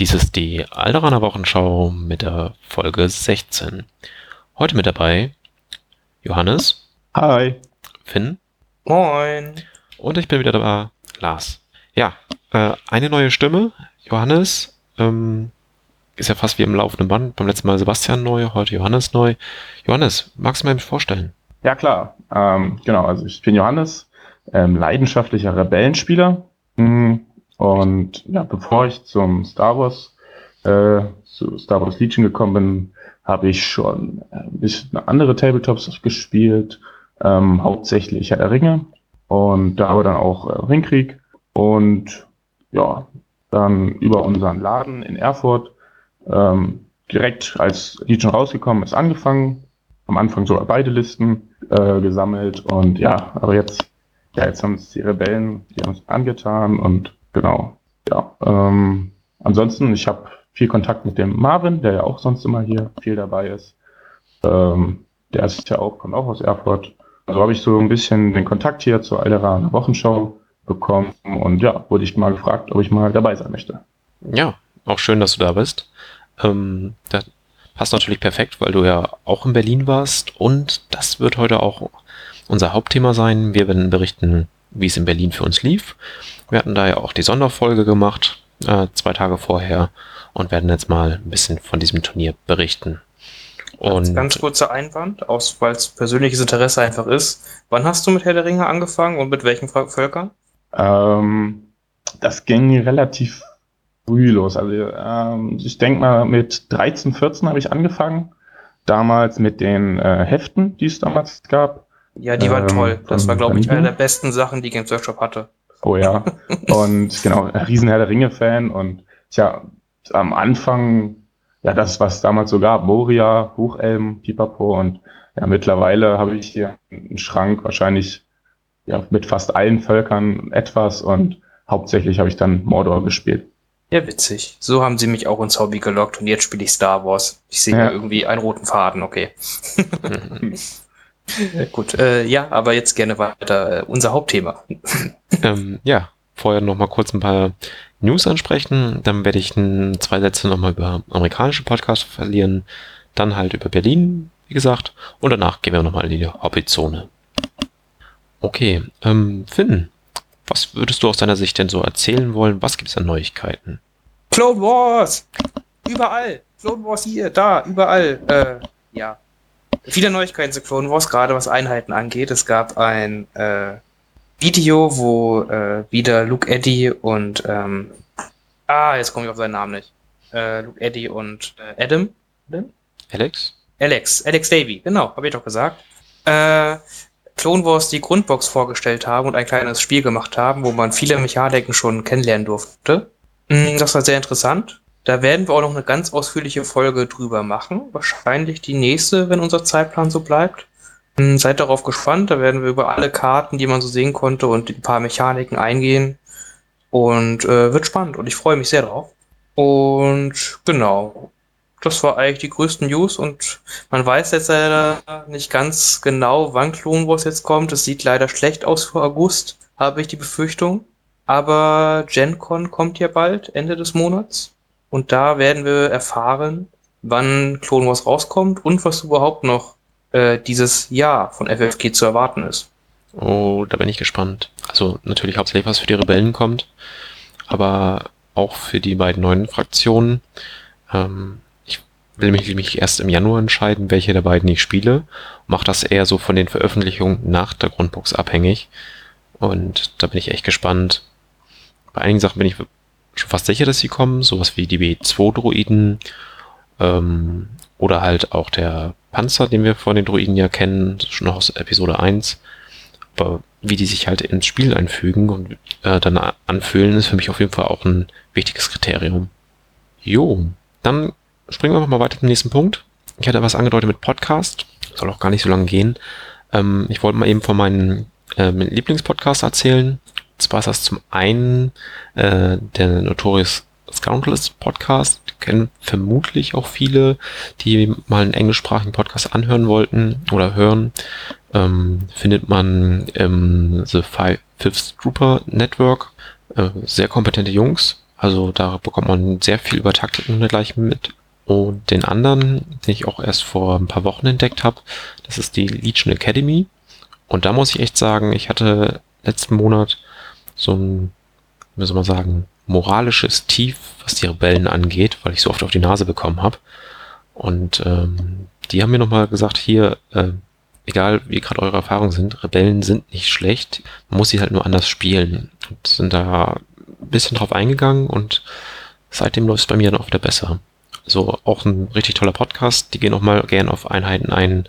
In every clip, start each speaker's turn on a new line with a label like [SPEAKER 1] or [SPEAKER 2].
[SPEAKER 1] Dies ist die Alderaner Wochenschau mit der Folge 16. Heute mit dabei Johannes.
[SPEAKER 2] Hi.
[SPEAKER 1] Finn.
[SPEAKER 3] Moin.
[SPEAKER 1] Und ich bin wieder dabei, Lars. Ja, äh, eine neue Stimme. Johannes. Ähm, ist ja fast wie im laufenden Band. Beim letzten Mal Sebastian neu, heute Johannes neu. Johannes, magst du mir vorstellen?
[SPEAKER 2] Ja, klar. Ähm, genau, also ich bin Johannes, ähm, leidenschaftlicher Rebellenspieler. Mhm. Und ja, bevor ich zum Star Wars, äh, zu Star Wars Legion gekommen bin, habe ich schon ein bisschen andere Tabletops gespielt, ähm, hauptsächlich Herr der Ringe und da aber dann auch äh, Ringkrieg und ja, dann über unseren Laden in Erfurt ähm, direkt als Legion rausgekommen ist angefangen, am Anfang sogar beide Listen äh, gesammelt und ja, aber jetzt ja, jetzt haben es die Rebellen, die haben es angetan und Genau. Ja. Ähm, ansonsten, ich habe viel Kontakt mit dem Marvin, der ja auch sonst immer hier viel dabei ist. Ähm, der ist ja auch, kommt auch aus Erfurt. Also habe ich so ein bisschen den Kontakt hier zur Eilera Wochenschau bekommen und ja, wurde ich mal gefragt, ob ich mal dabei sein möchte.
[SPEAKER 1] Ja, auch schön, dass du da bist. Ähm, das passt natürlich perfekt, weil du ja auch in Berlin warst und das wird heute auch unser Hauptthema sein. Wir werden berichten, wie es in Berlin für uns lief wir hatten da ja auch die Sonderfolge gemacht, äh, zwei Tage vorher, und werden jetzt mal ein bisschen von diesem Turnier berichten.
[SPEAKER 3] Und ganz kurzer Einwand, aus weil es persönliches Interesse einfach ist. Wann hast du mit Herr der Ringe angefangen und mit welchen Völkern?
[SPEAKER 2] Ähm, das ging relativ früh los. Also ähm, ich denke mal, mit 13, 14 habe ich angefangen. Damals mit den äh, Heften, die es damals gab.
[SPEAKER 3] Ja, die waren ähm, toll. Das war, glaube ich, eine der besten Sachen, die Games Workshop hatte.
[SPEAKER 2] Oh ja. Und genau, riesen Herr der Ringe-Fan und tja, am Anfang, ja, das, was damals so gab, Moria, Buchelm, Pipapo und ja, mittlerweile habe ich hier einen Schrank wahrscheinlich ja, mit fast allen Völkern etwas und hauptsächlich habe ich dann Mordor gespielt.
[SPEAKER 3] Ja, witzig. So haben sie mich auch ins Hobby gelockt und jetzt spiele ich Star Wars. Ich sehe ja. irgendwie einen roten Faden, okay. Gut, äh, ja, aber jetzt gerne weiter. Äh, unser Hauptthema.
[SPEAKER 1] ähm, ja, vorher noch mal kurz ein paar News ansprechen. Dann werde ich ein, zwei Sätze noch mal über amerikanische Podcasts verlieren. Dann halt über Berlin, wie gesagt. Und danach gehen wir noch mal in die Hobbyzone. Okay, ähm, Finn, was würdest du aus deiner Sicht denn so erzählen wollen? Was gibt es an Neuigkeiten?
[SPEAKER 3] Clone Wars! Überall! Clone Wars hier, da, überall. Äh, ja, viele Neuigkeiten zu Clone Wars, gerade was Einheiten angeht. Es gab ein äh, Video, wo äh, wieder Luke Eddy und ähm, ah, jetzt komme ich auf seinen Namen nicht. Äh, Luke Eddy und äh, Adam.
[SPEAKER 1] Adam? Alex?
[SPEAKER 3] Alex, Alex Davy, genau, habe ich doch gesagt. Äh, Clone Wars die Grundbox vorgestellt haben und ein kleines Spiel gemacht haben, wo man viele Mechaniken schon kennenlernen durfte. Mm, das war sehr interessant. Da werden wir auch noch eine ganz ausführliche Folge drüber machen. Wahrscheinlich die nächste, wenn unser Zeitplan so bleibt. Hm, seid darauf gespannt. Da werden wir über alle Karten, die man so sehen konnte und ein paar Mechaniken eingehen. Und äh, wird spannend und ich freue mich sehr drauf. Und genau, das war eigentlich die größten News und man weiß jetzt leider nicht ganz genau, wann Clone Wars jetzt kommt. Es sieht leider schlecht aus für August, habe ich die Befürchtung. Aber Gen Con kommt ja bald, Ende des Monats. Und da werden wir erfahren, wann Clone Wars rauskommt und was überhaupt noch äh, dieses Jahr von FFG zu erwarten ist.
[SPEAKER 1] Oh, da bin ich gespannt. Also natürlich hauptsächlich was für die Rebellen kommt, aber auch für die beiden neuen Fraktionen. Ähm, ich will mich nämlich erst im Januar entscheiden, welche der beiden ich spiele. Mache das eher so von den Veröffentlichungen nach der Grundbox abhängig. Und da bin ich echt gespannt. Bei einigen Sachen bin ich schon fast sicher, dass sie kommen. Sowas wie die B2-Droiden ähm, oder halt auch der Panzer, den wir von den Droiden ja kennen, schon noch aus Episode 1. Aber wie die sich halt ins Spiel einfügen und äh, dann anfühlen, ist für mich auf jeden Fall auch ein wichtiges Kriterium. Jo, dann springen wir mal weiter zum nächsten Punkt. Ich hatte was angedeutet mit Podcast, soll auch gar nicht so lange gehen. Ähm, ich wollte mal eben von meinen äh, Lieblingspodcast erzählen. Zwar ist das zum einen äh, der Notorious Scoundrels Podcast, kennen vermutlich auch viele, die mal einen englischsprachigen Podcast anhören wollten oder hören. Ähm, findet man im The Five, Fifth Trooper Network. Äh, sehr kompetente Jungs, Also da bekommt man sehr viel über Taktiken und dergleichen mit. Und den anderen, den ich auch erst vor ein paar Wochen entdeckt habe, das ist die Legion Academy. Und da muss ich echt sagen, ich hatte letzten Monat so ein, wie soll man sagen, moralisches Tief, was die Rebellen angeht, weil ich so oft auf die Nase bekommen habe. Und ähm, die haben mir nochmal gesagt, hier, äh, egal wie gerade eure Erfahrungen sind, Rebellen sind nicht schlecht, man muss sie halt nur anders spielen. Und sind da ein bisschen drauf eingegangen und seitdem läuft es bei mir dann auch wieder besser. So auch ein richtig toller Podcast. Die gehen auch mal gern auf Einheiten ein,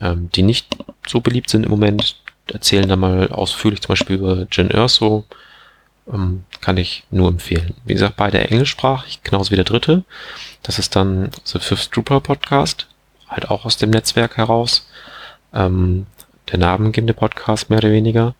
[SPEAKER 1] ähm, die nicht so beliebt sind im Moment. Erzählen da mal ausführlich zum Beispiel über Jin Erso. Ähm, kann ich nur empfehlen. Wie gesagt, beide englischsprachig, genauso wie der dritte. Das ist dann The Fifth Trooper Podcast, halt auch aus dem Netzwerk heraus. Ähm, der namengebende Podcast mehr oder weniger.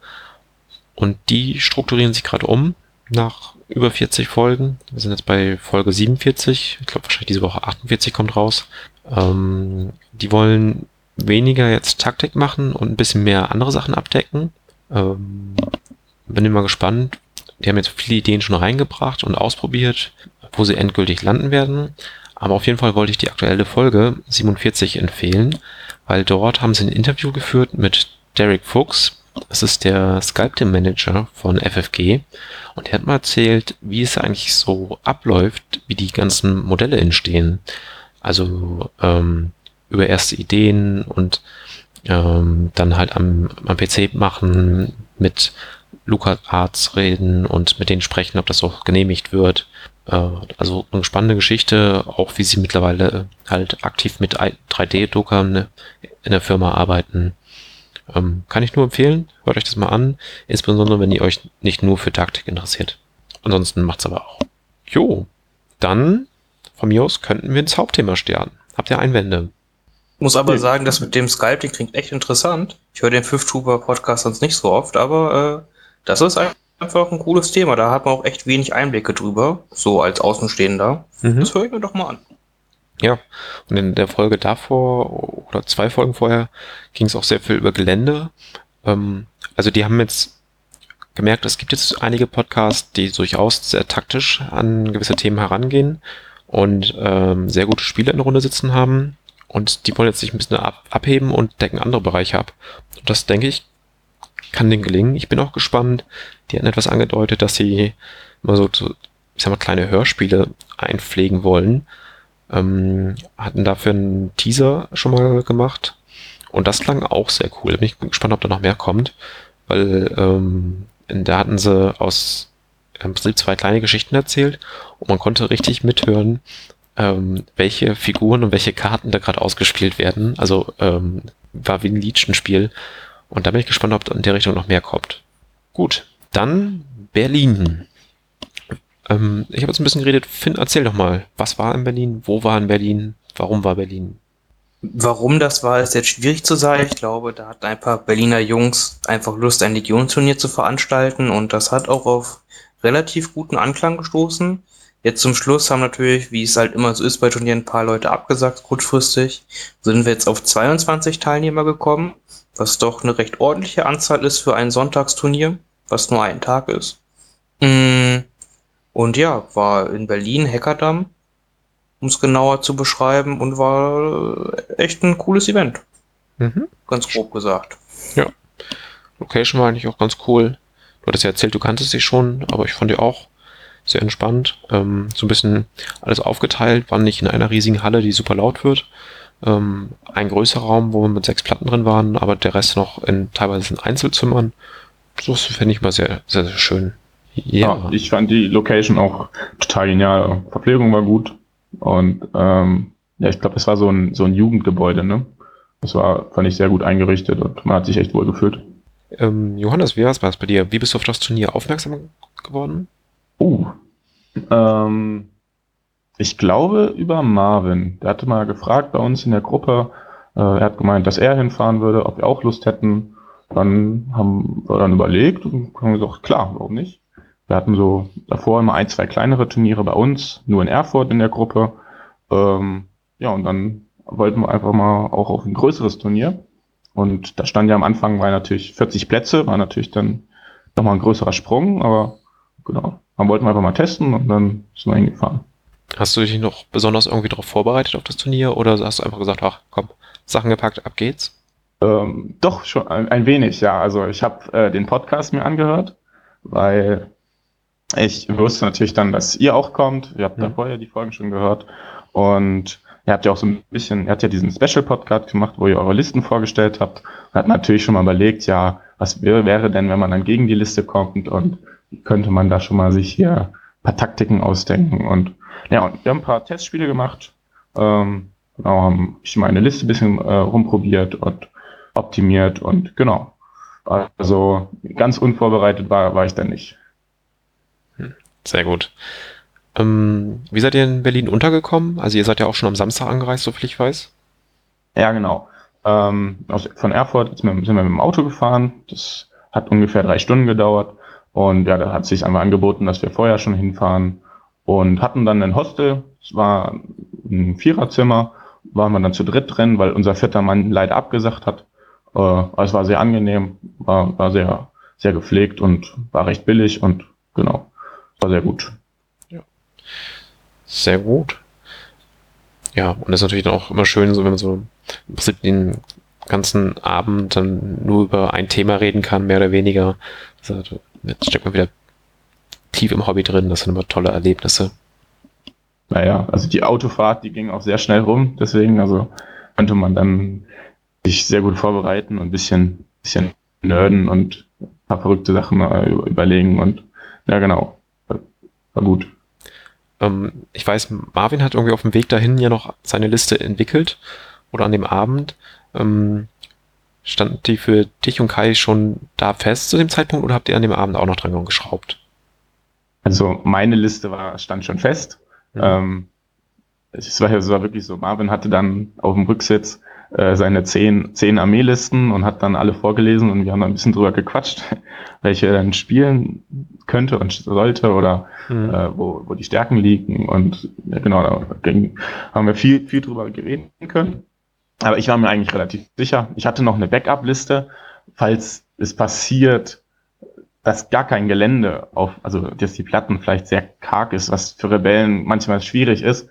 [SPEAKER 1] Und die strukturieren sich gerade um nach über 40 Folgen. Wir sind jetzt bei Folge 47. Ich glaube wahrscheinlich diese Woche 48 kommt raus. Ähm, die wollen weniger jetzt Taktik machen und ein bisschen mehr andere Sachen abdecken. Ähm, bin immer gespannt. Die haben jetzt viele Ideen schon reingebracht und ausprobiert, wo sie endgültig landen werden. Aber auf jeden Fall wollte ich die aktuelle Folge 47 empfehlen, weil dort haben sie ein Interview geführt mit Derek Fuchs, das ist der Sculpting Manager von FFG. Und er hat mal erzählt, wie es eigentlich so abläuft, wie die ganzen Modelle entstehen. Also ähm, über erste Ideen und ähm, dann halt am, am PC machen, mit Lukas Arts reden und mit denen sprechen, ob das auch genehmigt wird. Äh, also eine spannende Geschichte, auch wie sie mittlerweile halt aktiv mit 3D-Druckern in der Firma arbeiten. Ähm, kann ich nur empfehlen. Hört euch das mal an. Insbesondere, wenn ihr euch nicht nur für Taktik interessiert. Ansonsten macht's aber auch. Jo, dann von mir aus könnten wir ins Hauptthema starten. Habt ihr Einwände?
[SPEAKER 3] Muss aber sagen, das mit dem Skype, klingt echt interessant. Ich höre den Fifth Trooper Podcast sonst nicht so oft, aber äh, das ist einfach ein cooles Thema. Da hat man auch echt wenig Einblicke drüber, so als Außenstehender. Mhm. Das höre ich mir doch mal an.
[SPEAKER 1] Ja, und in der Folge davor oder zwei Folgen vorher ging es auch sehr viel über Gelände. Ähm, also die haben jetzt gemerkt, es gibt jetzt einige Podcasts, die durchaus sehr taktisch an gewisse Themen herangehen und ähm, sehr gute Spiele in der Runde sitzen haben. Und die wollen jetzt sich ein bisschen ab abheben und decken andere Bereiche ab. Und das, denke ich, kann denen gelingen. Ich bin auch gespannt. Die hatten etwas angedeutet, dass sie mal so, ich sag mal, kleine Hörspiele einpflegen wollen ähm, hatten dafür einen Teaser schon mal gemacht. Und das klang auch sehr cool. Bin ich gespannt, ob da noch mehr kommt. Weil ähm, da hatten sie aus im Prinzip zwei kleine Geschichten erzählt und man konnte richtig mithören, ähm, welche Figuren und welche Karten da gerade ausgespielt werden. Also ähm, war wie ein Legion-Spiel. Und da bin ich gespannt, ob in der Richtung noch mehr kommt. Gut, dann Berlin. Ähm, ich habe jetzt ein bisschen geredet. Finn, erzähl doch mal, was war in Berlin? Wo war in Berlin? Warum war Berlin?
[SPEAKER 3] Warum das war, ist jetzt schwierig zu sagen. Ich glaube, da hatten ein paar Berliner Jungs einfach Lust, ein Legion-Turnier zu veranstalten und das hat auch auf relativ guten Anklang gestoßen. Jetzt zum Schluss haben natürlich, wie es halt immer so ist bei Turnieren, ein paar Leute abgesagt, kurzfristig. Sind wir jetzt auf 22 Teilnehmer gekommen, was doch eine recht ordentliche Anzahl ist für ein Sonntagsturnier, was nur ein Tag ist. Mmh und ja, war in Berlin, Hackerdamm, um es genauer zu beschreiben, und war echt ein cooles Event. Mhm. Ganz grob gesagt.
[SPEAKER 1] Ja. Location war eigentlich auch ganz cool. Du hattest ja erzählt, du kanntest sie schon, aber ich fand die auch sehr entspannt. Ähm, so ein bisschen alles aufgeteilt, war nicht in einer riesigen Halle, die super laut wird. Ähm, ein größerer Raum, wo wir mit sechs Platten drin waren, aber der Rest noch in teilweise in Einzelzimmern. Das finde ich mal sehr, sehr, sehr schön.
[SPEAKER 2] Ja. ja. ich fand die Location auch total genial. Verpflegung war gut. Und ähm, ja, ich glaube, es war so ein, so ein Jugendgebäude, ne? Das war, fand ich sehr gut eingerichtet und man hat sich echt wohl gefühlt.
[SPEAKER 1] Ähm, Johannes, wie war es bei dir? Wie bist du auf das Turnier aufmerksam geworden?
[SPEAKER 2] Uh, ähm, ich glaube über Marvin. Der hatte mal gefragt bei uns in der Gruppe. Äh, er hat gemeint, dass er hinfahren würde, ob wir auch Lust hätten. Dann haben wir dann überlegt und haben gesagt, klar, warum nicht? Wir hatten so davor immer ein, zwei kleinere Turniere bei uns, nur in Erfurt in der Gruppe. Ähm, ja, und dann wollten wir einfach mal auch auf ein größeres Turnier. Und da stand ja am Anfang war natürlich 40 Plätze, war natürlich dann nochmal ein größerer Sprung, aber genau. Dann wollten wir einfach mal testen und dann sind wir hingefahren.
[SPEAKER 1] Hast du dich noch besonders irgendwie darauf vorbereitet auf das Turnier oder hast du einfach gesagt, ach komm, Sachen gepackt, ab geht's?
[SPEAKER 2] Ähm, doch, schon ein, ein, wenig, ja. Also ich habe äh, den Podcast mir angehört, weil ich wusste natürlich dann, dass ihr auch kommt. Ihr habt mhm. da vorher die Folgen schon gehört. Und ihr habt ja auch so ein bisschen, ihr habt ja diesen Special-Podcast gemacht, wo ihr eure Listen vorgestellt habt. Und hat natürlich schon mal überlegt, ja, was wäre, wäre denn, wenn man dann gegen die Liste kommt und könnte man da schon mal sich hier ein paar Taktiken ausdenken. Und ja, und wir haben ein paar Testspiele gemacht. Ähm, genau, haben ich meine Liste ein bisschen äh, rumprobiert und optimiert und genau. Also ganz unvorbereitet war, war ich dann nicht.
[SPEAKER 1] Hm, sehr gut. Ähm, wie seid ihr in Berlin untergekommen? Also ihr seid ja auch schon am Samstag angereist, soviel ich weiß.
[SPEAKER 2] Ja, genau. Ähm, aus, von Erfurt sind wir, sind wir mit dem Auto gefahren. Das hat ungefähr drei Stunden gedauert. Und ja, da hat sich einmal angeboten, dass wir vorher schon hinfahren und hatten dann ein Hostel. Es war ein Viererzimmer, waren wir dann zu dritt drin, weil unser vierter Mann leider abgesagt hat. Äh, es war sehr angenehm, war, war sehr, sehr gepflegt und war recht billig und genau, war sehr gut.
[SPEAKER 1] Ja. Sehr gut. Ja, und das ist natürlich dann auch immer schön, so wenn man so im Prinzip den ganzen Abend dann nur über ein Thema reden kann, mehr oder weniger. Also, jetzt steckt man wieder tief im Hobby drin, das sind immer tolle Erlebnisse.
[SPEAKER 2] Naja, also die Autofahrt, die ging auch sehr schnell rum, deswegen, also konnte man dann sich sehr gut vorbereiten und ein bisschen, bisschen nerden und ein paar verrückte Sachen überlegen und ja, genau. War gut.
[SPEAKER 1] Ähm, ich weiß, Marvin hat irgendwie auf dem Weg dahin ja noch seine Liste entwickelt oder an dem Abend. Ähm, stand die für dich und Kai schon da fest zu dem Zeitpunkt oder habt ihr an dem Abend auch noch dran geschraubt?
[SPEAKER 2] Also meine Liste war, stand schon fest. Mhm. Ähm, es war ja so wirklich so, Marvin hatte dann auf dem Rücksitz äh, seine zehn, zehn Armeelisten und hat dann alle vorgelesen und wir haben dann ein bisschen drüber gequatscht, welche er dann spielen könnte und sollte oder mhm. äh, wo, wo die Stärken liegen und ja, genau, da haben wir viel, viel drüber reden können. Aber ich war mir eigentlich relativ sicher. Ich hatte noch eine Backup-Liste, falls es passiert, dass gar kein Gelände auf, also dass die Platten vielleicht sehr karg ist, was für Rebellen manchmal schwierig ist,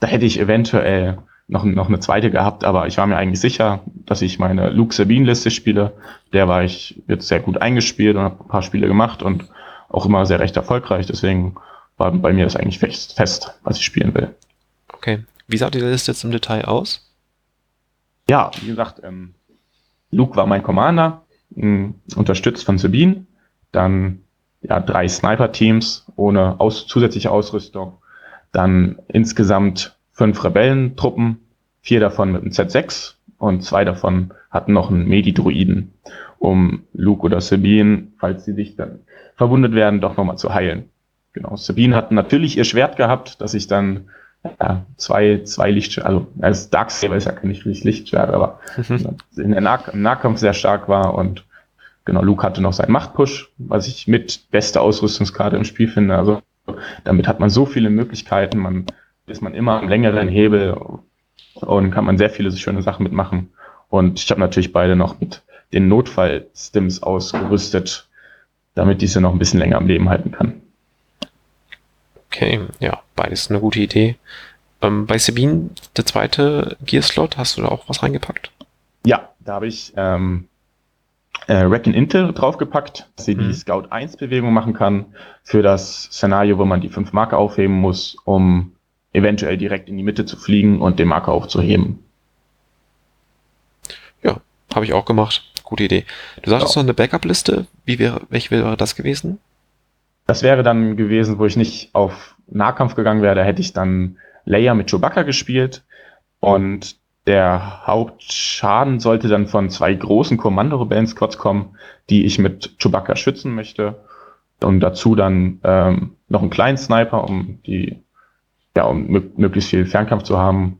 [SPEAKER 2] da hätte ich eventuell noch, noch eine zweite gehabt, aber ich war mir eigentlich sicher, dass ich meine Luke Sabine-Liste spiele. Der war ich jetzt sehr gut eingespielt und habe ein paar Spiele gemacht und auch immer sehr recht erfolgreich. Deswegen war bei mir das eigentlich fest, fest was ich spielen will.
[SPEAKER 1] Okay. Wie sah die Liste jetzt im Detail aus?
[SPEAKER 2] Ja, wie gesagt, ähm, Luke war mein Commander, mh, unterstützt von Sabine. Dann ja, drei Sniper-Teams ohne aus, zusätzliche Ausrüstung. Dann insgesamt fünf Rebellentruppen, vier davon mit einem Z6 und zwei davon hatten noch einen Medi-Druiden, um Luke oder Sabine, falls sie sich dann verwundet werden, doch nochmal zu heilen. Genau, Sabine hat natürlich ihr Schwert gehabt, dass ich dann ja, zwei, zwei Lichtschwert, also als Darksaber ist ja kein Lichtschwert, aber in der nah im Nahkampf sehr stark war und genau, Luke hatte noch seinen Machtpush, was ich mit beste Ausrüstungskarte im Spiel finde. Also damit hat man so viele Möglichkeiten, man ist man immer am längeren Hebel und kann man sehr viele schöne Sachen mitmachen. Und ich habe natürlich beide noch mit den Notfall-Stims ausgerüstet, damit diese noch ein bisschen länger am Leben halten kann.
[SPEAKER 1] Okay, ja, beides eine gute Idee. Ähm, bei Sabine, der zweite Gear-Slot, hast du da auch was reingepackt?
[SPEAKER 2] Ja, da habe ich ähm, äh, Reckon Intel draufgepackt, dass sie mhm. die Scout 1 Bewegung machen kann für das Szenario, wo man die fünf Marke aufheben muss, um eventuell direkt in die Mitte zu fliegen und den Marker aufzuheben.
[SPEAKER 1] Ja, habe ich auch gemacht. Gute Idee. Du sagtest ja. noch eine Backup-Liste. Wie wäre, welche wäre das gewesen?
[SPEAKER 2] Das wäre dann gewesen, wo ich nicht auf Nahkampf gegangen wäre. Da hätte ich dann Leia mit Chewbacca gespielt. Und der Hauptschaden sollte dann von zwei großen Kommando-Rebellen-Squads kommen, die ich mit Chewbacca schützen möchte. Und dazu dann ähm, noch einen kleinen Sniper, um die ja, um möglichst viel Fernkampf zu haben.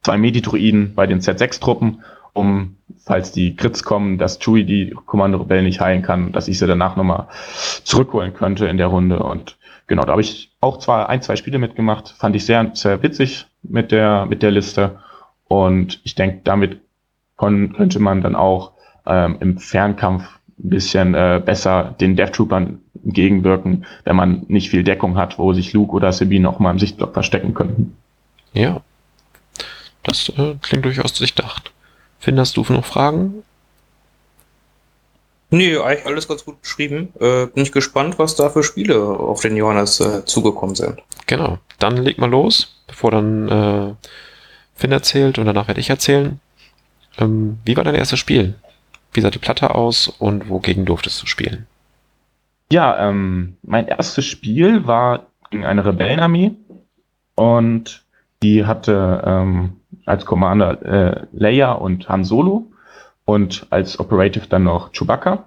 [SPEAKER 2] Zwei Medidruiden bei den Z6-Truppen, um, falls die Crits kommen, dass Chewie die Kommando-Rebellen nicht heilen kann, dass ich sie danach nochmal zurückholen könnte in der Runde. Und genau, da habe ich auch zwar ein, zwei Spiele mitgemacht, fand ich sehr, sehr witzig mit der, mit der Liste. Und ich denke, damit könnte man dann auch ähm, im Fernkampf ein bisschen äh, besser den Death Troopern entgegenwirken, wenn man nicht viel Deckung hat, wo sich Luke oder Sabine noch mal im Sichtblock verstecken könnten.
[SPEAKER 1] Ja, das äh, klingt durchaus durchdacht. Finn, hast du noch Fragen?
[SPEAKER 3] Nee, eigentlich alles ganz gut beschrieben. Äh, bin ich gespannt, was da für Spiele auf den Johannes äh, zugekommen sind.
[SPEAKER 1] Genau, dann leg mal los, bevor dann äh, Finn erzählt und danach werde ich erzählen. Ähm, wie war dein erstes Spiel? Wie sah die Platte aus und wogegen durftest du spielen?
[SPEAKER 2] Ja, ähm, mein erstes Spiel war gegen eine Rebellenarmee und die hatte ähm, als Commander äh, Leia und Han Solo und als Operative dann noch Chewbacca,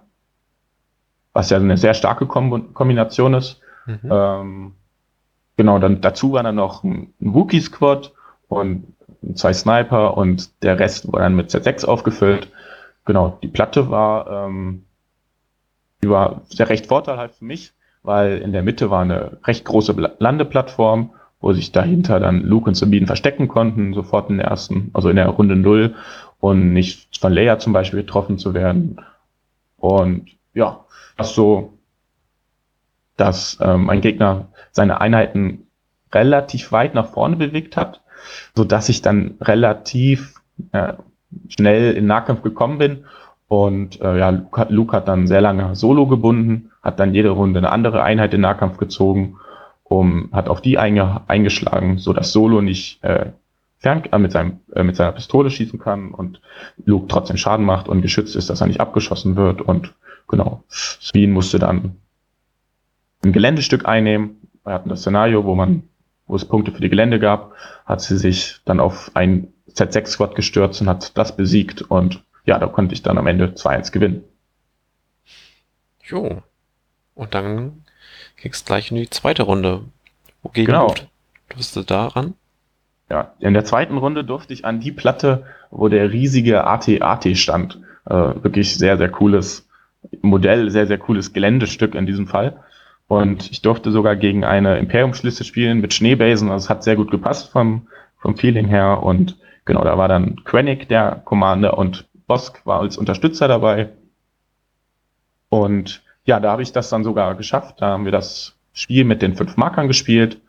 [SPEAKER 2] was ja eine sehr starke Kom Kombination ist. Mhm. Ähm, genau, dann dazu war dann noch ein, ein Wookiee-Squad und zwei Sniper und der Rest war dann mit Z6 aufgefüllt. Genau, die Platte war, ähm, die war sehr recht vorteilhaft für mich, weil in der Mitte war eine recht große Landeplattform, wo sich dahinter dann Luke und Sabine verstecken konnten, sofort in der ersten, also in der Runde Null und nicht von Leia zum Beispiel getroffen zu werden. Und ja, das so, dass ähm, ein Gegner seine Einheiten relativ weit nach vorne bewegt hat, so dass ich dann relativ äh, schnell in Nahkampf gekommen bin. Und äh, ja, Luke hat, Luke hat dann sehr lange Solo gebunden, hat dann jede Runde eine andere Einheit in Nahkampf gezogen, um, hat auf die einge, eingeschlagen, so dass Solo nicht äh, fern, äh, mit, seinem, äh, mit seiner Pistole schießen kann und Luke trotzdem Schaden macht und geschützt ist, dass er nicht abgeschossen wird. Und genau, Sabine musste dann ein Geländestück einnehmen. Wir hatten das Szenario, wo man, wo es Punkte für die Gelände gab, hat sie sich dann auf ein Z6-Squad gestürzt und hat das besiegt und ja, da konnte ich dann am Ende 2-1 gewinnen.
[SPEAKER 1] Jo. Und dann es gleich in die zweite Runde.
[SPEAKER 2] Wogegen genau.
[SPEAKER 1] durfst du daran?
[SPEAKER 2] Ja, in der zweiten Runde durfte ich an die Platte, wo der riesige AT-AT stand. Äh, wirklich sehr, sehr cooles Modell, sehr, sehr cooles Geländestück in diesem Fall. Und ich durfte sogar gegen eine Imperium-Schlüssel spielen mit Schneebasen. Also es hat sehr gut gepasst vom, vom Feeling her. Und genau, da war dann Krennic der Commander und Bosk war als Unterstützer dabei. Und ja, da habe ich das dann sogar geschafft. Da haben wir das Spiel mit den fünf Markern gespielt.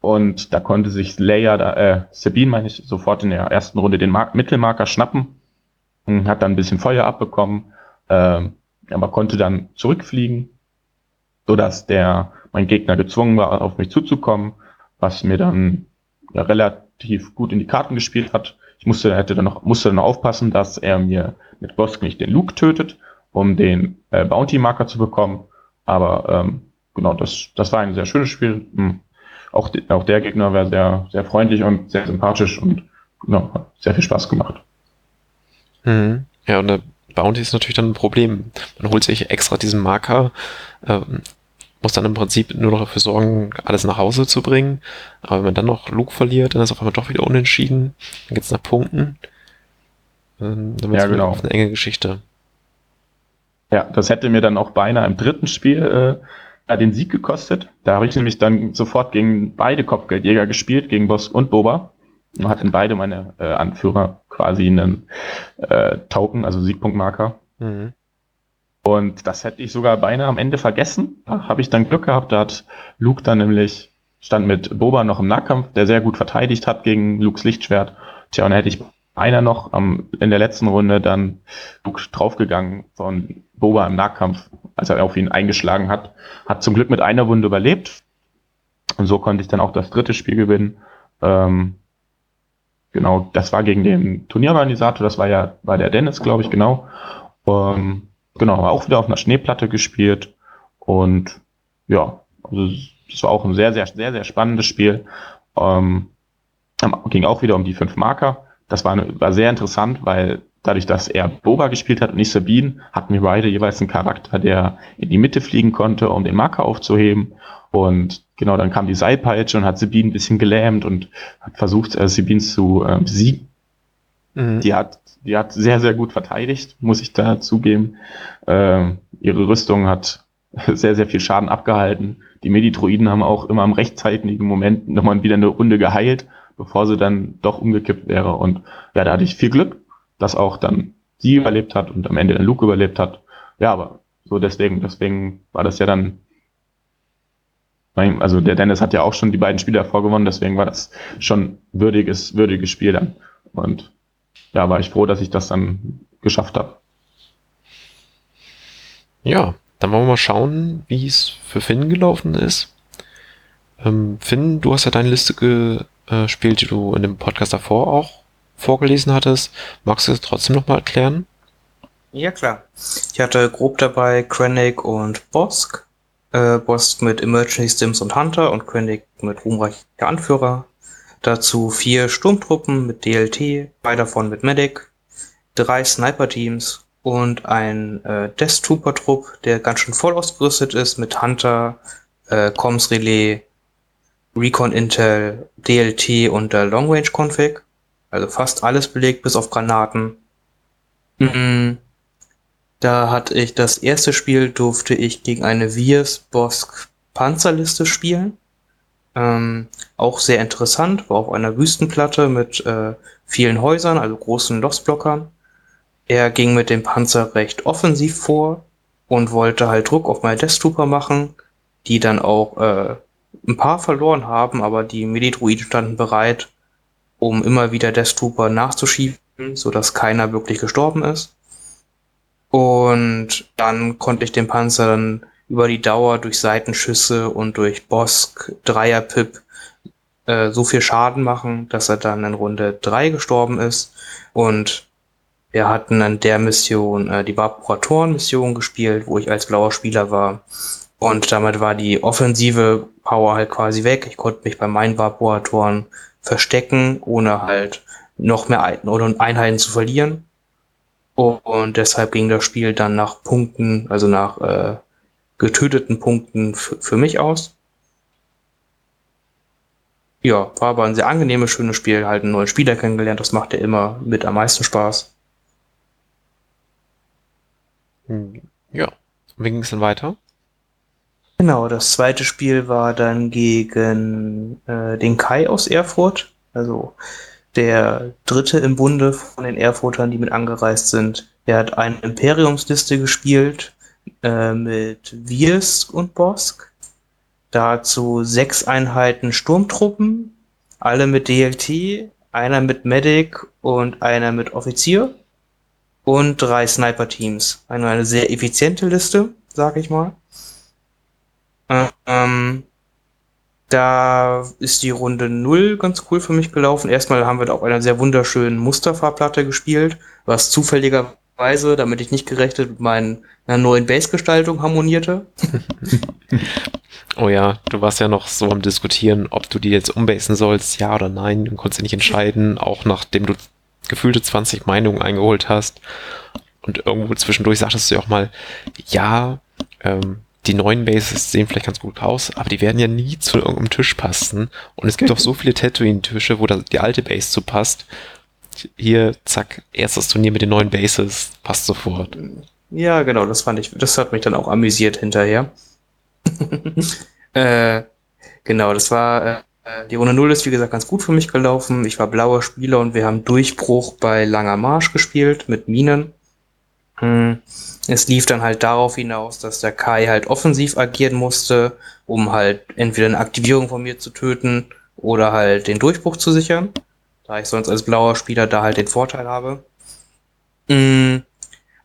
[SPEAKER 2] Und da konnte sich Leia, da, äh, Sabine meine ich, sofort in der ersten Runde den Mar Mittelmarker schnappen. Und hat dann ein bisschen Feuer abbekommen, äh, aber konnte dann zurückfliegen, so dass der, mein Gegner gezwungen war, auf mich zuzukommen, was mir dann ja, relativ gut in die Karten gespielt hat. Ich musste, hätte dann noch, musste dann aufpassen, dass er mir mit Bosk nicht den Luke tötet, um den äh, Bounty-Marker zu bekommen. Aber ähm, genau, das, das war ein sehr schönes Spiel. Hm auch, auch der Gegner war sehr, sehr freundlich und sehr sympathisch und ja, hat sehr viel Spaß gemacht.
[SPEAKER 1] Mhm. Ja, und der Bounty ist natürlich dann ein Problem. Man holt sich extra diesen Marker, ähm, muss dann im Prinzip nur noch dafür sorgen, alles nach Hause zu bringen. Aber wenn man dann noch Luke verliert, dann ist auf einmal doch wieder unentschieden. Dann geht's nach Punkten. Ähm, dann wird
[SPEAKER 2] ja, genau.
[SPEAKER 1] eine enge Geschichte.
[SPEAKER 2] Ja, das hätte mir dann auch beinahe im dritten Spiel äh, den Sieg gekostet. Da habe ich nämlich dann sofort gegen beide Kopfgeldjäger gespielt, gegen Boss und Boba. Und hatten beide meine äh, Anführer quasi einen äh, Token, also Siegpunktmarker. Mhm. Und das hätte ich sogar beinahe am Ende vergessen. Da habe ich dann Glück gehabt. Da hat Luke dann nämlich, stand mit Boba noch im Nahkampf, der sehr gut verteidigt hat gegen Lukes Lichtschwert. Tja, und hätte ich einer noch am, in der letzten Runde dann draufgegangen von Boba im Nahkampf, als er auf ihn eingeschlagen hat. Hat zum Glück mit einer Wunde überlebt. Und so konnte ich dann auch das dritte Spiel gewinnen. Ähm, genau, das war gegen den Turnierorganisator, das war ja, war der Dennis, glaube ich, genau. Ähm, genau, auch wieder auf einer Schneeplatte gespielt. Und ja, also das war auch ein sehr, sehr, sehr, sehr spannendes Spiel. Ähm, ging auch wieder um die fünf Marker. Das war, war sehr interessant, weil dadurch, dass er Boba gespielt hat und nicht Sabine, hatten wir beide jeweils einen Charakter, der in die Mitte fliegen konnte, um den Marker aufzuheben. Und genau, dann kam die Seilpeitsche und hat Sabine ein bisschen gelähmt und hat versucht, äh, Sabine zu äh, besiegen. Mhm. Die hat, die hat sehr, sehr gut verteidigt, muss ich da zugeben. Äh, ihre Rüstung hat sehr, sehr viel Schaden abgehalten. Die Medidroiden haben auch immer im rechtzeitigen Moment nochmal wieder eine Runde geheilt bevor sie dann doch umgekippt wäre. Und ja, da hatte ich viel Glück, dass auch dann sie überlebt hat und am Ende dann Luke überlebt hat. Ja, aber So deswegen, deswegen war das ja dann also der Dennis hat ja auch schon die beiden Spiele davor gewonnen, deswegen war das schon würdiges, würdiges Spiel dann. Und ja, war ich froh, dass ich das dann geschafft habe.
[SPEAKER 1] Ja, dann wollen wir mal schauen, wie es für Finn gelaufen ist. Ähm, Finn, du hast ja deine Liste gespielt, die du in dem Podcast davor auch vorgelesen hattest. Magst du es trotzdem nochmal erklären?
[SPEAKER 3] Ja, klar. Ich hatte grob dabei Krennic und Bosk. Äh, Bosk mit Emergency Stims und Hunter und Krennic mit ruhmreicher Anführer. Dazu vier Sturmtruppen mit DLT, zwei davon mit Medic, drei Sniper-Teams und ein äh, Death Trooper-Trupp, der ganz schön voll ausgerüstet ist mit Hunter, äh, Comms Relay, Recon Intel, DLT und der Long Range Config. Also fast alles belegt bis auf Granaten. Mhm. Da hatte ich das erste Spiel, durfte ich gegen eine Viers Bosk Panzerliste spielen. Ähm, auch sehr interessant, war auf einer Wüstenplatte mit äh, vielen Häusern, also großen Lochsblockern. Er ging mit dem Panzer recht offensiv vor und wollte halt Druck auf meine Death Trooper machen, die dann auch äh, ein paar verloren haben, aber die Medidruiden standen bereit, um immer wieder Death Trooper nachzuschieben, sodass keiner wirklich gestorben ist. Und dann konnte ich den Panzer dann über die Dauer durch Seitenschüsse und durch Bosk, Dreier-Pip äh, so viel Schaden machen, dass er dann in Runde drei gestorben ist. Und wir hatten an der Mission äh, die Vaporatoren-Mission gespielt, wo ich als blauer Spieler war. Und damit war die offensive Power halt quasi weg. Ich konnte mich bei meinen Vaporatoren verstecken, ohne halt noch mehr Einheiten zu verlieren. Und deshalb ging das Spiel dann nach Punkten, also nach äh, getöteten Punkten für mich aus. Ja, war aber ein sehr angenehmes, schönes Spiel, halt einen neuen Spieler kennengelernt, das macht ja immer mit am meisten Spaß.
[SPEAKER 1] Hm, ja, wie ging es denn weiter?
[SPEAKER 3] Genau, das zweite Spiel war dann gegen äh, den Kai aus Erfurt. Also der dritte im Bunde von den Erfurtern, die mit angereist sind. Er hat eine Imperiumsliste gespielt äh, mit Wirs und Bosk. Dazu sechs Einheiten Sturmtruppen, alle mit DLT, einer mit Medic und einer mit Offizier und drei Sniper-Teams. Eine, eine sehr effiziente Liste, sag ich mal. Ähm, da ist die Runde 0 ganz cool für mich gelaufen. Erstmal haben wir da auf einer sehr wunderschönen Musterfarbplatte gespielt, was zufälligerweise, damit ich nicht gerechnet mit meiner neuen Base-Gestaltung harmonierte.
[SPEAKER 1] oh ja, du warst ja noch so am Diskutieren, ob du die jetzt umbasen sollst, ja oder nein. Du konntest nicht entscheiden, auch nachdem du gefühlte 20 Meinungen eingeholt hast. Und irgendwo zwischendurch sagtest du ja auch mal, ja, ähm, die neuen Bases sehen vielleicht ganz gut aus, aber die werden ja nie zu irgendeinem Tisch passen. Und es gibt auch so viele Tatooine-Tische, wo die alte Base zu passt. Hier, zack, erstes Turnier mit den neuen Bases, passt sofort.
[SPEAKER 3] Ja, genau, das fand ich, das hat mich dann auch amüsiert hinterher. äh, genau, das war, äh, die Runde 0 ist wie gesagt ganz gut für mich gelaufen. Ich war blauer Spieler und wir haben Durchbruch bei Langer Marsch gespielt mit Minen. Hm. Es lief dann halt darauf hinaus, dass der Kai halt offensiv agieren musste, um halt entweder eine Aktivierung von mir zu töten oder halt den Durchbruch zu sichern. Da ich sonst als blauer Spieler da halt den Vorteil habe. Hm.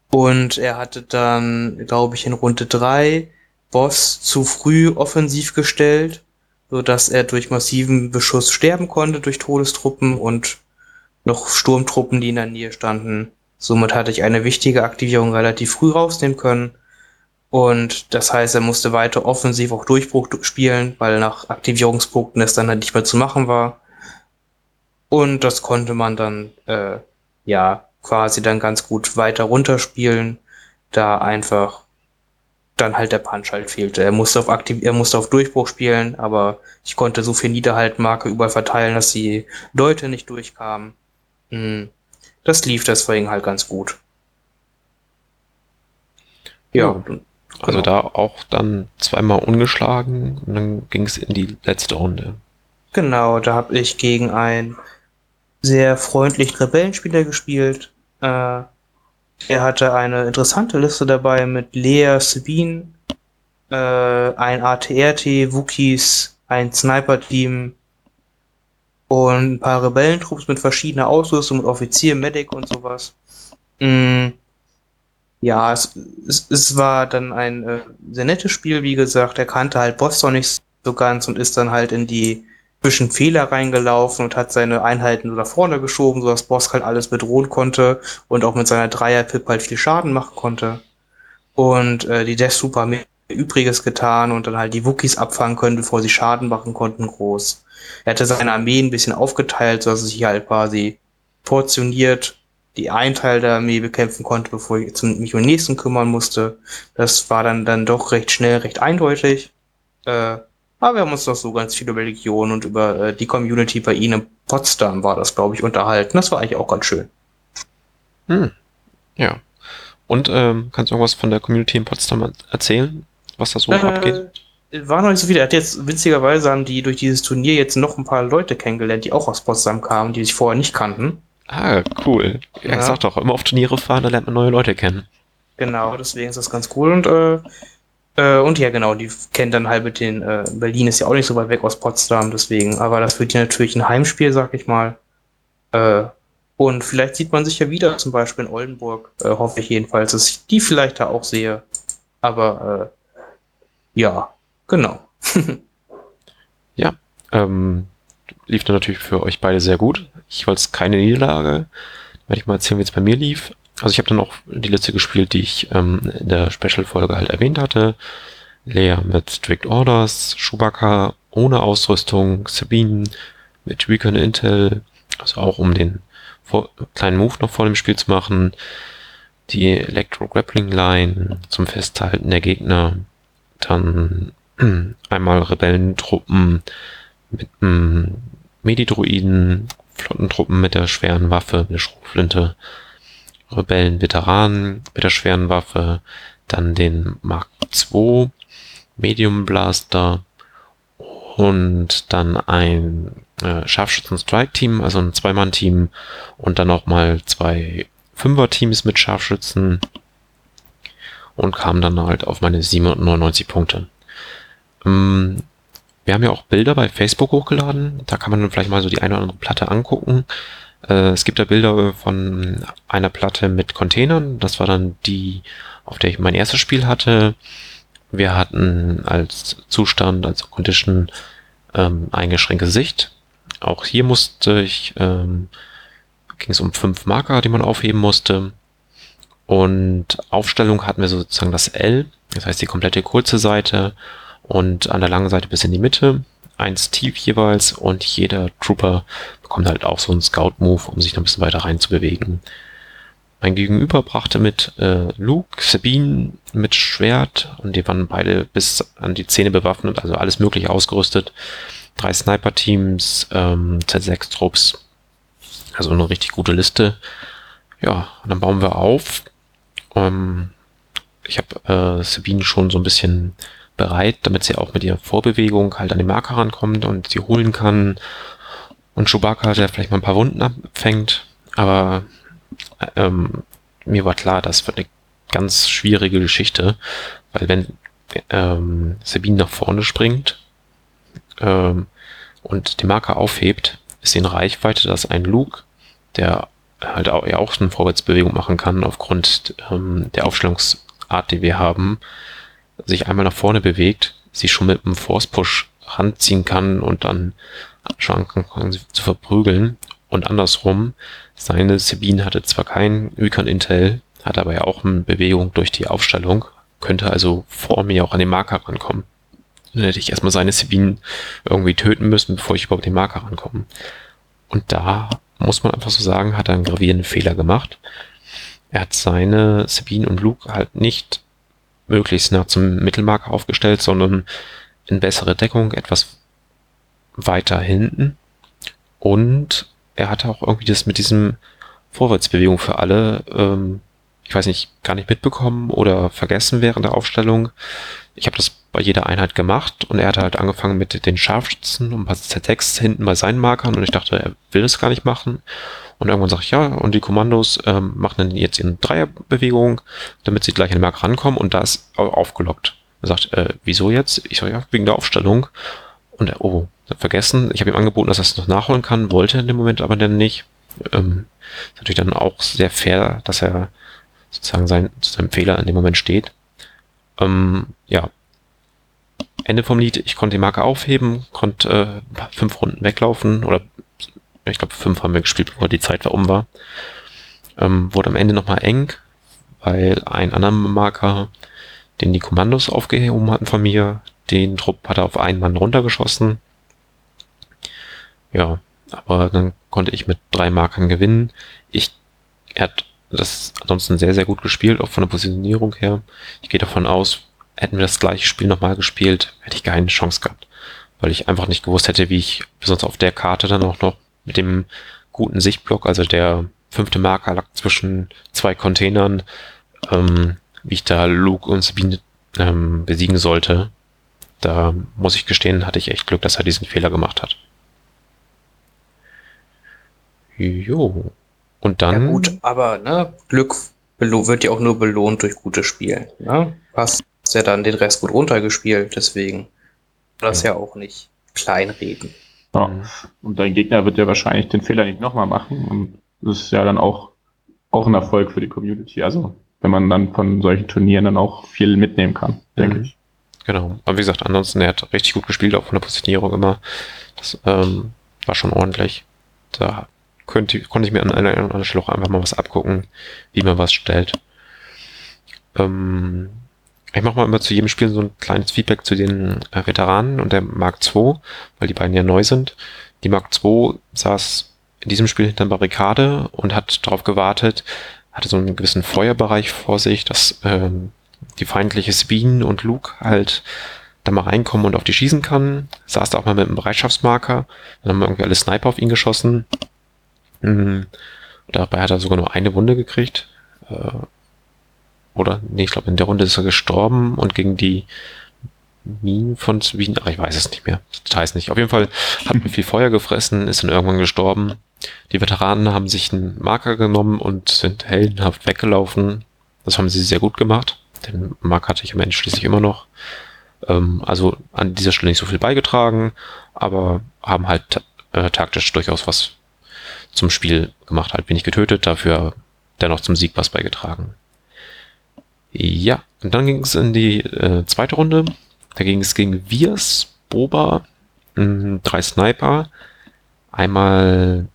[SPEAKER 3] Und er hatte dann, glaube ich, in Runde 3 Boss zu früh offensiv gestellt, so dass er durch massiven Beschuss sterben konnte durch Todestruppen und noch Sturmtruppen, die in der Nähe standen, Somit hatte ich eine wichtige Aktivierung relativ früh rausnehmen können. Und das heißt, er musste weiter offensiv auch Durchbruch spielen, weil nach Aktivierungspunkten es dann halt nicht mehr zu machen war. Und das konnte man dann, äh, ja, quasi dann ganz gut weiter runterspielen, da einfach dann halt der Punch halt fehlte. Er musste auf Aktiv er musste auf Durchbruch spielen, aber ich konnte so viel Niederhaltmarke überall verteilen, dass die Leute nicht durchkamen. Hm das lief deswegen halt ganz gut.
[SPEAKER 1] Ja, ja also genau. da auch dann zweimal ungeschlagen und dann ging es in die letzte Runde.
[SPEAKER 3] Genau, da habe ich gegen einen sehr freundlichen Rebellenspieler gespielt. Äh, Er hatte eine interessante Liste dabei mit Lea, Sabine, äh, ein ATRT, Wookies, ein Sniper-Team und ein paar Rebellentrupps mit verschiedener Ausrüstung, mit Offizier, Medic und sowas. Mm, ja, es, es, es war dann ein äh, sehr nettes Spiel, wie gesagt. Er kannte halt Boss noch nicht so ganz und ist dann halt in die zwischen Fehler reingelaufen und hat seine Einheiten so nach vorne geschoben, sodass Boss halt alles bedrohen konnte und auch mit seiner Dreier-Pip halt viel Schaden machen konnte. Und äh, die Death Super mehr Übriges getan und dann halt die Wookies abfangen können, bevor sie Schaden machen konnten, groß. Er hatte seine Armee ein bisschen aufgeteilt, sodass er sich halt quasi portioniert die einen Teil der Armee bekämpfen konnte, bevor ich zum, mich um den nächsten kümmern musste. Das war dann, dann doch recht schnell, recht eindeutig. Äh, aber wir haben uns noch so ganz viel über Legionen und über äh, die Community bei Ihnen in Potsdam war das, glaube ich, unterhalten. Das war eigentlich auch ganz schön.
[SPEAKER 1] Hm. Ja. Und ähm, kannst du irgendwas von der Community in Potsdam erzählen, was da so äh, abgeht?
[SPEAKER 3] War noch nicht so viel. Er hat jetzt witzigerweise haben die durch dieses Turnier jetzt noch ein paar Leute kennengelernt, die auch aus Potsdam kamen, die sich vorher nicht kannten.
[SPEAKER 1] Ah, cool. Ja, ja. ich sag doch, immer auf Turniere fahren, da lernt man neue Leute kennen.
[SPEAKER 3] Genau, deswegen ist das ganz cool und äh, äh, und ja, genau, die kennen dann halt mit den, äh, Berlin ist ja auch nicht so weit weg aus Potsdam, deswegen, aber das wird ja natürlich ein Heimspiel, sag ich mal. Äh, und vielleicht sieht man sich ja wieder, zum Beispiel in Oldenburg, äh, hoffe ich jedenfalls, dass ich die vielleicht da auch sehe. Aber äh, ja, genau.
[SPEAKER 1] ja, ähm, lief dann natürlich für euch beide sehr gut. Ich wollte keine Niederlage. Werde ich mal erzählen, wie es bei mir lief. Also ich habe dann auch die Liste gespielt, die ich ähm, in der Special-Folge halt erwähnt hatte. Lea mit Strict Orders, Chewbacca ohne Ausrüstung, Sabine mit Recon Intel, also auch um den vor, kleinen Move noch vor dem Spiel zu machen. Die Electro Grappling Line zum Festhalten der Gegner. Dann einmal Rebellentruppen mit einem Medidruiden, Flottentruppen mit der schweren Waffe, der Schrotflinte Rebellen-Veteranen mit der schweren Waffe, dann den Mark II Medium Blaster und dann ein äh, Scharfschützen-Strike-Team, also ein Zweimann-Team und dann noch mal zwei Fünfer-Teams mit Scharfschützen und kam dann halt auf meine 799 Punkte. Ähm, wir haben ja auch Bilder bei Facebook hochgeladen, da kann man vielleicht mal so die eine oder andere Platte angucken. Äh, es gibt da Bilder von einer Platte mit Containern. Das war dann die, auf der ich mein erstes Spiel hatte. Wir hatten als Zustand, als Condition ähm, eingeschränkte Sicht. Auch hier musste ich, ähm, ging es um fünf Marker, die man aufheben musste. Und Aufstellung hatten wir sozusagen das L, das heißt die komplette kurze Seite und an der langen Seite bis in die Mitte eins tief jeweils und jeder Trooper bekommt halt auch so einen Scout-Move, um sich noch ein bisschen weiter rein zu bewegen. Mein Gegenüber brachte mit äh, Luke, Sabine mit Schwert und die waren beide bis an die Zähne bewaffnet, also alles mögliche ausgerüstet. Drei Sniper-Teams, ähm, Z6-Trupps, also eine richtig gute Liste. Ja, und dann bauen wir auf. Ähm, ich habe äh, Sabine schon so ein bisschen bereit, damit sie auch mit ihrer Vorbewegung halt an den Marker rankommt und sie holen kann. Und Chewbacca, der vielleicht mal ein paar Wunden abfängt, aber ähm, mir war klar, das wird eine ganz schwierige Geschichte, weil wenn ähm, Sabine nach vorne springt ähm, und den Marker aufhebt, ist sie in Reichweite, dass ein Luke, der halt auch, ja auch eine Vorwärtsbewegung machen kann aufgrund ähm, der Aufstellungsart, die wir haben, sich einmal nach vorne bewegt, sie schon mit einem Force Push ranziehen kann und dann schon anfangen zu verprügeln. Und andersrum, seine Sabine hatte zwar kein Recon Intel, hat aber ja auch eine Bewegung durch die Aufstellung, könnte also vor mir auch an den Marker rankommen. Dann hätte ich erstmal seine Sabine irgendwie töten müssen, bevor ich überhaupt den Marker rankomme. Und da muss man einfach so sagen, hat er einen gravierenden Fehler gemacht. Er hat seine Sabine und Luke halt nicht möglichst nah zum Mittelmarker aufgestellt, sondern in bessere Deckung, etwas weiter hinten. Und er hatte auch irgendwie das mit diesem Vorwärtsbewegung für alle, ähm, ich weiß nicht, gar nicht mitbekommen oder vergessen während der Aufstellung. Ich habe das bei jeder Einheit gemacht und er hat halt angefangen mit den Scharfschützen und ein paar Z6 hinten bei seinen Markern und ich dachte, er will das gar nicht machen. Und irgendwann sage ich, ja, und die Kommandos ähm, machen dann jetzt in Dreierbewegung, damit sie gleich an den Mark rankommen und da ist aufgelockt. Er sagt, äh, wieso jetzt? Ich sage, ja, wegen der Aufstellung. Und er, oh, vergessen. Ich habe ihm angeboten, dass er es noch nachholen kann, wollte in dem Moment aber dann nicht. Ähm, ist natürlich dann auch sehr fair, dass er sozusagen sein, zu seinem Fehler in dem Moment steht. Ähm, ja. Ende vom Lied, ich konnte die Marke aufheben, konnte äh, fünf Runden weglaufen oder ich glaube fünf haben wir gespielt, bevor die Zeit war um war. Ähm, wurde am Ende nochmal eng, weil ein anderer Marker, den die Kommandos aufgehoben hatten von mir, den Trupp hat er auf einen Mann runtergeschossen. Ja, aber dann konnte ich mit drei Markern gewinnen. Ich, er hat das ansonsten sehr, sehr gut gespielt, auch von der Positionierung her. Ich gehe davon aus, hätten wir das gleiche Spiel nochmal gespielt, hätte ich keine Chance gehabt. Weil ich einfach nicht gewusst hätte, wie ich besonders auf der Karte dann auch noch mit dem guten Sichtblock, also der fünfte Marker lag zwischen zwei Containern, ähm, wie ich da Luke und Sabine ähm, besiegen sollte. Da muss ich gestehen, hatte ich echt Glück, dass er diesen Fehler gemacht hat. Jo. Und dann.
[SPEAKER 3] Ja gut, aber ne, Glück wird ja auch nur belohnt durch gutes Spielen. Ne? Hast ja dann den Rest gut runtergespielt, deswegen das ja, ja auch nicht kleinreden.
[SPEAKER 2] Ja. Und dein Gegner wird ja wahrscheinlich den Fehler nicht nochmal machen. Und das ist ja dann auch, auch ein Erfolg für die Community. Also, wenn man dann von solchen Turnieren dann auch viel mitnehmen kann, denke mhm. ich.
[SPEAKER 1] Genau. Aber wie gesagt, ansonsten, er hat richtig gut gespielt, auch von der Positionierung immer. Das ähm, war schon ordentlich. Da könnte, konnte ich mir an einer, anderen Stelle auch einfach mal was abgucken, wie man was stellt. Ähm, ich mache mal immer zu jedem Spiel so ein kleines Feedback zu den äh, Veteranen und der Mark II, weil die beiden ja neu sind. Die Mark II saß in diesem Spiel hinter der Barrikade und hat darauf gewartet, hatte so einen gewissen Feuerbereich vor sich, dass ähm, die feindliche Sabine und Luke halt da mal reinkommen und auf die schießen kann. Saß da auch mal mit einem Bereitschaftsmarker. Dann haben irgendwie alle Sniper auf ihn geschossen. Mhm. Dabei hat er sogar nur eine Wunde gekriegt. Äh, oder, nee, ich glaube, in der Runde ist er gestorben und gegen die Minen von Wien, ach, ich weiß es nicht mehr. Details nicht. Auf jeden Fall hat er viel Feuer gefressen, ist dann irgendwann gestorben. Die Veteranen haben sich einen Marker genommen und sind heldenhaft weggelaufen. Das haben sie sehr gut gemacht. Den Marker hatte ich am Ende schließlich immer noch. Ähm, also an dieser Stelle nicht so viel beigetragen, aber haben halt äh, taktisch durchaus was zum Spiel gemacht. Halt wenig getötet, dafür dennoch zum Sieg was beigetragen. Ja, und dann ging es in die äh, zweite Runde. Da ging es gegen Viers, Boba, mh, drei Sniper, einmal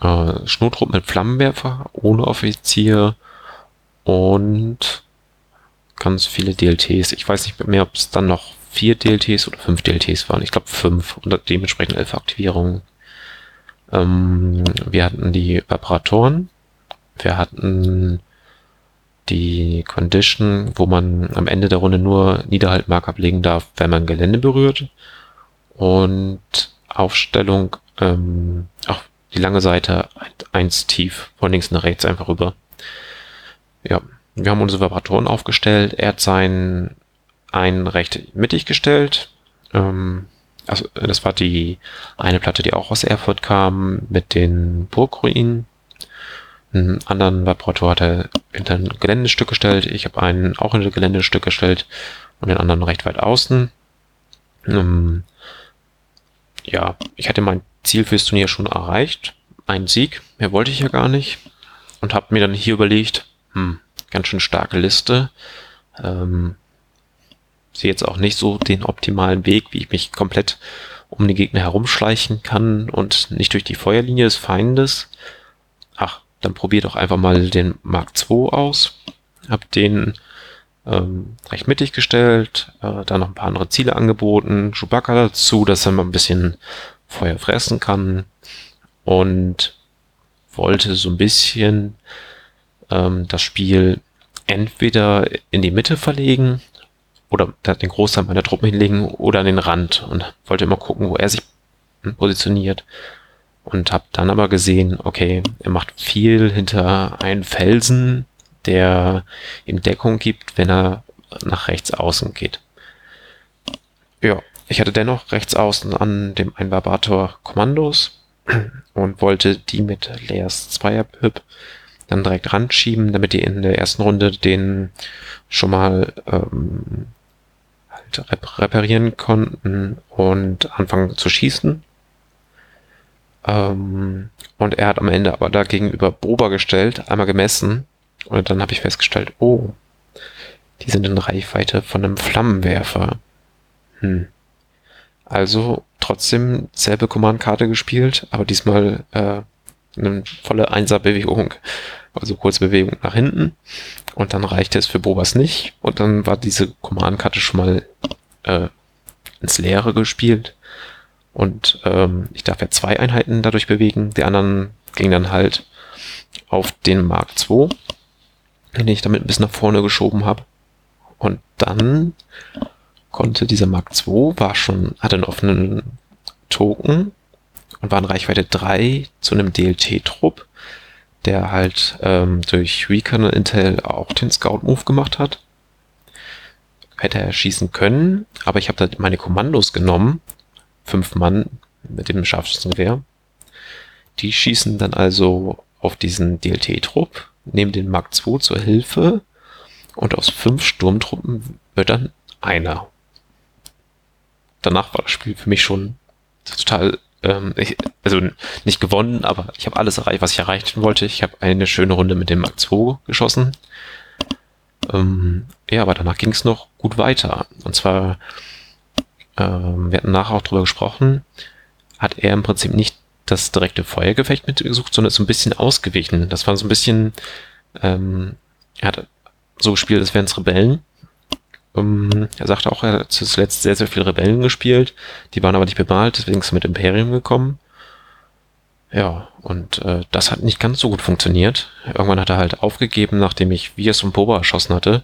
[SPEAKER 1] äh, Schnurtrupp mit Flammenwerfer, ohne Offizier und ganz viele DLTs. Ich weiß nicht mehr, ob es dann noch vier DLTs oder fünf DLTs waren. Ich glaube fünf und dementsprechend elf Aktivierungen. Ähm, wir hatten die Vibratoren. Wir hatten die Condition, wo man am Ende der Runde nur Niederhaltmark ablegen darf, wenn man Gelände berührt. Und Aufstellung, ähm, auch die lange Seite eins tief, von links nach rechts einfach rüber. Ja, wir haben unsere Vibratoren aufgestellt. Er hat seinen einen recht mittig gestellt. Ähm, also das war die eine Platte, die auch aus Erfurt kam, mit den Burgruinen. Einen anderen Vibrator hat er hinter ein Geländestück gestellt. Ich habe einen auch hinter ein Geländestück gestellt und den anderen recht weit außen. Ähm, ja, ich hatte mein Ziel fürs Turnier schon erreicht. Ein Sieg, mehr wollte ich ja gar nicht. Und habe mir dann hier überlegt, hm, ganz schön starke Liste. Ähm, sehe jetzt auch nicht so den optimalen Weg, wie ich mich komplett um die Gegner herumschleichen kann und nicht durch die Feuerlinie des Feindes. Ach, dann probier doch einfach mal den Mark II aus. Hab den ähm, recht mittig gestellt, äh, da noch ein paar andere Ziele angeboten, Chewbacca dazu, dass er mal ein bisschen Feuer fressen kann und wollte so ein bisschen ähm, das Spiel entweder in die Mitte verlegen oder den Großteil meiner Truppen hinlegen oder an den Rand und wollte immer gucken, wo er sich positioniert. Und habe dann aber gesehen, okay, er macht viel hinter einen Felsen, der ihm Deckung gibt, wenn er nach rechts außen geht. Ja, ich hatte dennoch rechts außen an dem Einbarbator Kommandos. und wollte die mit Leas Zweier-Pip dann direkt ranschieben, damit die in der ersten Runde den schon mal ähm, halt rep reparieren konnten und anfangen zu schießen. Ähm, und er hat am Ende aber da gegenüber Boba gestellt, einmal gemessen. Und dann habe ich festgestellt, oh, die sind in Reichweite von einem Flammenwerfer. Hm. Also trotzdem selbe Command-Karte gespielt, aber diesmal äh, eine volle Einser-Bewegung. Also kurze Bewegung nach hinten. Und dann reichte es für Bobas nicht. Und dann war diese Command-Karte schon mal äh, ins Leere gespielt. Und ähm, ich darf ja zwei Einheiten dadurch bewegen. Die anderen gingen dann halt auf den Mark II, den ich damit ein bisschen nach vorne geschoben habe. Und dann konnte dieser Mark II, war schon, hatte einen offenen Token und war in Reichweite 3 zu einem DLT-Trupp, der halt ähm, durch Recon und Intel auch den Scout-Move gemacht hat. Hätte er schießen können, aber ich habe da meine Kommandos genommen, fünf Mann mit dem Scharfschützengewehr. Die schießen dann also auf diesen DLT-Trupp, nehmen den Mark II zur Hilfe und aus fünf Sturmtruppen wird dann einer. Danach war das Spiel für mich schon total, ähm, ich, also nicht gewonnen, aber ich habe alles erreicht, was ich erreichen wollte. Ich habe eine schöne Runde mit dem Mark II geschossen. Ähm, ja, aber danach ging es noch gut weiter. Und zwar, ähm, wir hatten nachher auch drüber gesprochen, hat er im Prinzip nicht das direkte Feuergefecht mitgesucht, sondern ist so ein bisschen ausgewichen. Das war so ein bisschen, ähm, er hat so gespielt, als wären es Rebellen. Ähm, er sagte auch, er hat zuletzt sehr, sehr viele Rebellen gespielt. Die waren aber nicht bemalt, deswegen ist er mit Imperium gekommen. Ja, und äh, das hat nicht ganz so gut funktioniert. Irgendwann hat er halt aufgegeben, nachdem ich Vias und Boba erschossen hatte.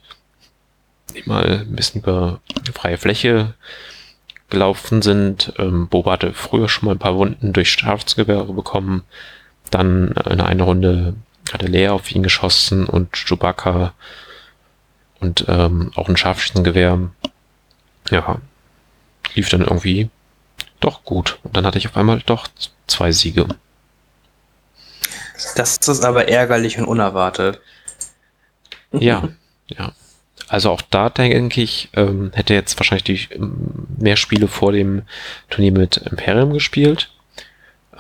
[SPEAKER 1] Mal ein bisschen über freie Fläche gelaufen sind. Ähm, Boba hatte früher schon mal ein paar Wunden durch Strafsgewehre bekommen. Dann in einer Runde hatte Leia auf ihn geschossen und Chewbacca und ähm, auch ein Scharfschützengewehr. Ja, lief dann irgendwie doch gut. Und dann hatte ich auf einmal doch zwei Siege.
[SPEAKER 3] Das ist aber ärgerlich und unerwartet.
[SPEAKER 1] Ja, ja. Also auch da denke ich, ähm, hätte jetzt wahrscheinlich die ähm, mehr Spiele vor dem Turnier mit Imperium gespielt,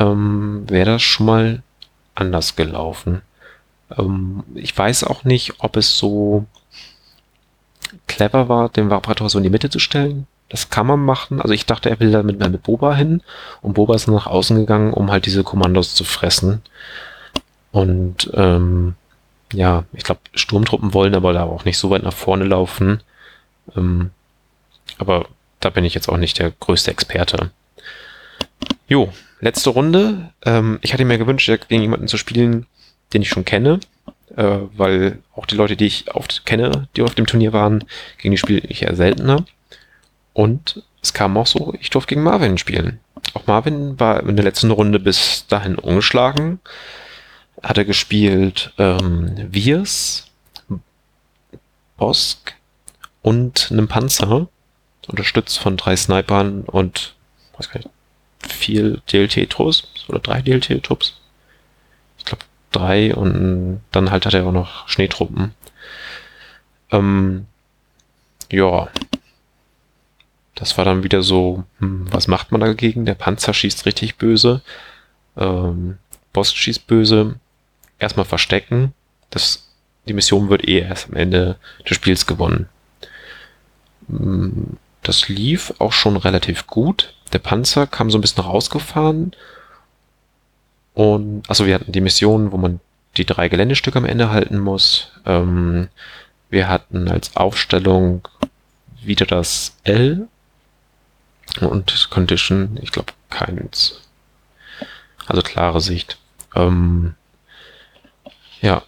[SPEAKER 1] ähm, wäre das schon mal anders gelaufen. Ähm, ich weiß auch nicht, ob es so clever war, den Vibrator so in die Mitte zu stellen. Das kann man machen. Also ich dachte, er will damit mal mit Boba hin und Boba ist nach außen gegangen, um halt diese Kommandos zu fressen. Und ähm, ja, ich glaube, Sturmtruppen wollen aber da auch nicht so weit nach vorne laufen. Ähm, aber da bin ich jetzt auch nicht der größte Experte. Jo, letzte Runde. Ähm, ich hatte mir gewünscht, gegen jemanden zu spielen, den ich schon kenne äh, weil auch die Leute, die ich oft kenne, die auf dem Turnier waren, gegen die spiele ich eher seltener. Und es kam auch so, ich durfte gegen Marvin spielen. Auch Marvin war in der letzten Runde bis dahin ungeschlagen. Hatte gespielt ähm, Viers, Bosk und einem Panzer, unterstützt von drei Snipern und weiß gar nicht, vier DLT-Trupps oder drei DLT-Trupps. Ich glaube, drei und dann halt hat er auch noch Schneetruppen. Ähm, ja. Das war dann wieder so, hm, was macht man dagegen? Der Panzer schießt richtig böse. Ähm, Boss schießt böse. Erstmal verstecken. Das, die Mission wird eh erst am Ende des Spiels gewonnen. Hm, das lief auch schon relativ gut. Der Panzer kam so ein bisschen rausgefahren und also wir hatten die Mission, wo man die drei Geländestücke am Ende halten muss. Ähm, wir hatten als Aufstellung wieder das L und Condition, ich glaube keins. Also klare Sicht. Ähm, ja,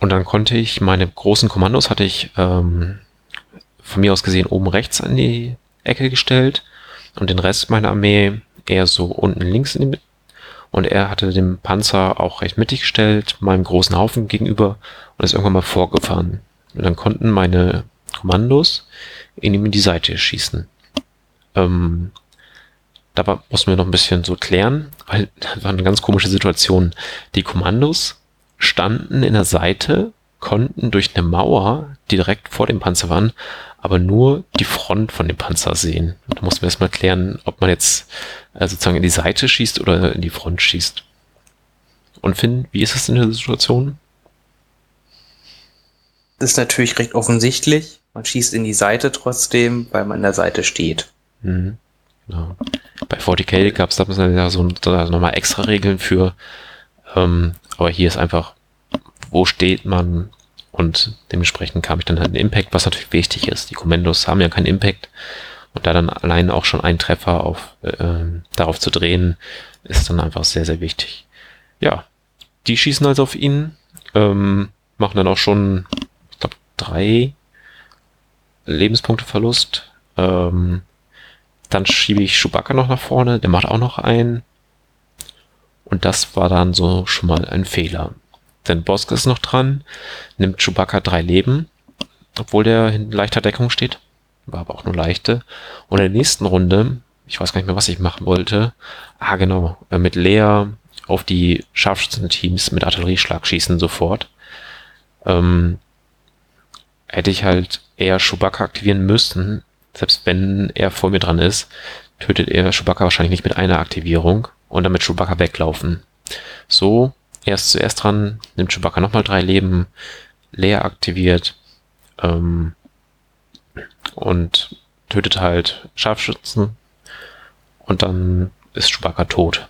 [SPEAKER 1] und dann konnte ich meine großen Kommandos hatte ich ähm, von mir aus gesehen oben rechts an die Ecke gestellt und den Rest meiner Armee eher so unten links in die und er hatte den Panzer auch recht mittig gestellt, meinem großen Haufen gegenüber und ist irgendwann mal vorgefahren. Und dann konnten meine Kommandos in ihm in die Seite schießen. Ähm, da war, mussten wir noch ein bisschen so klären, weil das war eine ganz komische Situation. Die Kommandos standen in der Seite, konnten durch eine Mauer, die direkt vor dem Panzer waren, aber nur die Front von dem Panzer sehen. Und da mussten wir erstmal klären, ob man jetzt äh, sozusagen in die Seite schießt oder in die Front schießt. Und Finn, wie ist es in der Situation?
[SPEAKER 3] Das ist natürlich recht offensichtlich. Man schießt in die Seite trotzdem, weil man an der Seite steht.
[SPEAKER 1] Mhm. Genau. Bei 40k gab es da ja so da nochmal extra Regeln für. Ähm, aber hier ist einfach, wo steht man? Und dementsprechend kam ich dann halt einen Impact, was natürlich wichtig ist. Die Kommandos haben ja keinen Impact. Und da dann allein auch schon einen Treffer auf, äh, darauf zu drehen, ist dann einfach sehr, sehr wichtig. Ja, die schießen also auf ihn, ähm, machen dann auch schon, ich glaube, drei Lebenspunkte Verlust. Ähm, dann schiebe ich Chewbacca noch nach vorne, der macht auch noch einen. Und das war dann so schon mal ein Fehler. Denn Bosk ist noch dran, nimmt Chewbacca drei Leben, obwohl der in leichter Deckung steht. War aber auch nur leichte. Und in der nächsten Runde, ich weiß gar nicht mehr, was ich machen wollte. Ah, genau, äh, mit Lea auf die Scharfschützen-Teams mit Artillerieschlag schießen sofort. Ähm, hätte ich halt eher Chewbacca aktivieren müssen, selbst wenn er vor mir dran ist, tötet er Chewbacca wahrscheinlich nicht mit einer Aktivierung und damit Chewbacca weglaufen. So, er ist zuerst dran, nimmt Chewbacca nochmal drei Leben, leer aktiviert ähm, und tötet halt Scharfschützen und dann ist Chewbacca tot.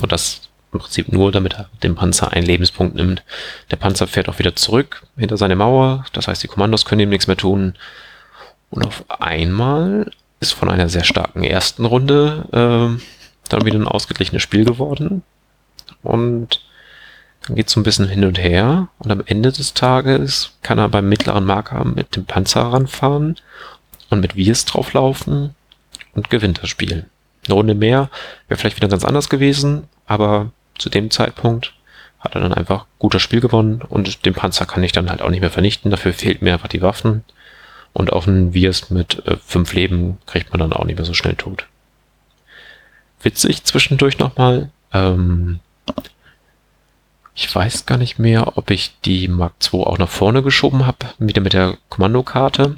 [SPEAKER 1] Und das im Prinzip nur, damit er dem Panzer einen Lebenspunkt nimmt. Der Panzer fährt auch wieder zurück hinter seine Mauer, das heißt, die Kommandos können ihm nichts mehr tun. Und auf einmal ist von einer sehr starken ersten Runde äh, dann wieder ein ausgeglichenes Spiel geworden. Und dann geht es so ein bisschen hin und her. Und am Ende des Tages kann er beim mittleren Marker mit dem Panzer ranfahren und mit Wirs drauflaufen und gewinnt das Spiel. Eine Runde mehr wäre vielleicht wieder ganz anders gewesen, aber zu dem Zeitpunkt hat er dann einfach gutes Spiel gewonnen und den Panzer kann ich dann halt auch nicht mehr vernichten. Dafür fehlt mir einfach die Waffen. Und auf einen Wirs mit äh, fünf Leben kriegt man dann auch nicht mehr so schnell tot. Witzig zwischendurch nochmal. Ähm, ich weiß gar nicht mehr, ob ich die Mark II auch nach vorne geschoben habe, wieder mit der Kommandokarte.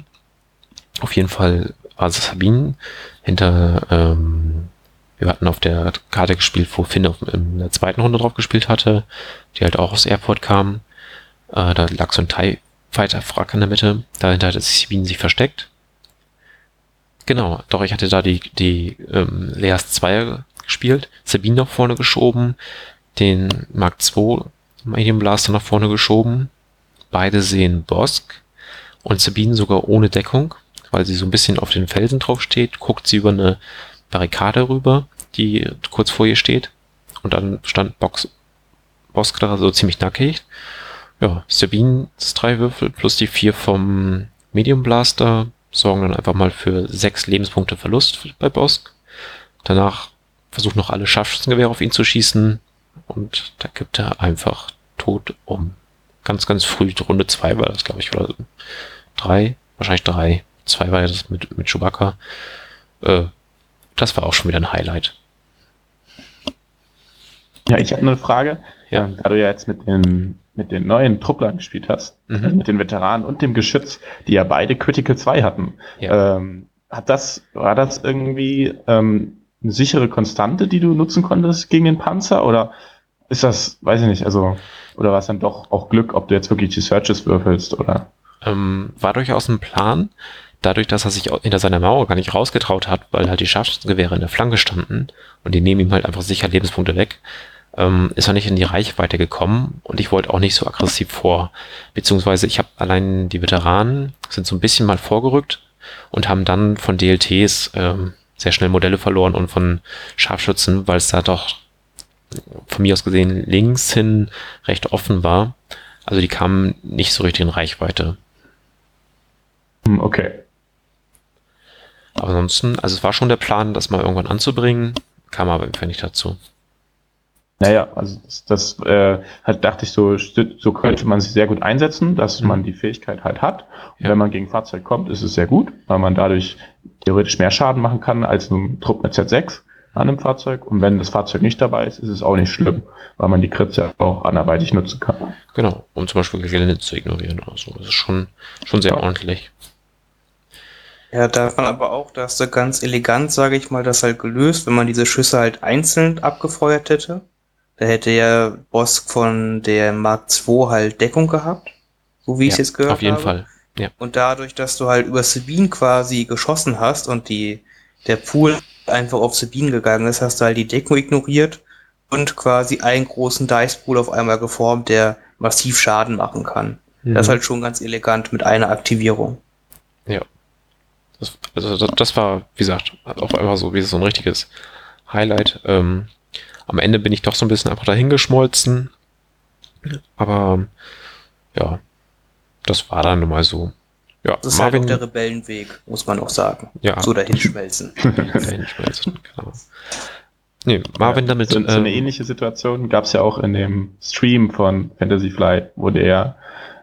[SPEAKER 1] Auf jeden Fall war es Sabine hinter, ähm, wir hatten auf der Karte gespielt, wo Finn in der zweiten Runde drauf gespielt hatte, die halt auch aus Airport kam. Äh, da lag so ein TIE Fighter Frack in der Mitte. Dahinter hat Sabine sich versteckt. Genau, doch ich hatte da die, die ähm, Leas 2 gespielt, Sabine nach vorne geschoben, den Mark II Medium Blaster nach vorne geschoben. Beide sehen Bosk und Sabine sogar ohne Deckung, weil sie so ein bisschen auf den Felsen drauf steht, guckt sie über eine Barrikade rüber, die kurz vor ihr steht. Und dann stand Box, Bosk da so ziemlich nackig. Ja, Sabines drei Würfel plus die vier vom Medium Blaster sorgen dann einfach mal für sechs Lebenspunkte Verlust bei Bosk. Danach versucht noch alle Scharfschützengewehre auf ihn zu schießen und da gibt er einfach tot um. Ganz, ganz früh, Runde zwei war das, glaube ich, oder drei, wahrscheinlich drei. Zwei war das mit, mit Chewbacca. Äh, das war auch schon wieder ein Highlight.
[SPEAKER 2] Ja, ich habe eine Frage. Ja. Da du ja jetzt mit den, mit den neuen Trupplern gespielt hast, mhm. also mit den Veteranen und dem Geschütz, die ja beide Critical 2 hatten, ja. ähm, hat das, war das irgendwie ähm, eine sichere Konstante, die du nutzen konntest gegen den Panzer? Oder ist das, weiß ich nicht, also, oder war es dann doch auch Glück, ob du jetzt wirklich die Searches würfelst oder?
[SPEAKER 1] Ähm, war durchaus ein Plan. Dadurch, dass er sich hinter seiner Mauer gar nicht rausgetraut hat, weil halt die Scharfschützengewehre in der Flanke standen und die nehmen ihm halt einfach sicher Lebenspunkte weg, ähm, ist er nicht in die Reichweite gekommen und ich wollte auch nicht so aggressiv vor. Beziehungsweise ich habe allein die Veteranen sind so ein bisschen mal vorgerückt und haben dann von DLTs ähm, sehr schnell Modelle verloren und von Scharfschützen, weil es da doch von mir aus gesehen links hin recht offen war. Also die kamen nicht so richtig in Reichweite.
[SPEAKER 2] Hm, okay.
[SPEAKER 1] Aber ansonsten, also es war schon der Plan, das mal irgendwann anzubringen, kam aber einfach nicht dazu.
[SPEAKER 2] Naja, also das, das äh, halt dachte ich so, so könnte man sich sehr gut einsetzen, dass mhm. man die Fähigkeit halt hat. Und ja. wenn man gegen Fahrzeug kommt, ist es sehr gut, weil man dadurch theoretisch mehr Schaden machen kann als ein Trupp mit Z6. an einem Fahrzeug. Und wenn das Fahrzeug nicht dabei ist, ist es auch nicht schlimm, weil man die Crits ja auch anderweitig nutzen kann.
[SPEAKER 1] Genau, um zum Beispiel Gelände zu ignorieren oder so. Das ist schon, schon sehr
[SPEAKER 2] Ja.
[SPEAKER 1] ordentlich.
[SPEAKER 3] Ja, darf man aber auch, da hast du ganz elegant, sage ich mal, das halt gelöst, wenn man diese Schüsse halt einzeln abgefeuert hätte. Da hätte ja Boss von der Mark II halt Deckung gehabt. So wie ich es
[SPEAKER 2] Ja,
[SPEAKER 3] jetzt gehört
[SPEAKER 1] Auf jeden
[SPEAKER 3] habe.
[SPEAKER 1] Fall.
[SPEAKER 3] Und dadurch, dass du halt über Sabine quasi geschossen hast und die, der Pool einfach auf Sabine gegangen ist, hast du halt die Deckung ignoriert und quasi einen großen Dice Pool auf einmal geformt, der massiv Schaden machen kann. Das ist
[SPEAKER 1] Mhm.
[SPEAKER 3] halt schon ganz elegant mit einer Aktivierung.
[SPEAKER 1] Das, also das, das war, wie gesagt, auch einfach so wie so ein richtiges Highlight. Ähm, am Ende bin ich doch so ein bisschen einfach dahingeschmolzen. Aber ja, das war dann nun mal so. Ja,
[SPEAKER 3] Das ist halt auch der Rebellenweg, muss man auch sagen.
[SPEAKER 1] ja,
[SPEAKER 3] So dahinschmelzen.
[SPEAKER 1] dahinschmelzen, genau. Nee, Marvin damit.
[SPEAKER 2] So, so eine
[SPEAKER 1] ähm,
[SPEAKER 2] ähnliche Situation gab es ja auch in dem Stream von Fantasy Flight, wo der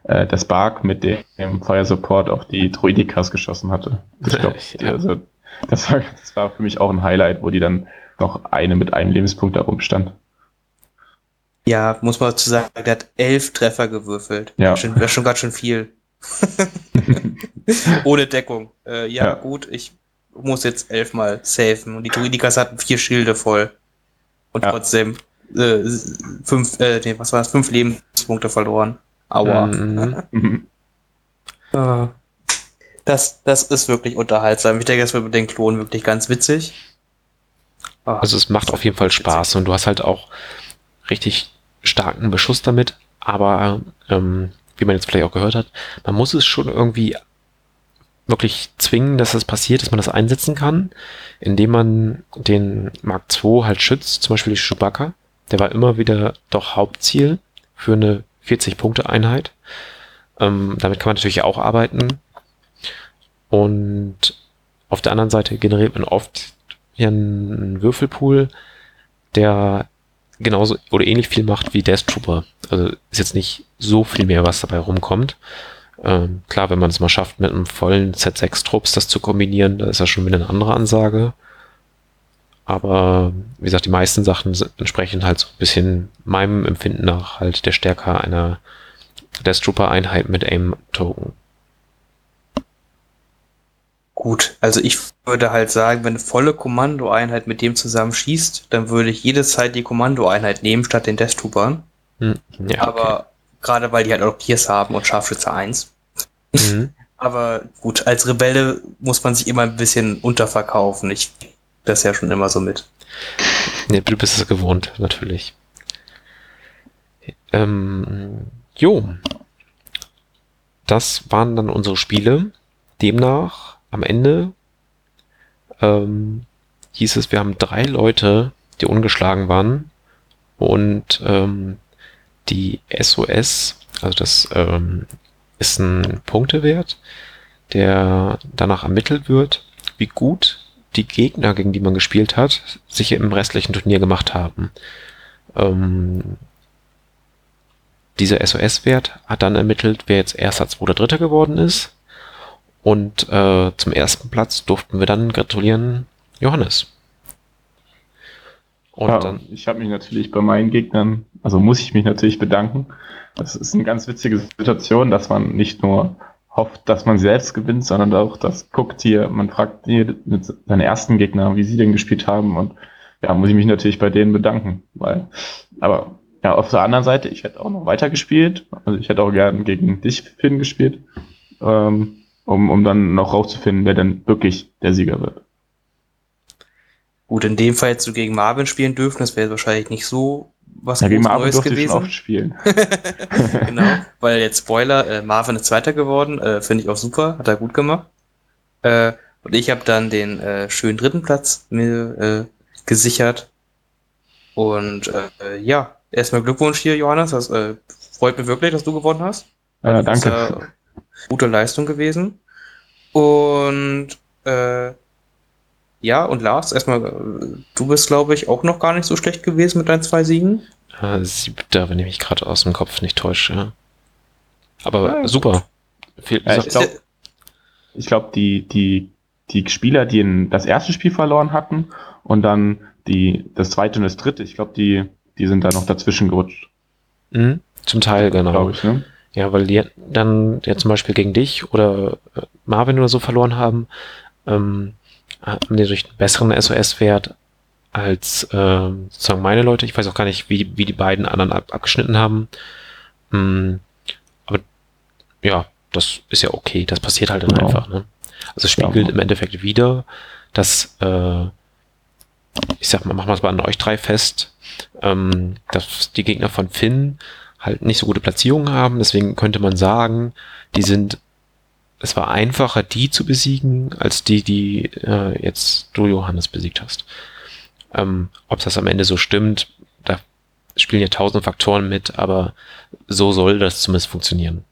[SPEAKER 2] äh, das Spark mit dem Fire Support auf die Druidikas geschossen hatte. Ich glaube,
[SPEAKER 1] Ja.
[SPEAKER 2] also, das, war, das war für mich auch ein Highlight, wo die dann noch eine mit einem Lebenspunkt da rumstand.
[SPEAKER 3] Ja, muss man dazu sagen, der hat elf Treffer gewürfelt.
[SPEAKER 2] Ja.
[SPEAKER 3] Schon, wäre schon ganz schön viel. Ohne Deckung. Äh, ja,
[SPEAKER 2] Ja.
[SPEAKER 3] gut, ich muss jetzt elfmal safen. Und die Druidikas hatten vier Schilde voll. Und
[SPEAKER 2] Ja.
[SPEAKER 3] trotzdem äh, fünf, äh, nee, was war das? Fünf Lebenspunkte verloren. Aua.
[SPEAKER 1] mhm.
[SPEAKER 2] Mhm.
[SPEAKER 3] Ah. Das, das ist wirklich unterhaltsam. Ich denke, das wird mit den Klonen wirklich ganz witzig.
[SPEAKER 1] Also es macht auf jeden Fall Spaß und du hast halt auch richtig starken Beschuss damit, aber ähm, wie man jetzt vielleicht auch gehört hat, man muss es schon irgendwie wirklich zwingen, dass das passiert, dass man das einsetzen kann, indem man den Mark II halt schützt, zum Beispiel die Chewbacca, der war immer wieder doch Hauptziel für eine 40-Punkte-Einheit. Ähm, damit kann man natürlich auch arbeiten. Und auf der anderen Seite generiert man oft ja einen Würfelpool, der genauso oder ähnlich viel macht wie Death Trooper. Also ist jetzt nicht so viel mehr, was dabei rumkommt. Ähm, klar, wenn man es mal schafft, mit einem vollen Set 6 Trupps das zu kombinieren, da ist das schon wieder eine andere Ansage. Aber wie gesagt, die meisten Sachen entsprechen halt so ein bisschen meinem Empfinden nach halt der Stärke einer Death Trooper Einheit mit Aim Token.
[SPEAKER 3] Gut, also ich würde halt sagen, wenn eine volle Kommandoeinheit mit dem zusammen schießt, dann würde ich jede Zeit die Kommandoeinheit nehmen statt den Death Troopern.
[SPEAKER 1] Hm, ja,
[SPEAKER 3] Aber gerade weil die halt auch Pierce haben und Scharfschütze 1.
[SPEAKER 1] okay. Mhm.
[SPEAKER 3] Aber gut, als Rebelle muss man sich immer ein bisschen unterverkaufen. Ich das ja schon immer so mit.
[SPEAKER 1] Nee, du bist es gewohnt, natürlich. Ähm, jo. Das waren dann unsere Spiele. Demnach am Ende ähm, hieß es, wir haben drei Leute, die ungeschlagen waren. Und ähm, die SOS, also das ähm, ist ein Punktewert, der danach ermittelt wird, wie gut die Gegner, gegen die man gespielt hat, sich im restlichen Turnier gemacht haben. Ähm, dieser SOS-Wert hat dann ermittelt, wer jetzt erster, zweiter, dritter geworden ist. Und äh, zum ersten Platz durften wir dann gratulieren Johannes. Und
[SPEAKER 2] ja,
[SPEAKER 1] dann,
[SPEAKER 2] ich habe mich natürlich bei meinen Gegnern, also muss ich mich natürlich bedanken. Das ist eine ganz witzige Situation, dass man nicht nur hofft, dass man selbst gewinnt, sondern auch das guckt hier, man fragt hier mit seinen ersten Gegnern, wie sie denn gespielt haben und ja, muss ich mich natürlich bei denen bedanken, weil, aber ja, auf der anderen Seite, ich hätte auch noch weiter gespielt, also ich hätte auch gern gegen dich, Finn, gespielt, ähm, um, um dann noch rauszufinden, wer denn wirklich der Sieger wird.
[SPEAKER 3] Gut, in dem Fall hättest du gegen Marvin spielen dürfen, das wäre wahrscheinlich nicht so was
[SPEAKER 2] Ja, gegen Marvin
[SPEAKER 3] Neues
[SPEAKER 2] ich schon
[SPEAKER 3] gewesen.
[SPEAKER 2] oft spielen.
[SPEAKER 3] genau, weil jetzt Spoiler, äh, Marvin ist Zweiter geworden, äh, finde ich auch super, hat er gut gemacht. Äh, und ich habe dann den äh, schönen dritten Platz mir äh, gesichert. Und äh, ja, erstmal Glückwunsch hier, Johannes. Das äh, freut mich wirklich, dass du gewonnen hast.
[SPEAKER 2] Ja,
[SPEAKER 3] Das ist
[SPEAKER 2] danke.
[SPEAKER 3] Gute Leistung gewesen. Und äh, ja, und Lars, erstmal, äh, du bist, glaube ich, auch noch gar nicht so schlecht gewesen mit deinen zwei Siegen.
[SPEAKER 1] äh, siebter, wenn ich mich gerade aus dem Kopf nicht täusche. Ja. Aber
[SPEAKER 3] Ja,
[SPEAKER 1] super. Viel,
[SPEAKER 2] Ja,
[SPEAKER 1] wie
[SPEAKER 2] ich
[SPEAKER 1] gesagt,
[SPEAKER 2] glaub- Ich glaube, die, die, die Spieler, die in das erste Spiel verloren hatten und dann die, das zweite und das dritte, ich glaube, die, die sind da noch dazwischen gerutscht.
[SPEAKER 1] Mhm. Zum Teil, genau.
[SPEAKER 2] Glaube ich, ne?
[SPEAKER 1] Ja, weil die dann ja zum Beispiel gegen dich oder äh, Marvin oder so verloren haben, ähm, haben die durch einen besseren SOS-Wert als äh, sozusagen meine Leute. Ich weiß auch gar nicht, wie, wie die beiden anderen ab, abgeschnitten haben. Mm, aber ja, das ist ja okay. Das passiert halt dann
[SPEAKER 2] Genau.
[SPEAKER 1] einfach. Ne? Also es spiegelt
[SPEAKER 2] Ja.
[SPEAKER 1] im Endeffekt wieder, dass äh, ich sag mal, machen wir es mal an euch drei fest, ähm, dass die Gegner von Finn halt nicht so gute Platzierungen haben. Deswegen könnte man sagen, die sind, es war einfacher, die zu besiegen, als die, die äh, jetzt du Johannes besiegt hast. Ähm, Ob das am Ende so stimmt, da spielen ja tausend Faktoren mit, aber so soll das zumindest funktionieren.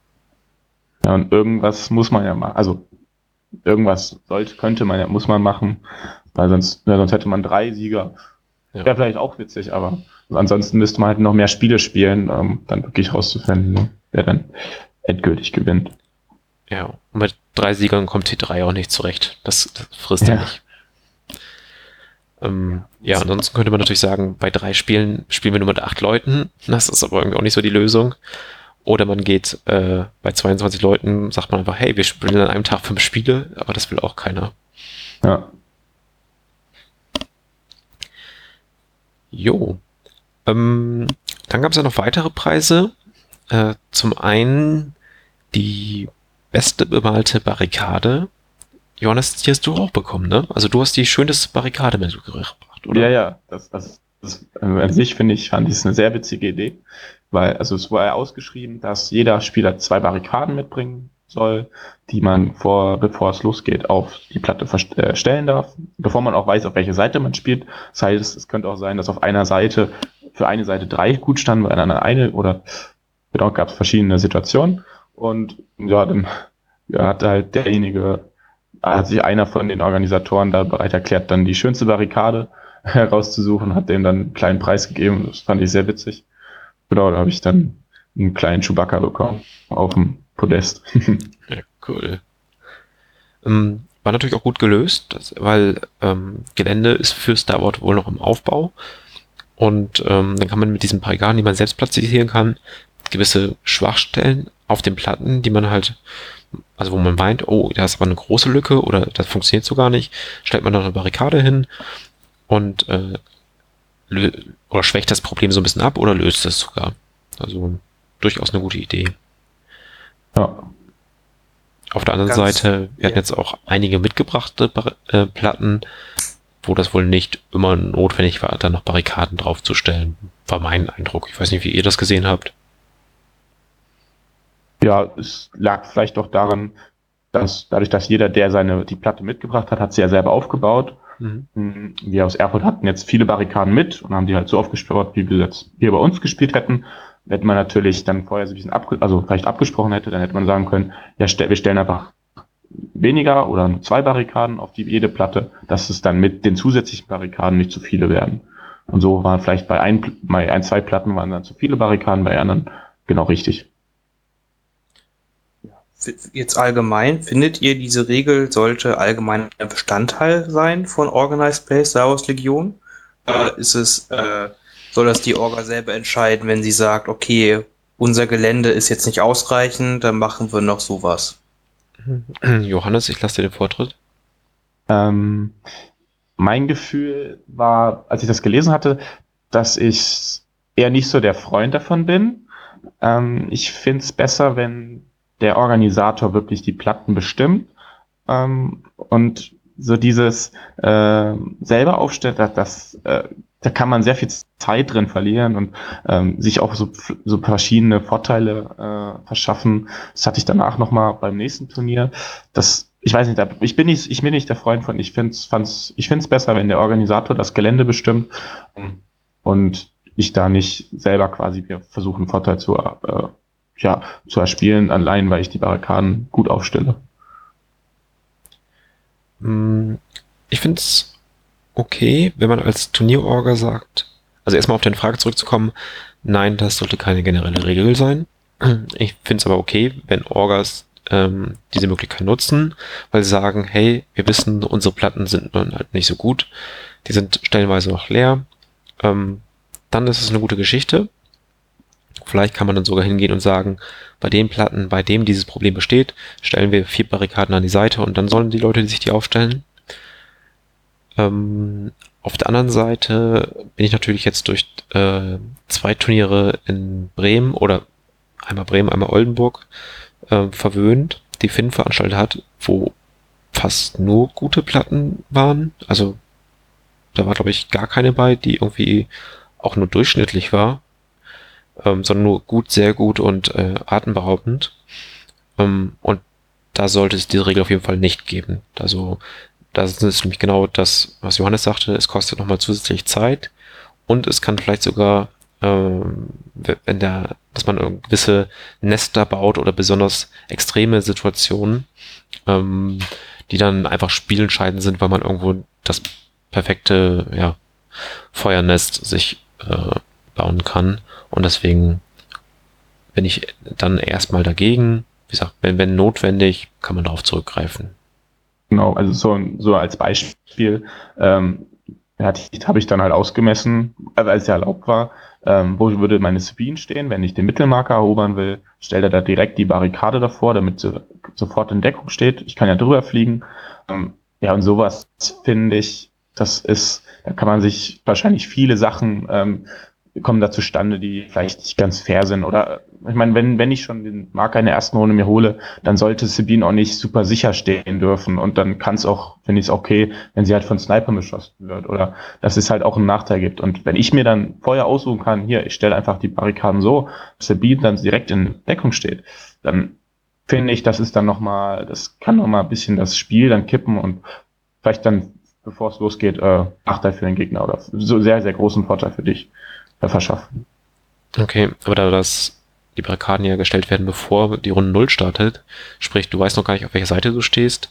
[SPEAKER 2] Ja, und irgendwas muss man ja machen. Also irgendwas sollte, könnte man ja, muss man machen, weil sonst, ja, sonst hätte man drei Sieger.
[SPEAKER 1] Ja.
[SPEAKER 2] Wäre vielleicht auch witzig, aber ansonsten müsste man halt noch mehr Spiele spielen, um dann wirklich rauszufinden, ne, wer dann endgültig gewinnt.
[SPEAKER 1] Ja, und mit drei Siegern kommt T3 auch nicht zurecht. Das, das frisst er
[SPEAKER 2] Ja.
[SPEAKER 1] nicht. Ähm, ja, ansonsten könnte man natürlich sagen, bei drei Spielen spielen wir nur mit acht Leuten. Das ist aber irgendwie auch nicht so die Lösung. Oder man geht äh, bei 22 Leuten, sagt man einfach, hey, wir spielen an einem Tag fünf Spiele, aber das will auch keiner.
[SPEAKER 2] Ja.
[SPEAKER 1] Jo. Ähm, dann gab es ja noch weitere Preise. Äh, zum einen die beste bemalte Barrikade. Johannes, die hast du auch bekommen, ne? Also du hast die schönste Barrikade mitgebracht, oder?
[SPEAKER 2] Ja, ja, das, das, das also an sich finde ich, fand ich es eine sehr witzige Idee, weil also es war ja ausgeschrieben, dass jeder Spieler zwei Barrikaden mitbringen soll, die man vor, bevor es losgeht, auf die Platte äh, stellen darf, bevor man auch weiß, auf welche Seite man spielt. Das heißt, es könnte auch sein, dass auf einer Seite für eine Seite drei gut standen, bei einer eine oder genau gab es verschiedene Situationen und ja, dann ja, hat halt derjenige, hat sich einer von den Organisatoren da bereit erklärt, dann die schönste Barrikade herauszusuchen, hat dem dann einen kleinen Preis gegeben. Das fand ich sehr witzig. Genau, da habe ich dann einen kleinen Chewbacca bekommen auf dem Podest.
[SPEAKER 1] Ja, cool. Ähm, war natürlich auch gut gelöst, weil ähm, Gelände ist für Star Wars wohl noch im Aufbau. Und ähm, dann kann man mit diesen Barrikaden, die man selbst platzieren kann, gewisse Schwachstellen auf den Platten, die man halt, also wo man meint, oh, da ist aber eine große Lücke oder das funktioniert so gar nicht, stellt man dann eine Barrikade hin und äh, lö- oder schwächt das Problem so ein bisschen ab oder löst es sogar. Also durchaus eine gute Idee.
[SPEAKER 2] ja.
[SPEAKER 1] Auf der anderen
[SPEAKER 3] Ganz-
[SPEAKER 1] Seite, wir hatten
[SPEAKER 3] ja.
[SPEAKER 1] jetzt auch einige mitgebrachte äh, Platten, wo das wohl nicht immer notwendig war, da noch Barrikaden draufzustellen. War mein Eindruck. Ich weiß nicht, wie ihr das gesehen habt.
[SPEAKER 2] ja, es lag vielleicht doch daran, dass dadurch, dass jeder, der seine die Platte mitgebracht hat, hat sie ja selber aufgebaut. Mhm. Wir aus Erfurt hatten jetzt viele Barrikaden mit und haben die halt so aufgebaut, wie wir jetzt hier bei uns gespielt hätten. Hätte man natürlich dann vorher so ein bisschen abge also vielleicht abgesprochen hätte, dann hätte man sagen können, ja, wir stellen einfach weniger oder zwei Barrikaden auf die jede Platte, dass es dann mit den zusätzlichen Barrikaden nicht zu viele werden. Und so waren vielleicht bei ein, bei ein, zwei Platten waren dann zu viele Barrikaden, bei anderen genau richtig.
[SPEAKER 3] Jetzt allgemein, findet ihr, diese Regel sollte allgemein ein Bestandteil sein von Organized Play Star Wars Legion? Oder ist es, äh, soll das die Orga selber entscheiden, wenn sie sagt, okay, unser Gelände ist jetzt nicht ausreichend, dann machen wir noch sowas?
[SPEAKER 1] Johannes, ich lasse dir den Vortritt.
[SPEAKER 2] Ähm, mein Gefühl war, als ich das gelesen hatte, dass ich eher nicht so der Freund davon bin. Ähm, ich finde es besser, wenn der Organisator wirklich die Platten bestimmt ähm, und so dieses äh, selber aufstellt, das, das äh, da kann man sehr viel Zeit drin verlieren und ähm, sich auch so, so verschiedene Vorteile äh, verschaffen. Das hatte ich danach nochmal beim nächsten Turnier. Das, ich weiß nicht, ich bin nicht, ich bin nicht der Freund von. Ich finde es, ich finde es besser, wenn der Organisator das Gelände bestimmt und ich da nicht selber quasi wir versuchen, einen Vorteil zu, äh, ja, zu erspielen, allein weil ich die Barrikaden gut aufstelle.
[SPEAKER 1] Mm, Ich finde es okay, wenn man als Turnierorga sagt, also erstmal auf deine Frage zurückzukommen, nein, das sollte keine generelle Regel sein. Ich finde es aber okay, wenn Orgas ähm, diese Möglichkeit nutzen, weil sie sagen, hey, wir wissen, unsere Platten sind nun halt nicht so gut. Die sind stellenweise auch leer. Ähm, dann ist es eine gute Geschichte. Vielleicht kann man dann sogar hingehen und sagen, bei den Platten, bei dem dieses Problem besteht, stellen wir vier Barrikaden an die Seite und dann sollen die Leute, sich die aufstellen. Ähm, auf der anderen Seite bin ich natürlich jetzt durch äh, zwei Turniere in Bremen oder einmal Bremen, einmal Oldenburg äh, verwöhnt, die Finn veranstaltet hat, wo fast nur gute Platten waren. Also da war, glaube ich, gar keine bei, die irgendwie auch nur durchschnittlich war, ähm, sondern nur gut, sehr gut und äh, atemberaubend. Ähm, und da sollte es diese Regel auf jeden Fall nicht geben. Also das ist nämlich genau das, was Johannes sagte, es kostet nochmal zusätzlich Zeit und es kann vielleicht sogar, ähm, wenn der, dass man gewisse Nester baut oder besonders extreme Situationen, ähm, die dann einfach spielentscheidend sind, weil man irgendwo das perfekte ja, Feuernest sich äh, bauen kann. Und deswegen bin ich dann erstmal dagegen. Wie gesagt, wenn, wenn notwendig, kann man darauf zurückgreifen.
[SPEAKER 2] Genau, also so, so als Beispiel ähm, habe ich dann halt ausgemessen, also als es erlaubt war, ähm, wo würde meine Sabine stehen, wenn ich den Mittelmarker erobern will, stellt er da direkt die Barrikade davor, damit sie sofort in Deckung steht. Ich kann ja drüber fliegen. Ähm, ja, und sowas finde ich, das ist, da kann man sich wahrscheinlich viele Sachen ähm, kommen da zustande, die vielleicht nicht ganz fair sind. Oder ich meine, wenn, wenn ich schon den Marker in der ersten Runde mir hole, dann sollte Sabine auch nicht super sicher stehen dürfen. Und dann kann es auch, finde ich es okay, wenn sie halt von Sniper beschossen wird. Oder dass es halt auch einen Nachteil gibt. Und wenn ich mir dann vorher aussuchen kann, hier, ich stelle einfach die Barrikaden so, dass Sabine dann direkt in Deckung steht, dann finde ich, das ist dann nochmal, das kann nochmal ein bisschen das Spiel dann kippen und vielleicht dann, bevor es losgeht, äh, Nachteil für den Gegner oder so sehr, sehr großen Vorteil für dich verschaffen.
[SPEAKER 1] Okay, aber da das die Barrikaden ja gestellt werden, bevor die Runde Null startet, sprich, du weißt noch gar nicht, auf welcher Seite du stehst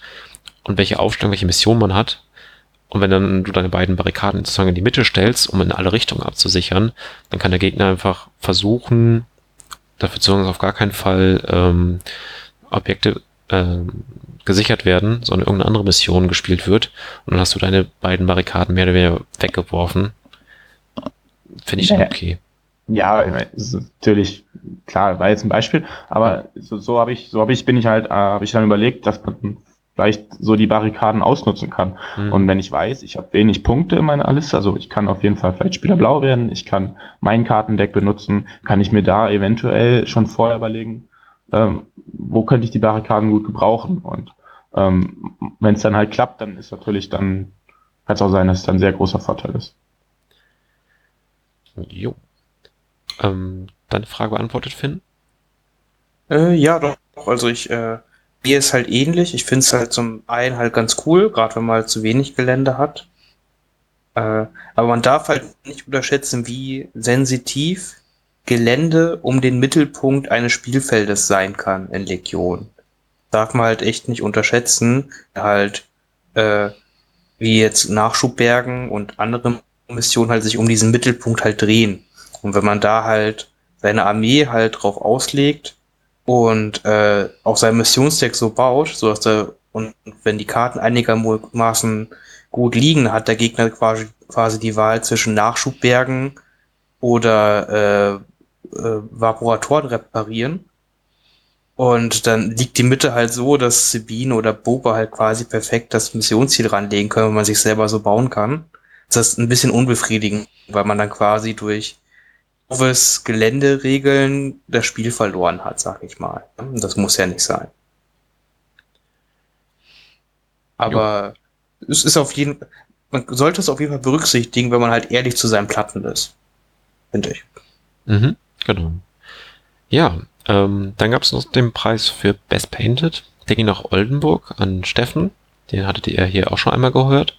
[SPEAKER 1] und welche Aufstellung, welche Mission man hat. Und wenn dann du deine beiden Barrikaden sozusagen in die Mitte stellst, um in alle Richtungen abzusichern, dann kann der Gegner einfach versuchen, dafür zu sorgen, auf gar keinen Fall ähm, Objekte ähm, gesichert werden, sondern irgendeine andere Mission gespielt wird. Und dann hast du deine beiden Barrikaden mehr oder weniger weggeworfen. Finde ich
[SPEAKER 2] naja.
[SPEAKER 1] okay.
[SPEAKER 2] Ja, natürlich klar, war jetzt ein Beispiel, aber so, so habe ich, so habe ich, bin ich halt, äh, habe ich dann überlegt, dass man vielleicht so die Barrikaden ausnutzen kann.
[SPEAKER 1] Mhm.
[SPEAKER 2] Und wenn ich weiß, ich habe wenig Punkte in meiner Liste, also ich kann auf jeden Fall vielleicht Spieler blau werden, ich kann mein Kartendeck benutzen, kann ich mir da eventuell schon vorher überlegen, ähm, wo könnte ich die Barrikaden gut gebrauchen. Und ähm, wenn es dann halt klappt, dann ist natürlich dann, kann es auch sein, dass es dann ein sehr großer Vorteil ist.
[SPEAKER 1] Jo. Ähm, deine Frage beantwortet, Finn?
[SPEAKER 3] Äh, ja, doch. Also ich, äh, mir ist halt ähnlich. Ich finde es halt zum einen halt ganz cool, gerade wenn man halt zu wenig Gelände hat. Äh, aber man darf halt nicht unterschätzen, wie sensitiv Gelände um den Mittelpunkt eines Spielfeldes sein kann in Legion. Darf man halt echt nicht unterschätzen. Halt, äh, wie jetzt Nachschubbergen und andere Missionen halt sich um diesen Mittelpunkt halt drehen. Und wenn man da halt seine Armee halt drauf auslegt und äh, auch sein Missionsdeck so baut, so dass er und wenn die Karten einigermaßen gut liegen, hat der Gegner quasi, quasi die Wahl zwischen Nachschubbergen oder äh, äh, Vaporatoren reparieren. Und dann liegt die Mitte halt so, dass Sabine oder Boba halt quasi perfekt das Missionsziel ranlegen können, wenn man sich selber so bauen kann. Das ist ein bisschen unbefriedigend, weil man dann quasi durch doofes Geländeregeln das Spiel verloren hat, sag ich mal. Das muss ja nicht sein. Aber jo. es ist auf jeden man sollte es auf jeden Fall berücksichtigen, wenn man halt ehrlich zu seinen Platten ist. Finde ich.
[SPEAKER 1] Mhm, genau. Ja, ähm, dann gab es noch den Preis für Best Painted. Der ging nach Oldenburg an Steffen. Den hattet ihr hier auch schon einmal gehört.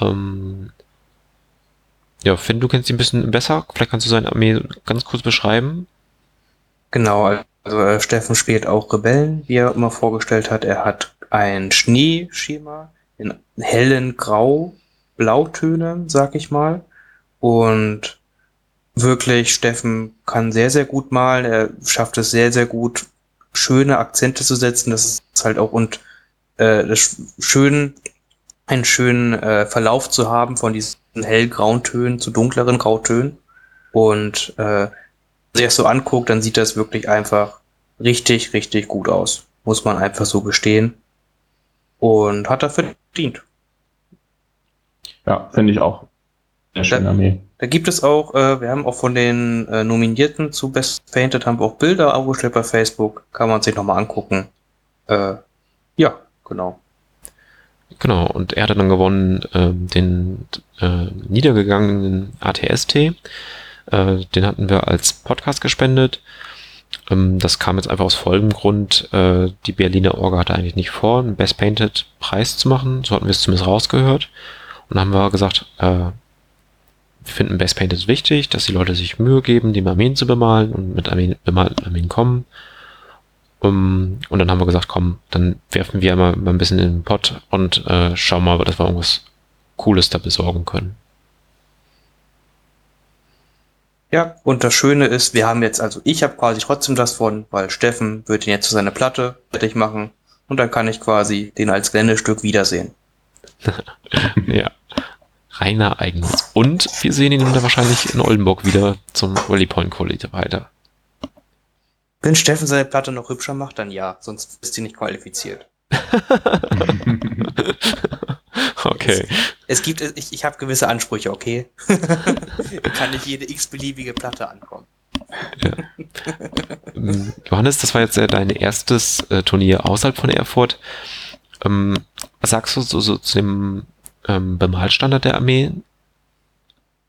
[SPEAKER 1] Ähm, ja, Finn, du kennst ihn ein bisschen besser. Vielleicht kannst du seine Armee ganz kurz beschreiben.
[SPEAKER 3] Genau, also äh, Steffen spielt auch Rebellen, wie er immer vorgestellt hat. Er hat ein Schneeschema in hellen Grau-Blautönen, sag ich mal. Und wirklich, Steffen kann sehr, sehr gut malen. Er schafft es sehr, sehr gut, schöne Akzente zu setzen. Das ist halt auch und äh, das schön einen schönen äh, Verlauf zu haben von diesen hellgrauen Tönen zu dunkleren Grautönen. Und äh, wenn man sich das so anguckt, dann sieht das wirklich einfach richtig, richtig gut aus. Muss man einfach so gestehen. Und hat dafür verdient.
[SPEAKER 2] Ja, finde ich auch. Sehr schöne Armee.
[SPEAKER 3] Da gibt es auch, äh, wir haben auch von den äh, Nominierten zu Best Painted haben wir auch Bilder aufgestellt bei Facebook. Kann man sich nochmal angucken. Äh, ja, genau.
[SPEAKER 1] Genau, und er hatte dann gewonnen ähm, den äh, niedergegangenen ATST. Äh, den hatten wir als Podcast gespendet. Ähm, das kam jetzt einfach aus folgendem Grund. Äh, die Berliner Orga hatte eigentlich nicht vor, einen Best Painted Preis zu machen. So hatten wir es zumindest rausgehört. Und dann haben wir gesagt, äh, wir finden Best Painted wichtig, dass die Leute sich Mühe geben, die Armeen zu bemalen und mit Armeen, bemalten Armeen kommen. Um, und dann haben wir gesagt, komm, dann werfen wir mal, mal ein bisschen in den Pott und äh, schauen mal, dass wir irgendwas Cooles da besorgen können.
[SPEAKER 3] Ja, und das Schöne ist, wir haben jetzt, also ich habe quasi trotzdem das von, weil Steffen wird ihn jetzt zu seiner Platte fertig machen und dann kann ich quasi den als Geländestück wiedersehen.
[SPEAKER 1] ja. Reiner Eigennutz. Und wir sehen ihn dann wahrscheinlich in Oldenburg wieder zum Rally Point Quality weiter.
[SPEAKER 3] Wenn Steffen seine Platte noch hübscher macht, dann ja, sonst ist sie nicht qualifiziert.
[SPEAKER 1] okay.
[SPEAKER 3] Es, es gibt, ich, ich habe gewisse Ansprüche, okay? Kann nicht jede x-beliebige Platte ankommen.
[SPEAKER 1] Ja. Johannes, das war jetzt ja dein erstes äh, Turnier außerhalb von Erfurt. Ähm, was sagst du so, so zu dem ähm, Bemalstandard der Armee?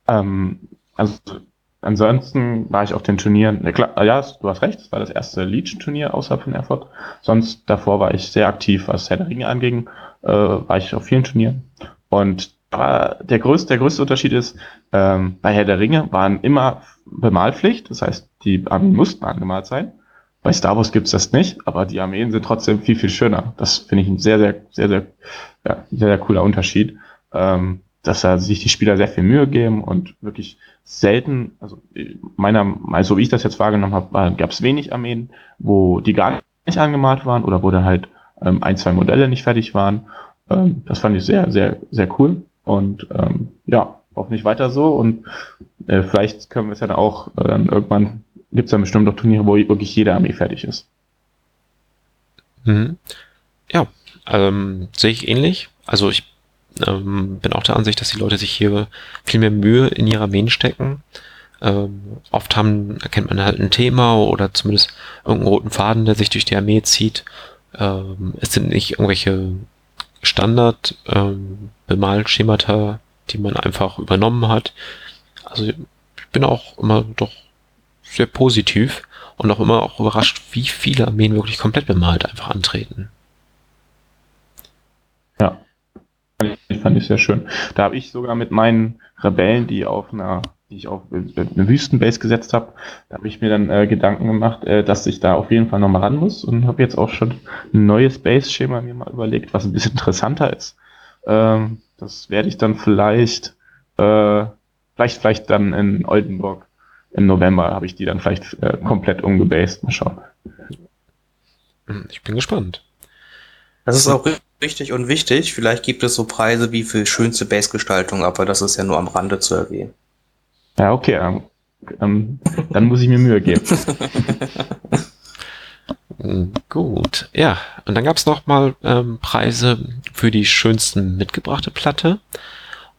[SPEAKER 2] Ähm, also ansonsten war ich auf den Turnieren, ja, klar, ja, du hast recht, es war das erste Legion-Turnier außerhalb von Erfurt. Sonst davor war ich sehr aktiv, was Herr der Ringe anging, äh, war ich auf vielen Turnieren. Und der größte, der größte Unterschied ist, ähm, bei Herr der Ringe waren immer Bemalpflicht, das heißt, die Armeen mussten angemalt sein. Bei Star Wars gibt's das nicht, aber die Armeen sind trotzdem viel, viel schöner. Das finde ich ein sehr, sehr, sehr, sehr, ja, sehr, sehr cooler Unterschied ähm, dass da sich die Spieler sehr viel Mühe geben und wirklich selten, also meiner, also wie ich das jetzt wahrgenommen habe, gab es wenig Armeen, wo die gar nicht angemalt waren oder wo dann halt ähm, ein, zwei Modelle nicht fertig waren. Ähm, das fand ich sehr, sehr, sehr cool und ähm, ja, hoffentlich weiter so und äh, vielleicht können wir es ja dann auch äh, dann irgendwann gibt es dann bestimmt auch Turniere, wo wirklich jede Armee fertig ist.
[SPEAKER 1] Mhm. Ja, ähm, sehe ich ähnlich. Also ich ähm, bin auch der Ansicht, dass die Leute sich hier viel mehr Mühe in ihrer Armeen stecken. Ähm, oft haben, erkennt man halt ein Thema oder zumindest irgendeinen roten Faden, der sich durch die Armee zieht. Ähm, es sind nicht irgendwelche Standard ähm, Bemalschemata, die man einfach übernommen hat. Also ich bin auch immer doch sehr positiv und auch immer auch überrascht, wie viele Armeen wirklich komplett bemalt einfach antreten.
[SPEAKER 2] Fand ich sehr schön. Da habe ich sogar mit meinen Rebellen, die auf einer, die ich auf eine Wüstenbase gesetzt habe, da habe ich mir dann äh, Gedanken gemacht, äh, dass ich da auf jeden Fall nochmal ran muss und habe jetzt auch schon ein neues Base-Schema mir mal überlegt, was ein bisschen interessanter ist. Ähm, das werde ich dann vielleicht, äh, vielleicht, vielleicht dann in Oldenburg im November habe ich die dann vielleicht äh, komplett umgebased. Mal schauen.
[SPEAKER 1] Ich bin gespannt.
[SPEAKER 3] Das ist auch richtig und wichtig. Vielleicht gibt es so Preise wie für schönste Base-Gestaltung, aber das ist ja nur am Rande zu erwähnen.
[SPEAKER 2] Ja, okay. Ähm, ähm, dann muss ich mir Mühe geben.
[SPEAKER 1] Gut, ja. Und dann gab es nochmal ähm, Preise für die schönsten mitgebrachte Platte.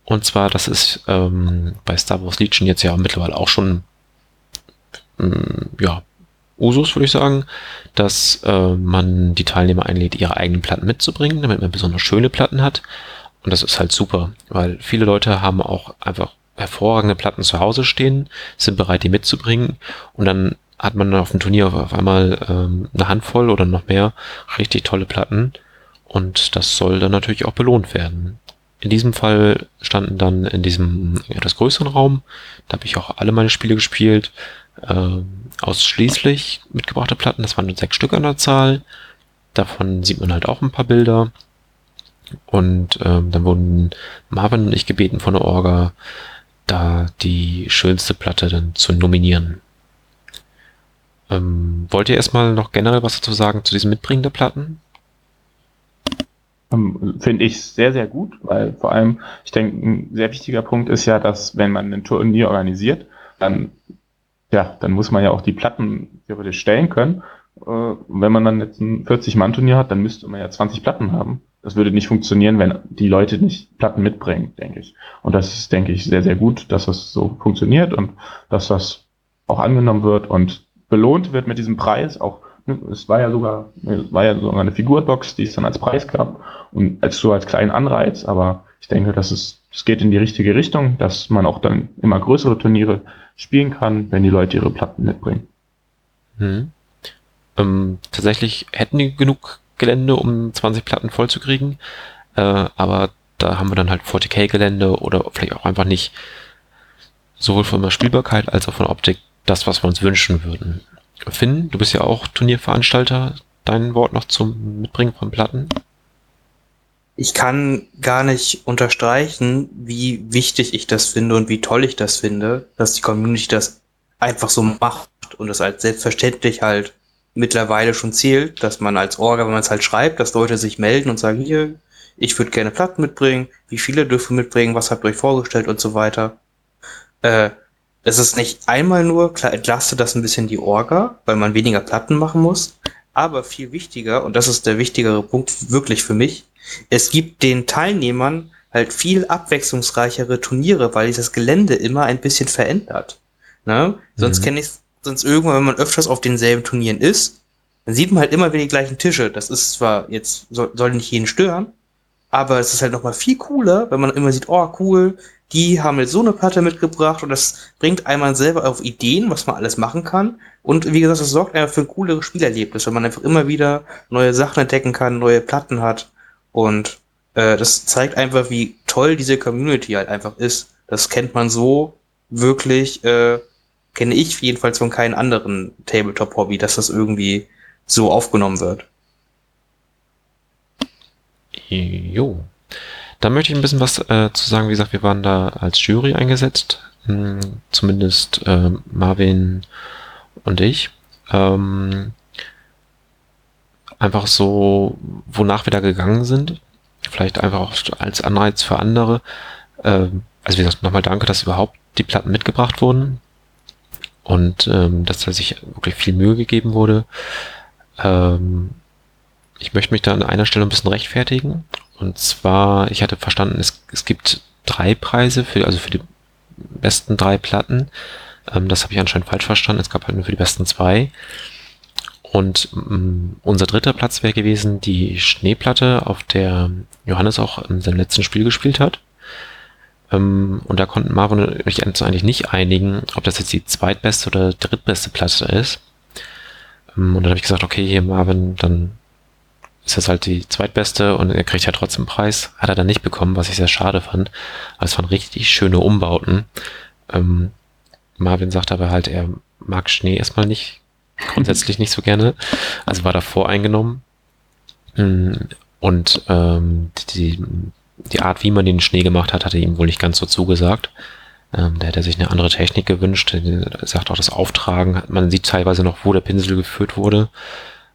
[SPEAKER 1] Und zwar, das ist ähm, bei Star Wars Legion jetzt ja mittlerweile auch schon ähm, ja, Usus, würde ich sagen, dass äh, man die Teilnehmer einlädt, ihre eigenen Platten mitzubringen, damit man besonders schöne Platten hat. Und das ist halt super, weil viele Leute haben auch einfach hervorragende Platten zu Hause stehen, sind bereit, die mitzubringen. Und dann hat man auf dem Turnier auf einmal ähm, eine Handvoll oder noch mehr richtig tolle Platten. Und das soll dann natürlich auch belohnt werden. In diesem Fall standen dann in diesem etwas größeren Raum, da habe ich auch alle meine Spiele gespielt, äh, ausschließlich mitgebrachte Platten. Das waren nur sechs Stück an der Zahl. Davon sieht man halt auch ein paar Bilder. Und ähm, dann wurden Marvin und ich gebeten von der Orga, da die schönste Platte dann zu nominieren. Ähm, wollt ihr erstmal noch generell was dazu sagen zu diesem Mitbringen der Platten?
[SPEAKER 2] ähm, finde ich sehr, sehr gut, weil vor allem, ich denke, ein sehr wichtiger Punkt ist ja, dass wenn man ein Turnier organisiert, dann, ja, dann muss man ja auch die Platten theoretisch stellen können. Äh, wenn man dann jetzt ein 40-Mann-Turnier hat, dann müsste man ja 20 Platten haben. Das würde nicht funktionieren, wenn die Leute nicht Platten mitbringen, denke ich. Und das ist, denke ich, sehr, sehr gut, dass das so funktioniert und dass das auch angenommen wird und belohnt wird mit diesem Preis, auch es war ja sogar, es war ja sogar eine Figurbox, die es dann als Preis gab und als so als kleinen Anreiz, aber ich denke, dass es, es geht in die richtige Richtung, dass man auch dann immer größere Turniere spielen kann, wenn die Leute ihre Platten mitbringen.
[SPEAKER 1] Hm. Ähm, tatsächlich hätten die genug Gelände, um 20 Platten vollzukriegen, äh, aber da haben wir dann halt 40k-Gelände oder vielleicht auch einfach nicht sowohl von der Spielbarkeit als auch von der Optik das, was wir uns wünschen würden. Finn, du bist ja auch Turnierveranstalter. Dein Wort noch zum Mitbringen von Platten?
[SPEAKER 3] Ich kann gar nicht unterstreichen, wie wichtig ich das finde und wie toll ich das finde, dass die Community das einfach so macht und das als selbstverständlich halt mittlerweile schon zählt, dass man als Orga, wenn man es halt schreibt, dass Leute sich melden und sagen, hier, ich würde gerne Platten mitbringen, wie viele dürfen mitbringen, was habt ihr euch vorgestellt und so weiter. Äh, es ist nicht einmal nur, klar entlastet das ein bisschen die Orga, weil man weniger Platten machen muss, aber viel wichtiger, und das ist der wichtigere Punkt wirklich für mich, es gibt den Teilnehmern halt viel abwechslungsreichere Turniere, weil sich das Gelände immer ein bisschen verändert. Ne? Sonst mhm. kenne ich sonst irgendwann, wenn man öfters auf denselben Turnieren ist, dann sieht man halt immer wieder die gleichen Tische. Das ist zwar jetzt, soll, soll nicht jeden stören, aber es ist halt nochmal viel cooler, wenn man immer sieht, oh cool, die haben jetzt so eine Platte mitgebracht und das bringt einmal selber auf Ideen, was man alles machen kann. Und wie gesagt, das sorgt einfach für ein cooleres Spielerlebnis, wenn man einfach immer wieder neue Sachen entdecken kann, neue Platten hat. Und äh, das zeigt einfach, wie toll diese Community halt einfach ist. Das kennt man so wirklich, äh, kenne ich jedenfalls von keinem anderen Tabletop-Hobby, dass das irgendwie so aufgenommen wird.
[SPEAKER 1] Jo. Da möchte ich ein bisschen was äh, zu sagen. Wie gesagt, wir waren da als Jury eingesetzt. Hm, zumindest äh, Marvin und ich. Ähm, einfach so, wonach wir da gegangen sind. Vielleicht einfach auch als Anreiz für andere. Ähm, also wie gesagt, nochmal danke, dass überhaupt die Platten mitgebracht wurden. Und ähm, dass da sich wirklich viel Mühe gegeben wurde. Ähm, ich möchte mich da an einer Stelle ein bisschen rechtfertigen. Und zwar, ich hatte verstanden, es, es gibt drei Preise, für, also für die besten drei Platten. Ähm, das habe ich anscheinend falsch verstanden. Es gab halt nur für die besten zwei. Und ähm, unser dritter Platz wäre gewesen die Schneeplatte, auf der Johannes auch in seinem letzten Spiel gespielt hat. Ähm, und da konnten Marvin und ich uns eigentlich nicht einigen, ob das jetzt die zweitbeste oder drittbeste Platte ist. Ähm, und dann habe ich gesagt, okay, hier Marvin, dann ist das halt die zweitbeste und er kriegt ja trotzdem Preis. Hat er dann nicht bekommen, was ich sehr schade fand. Aber es waren richtig schöne Umbauten. Ähm, Marvin sagt aber halt, er mag Schnee erstmal nicht, grundsätzlich nicht so gerne. Also war davor eingenommen. Mm, und ähm, die, die Art, wie man den Schnee gemacht hat, hatte ihm wohl nicht ganz so zugesagt. Ähm, da hätte er sich eine andere Technik gewünscht. Er sagt auch das Auftragen. Man sieht teilweise noch, wo der Pinsel geführt wurde.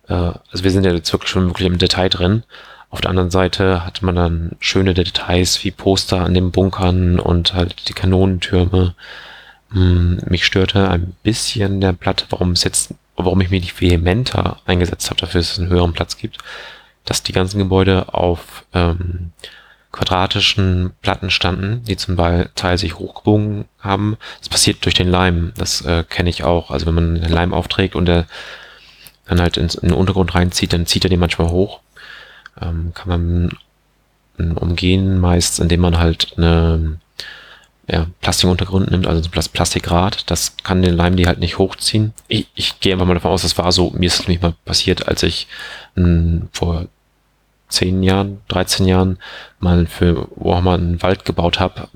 [SPEAKER 1] Äh, also wir sind ja jetzt wirklich schon wirklich im Detail drin. Auf der anderen Seite hat man dann schöne Details wie Poster an den Bunkern und halt die Kanonentürme. Hm, mich störte ein bisschen der Platte, warum es jetzt, warum ich mich nicht vehementer eingesetzt habe, dafür dass es einen höheren Platz gibt, dass die ganzen Gebäude auf ähm, quadratischen Platten standen, die zum Teil sich hochgebogen haben. Das passiert durch den Leim. Das äh, kenne ich auch. Also wenn man den Leim aufträgt und der dann halt ins, in den Untergrund reinzieht, dann zieht er den manchmal hoch. Ähm, kann man umgehen, meist indem man halt eine ja, Plastikuntergrund nimmt, also das Plastikrad. Das kann den Leim die halt nicht hochziehen. Ich, ich gehe einfach mal davon aus, das war so, mir ist es nämlich mal passiert, als ich m, vor zehn Jahren, 13 Jahren mal für Warhammer einen Wald gebaut habe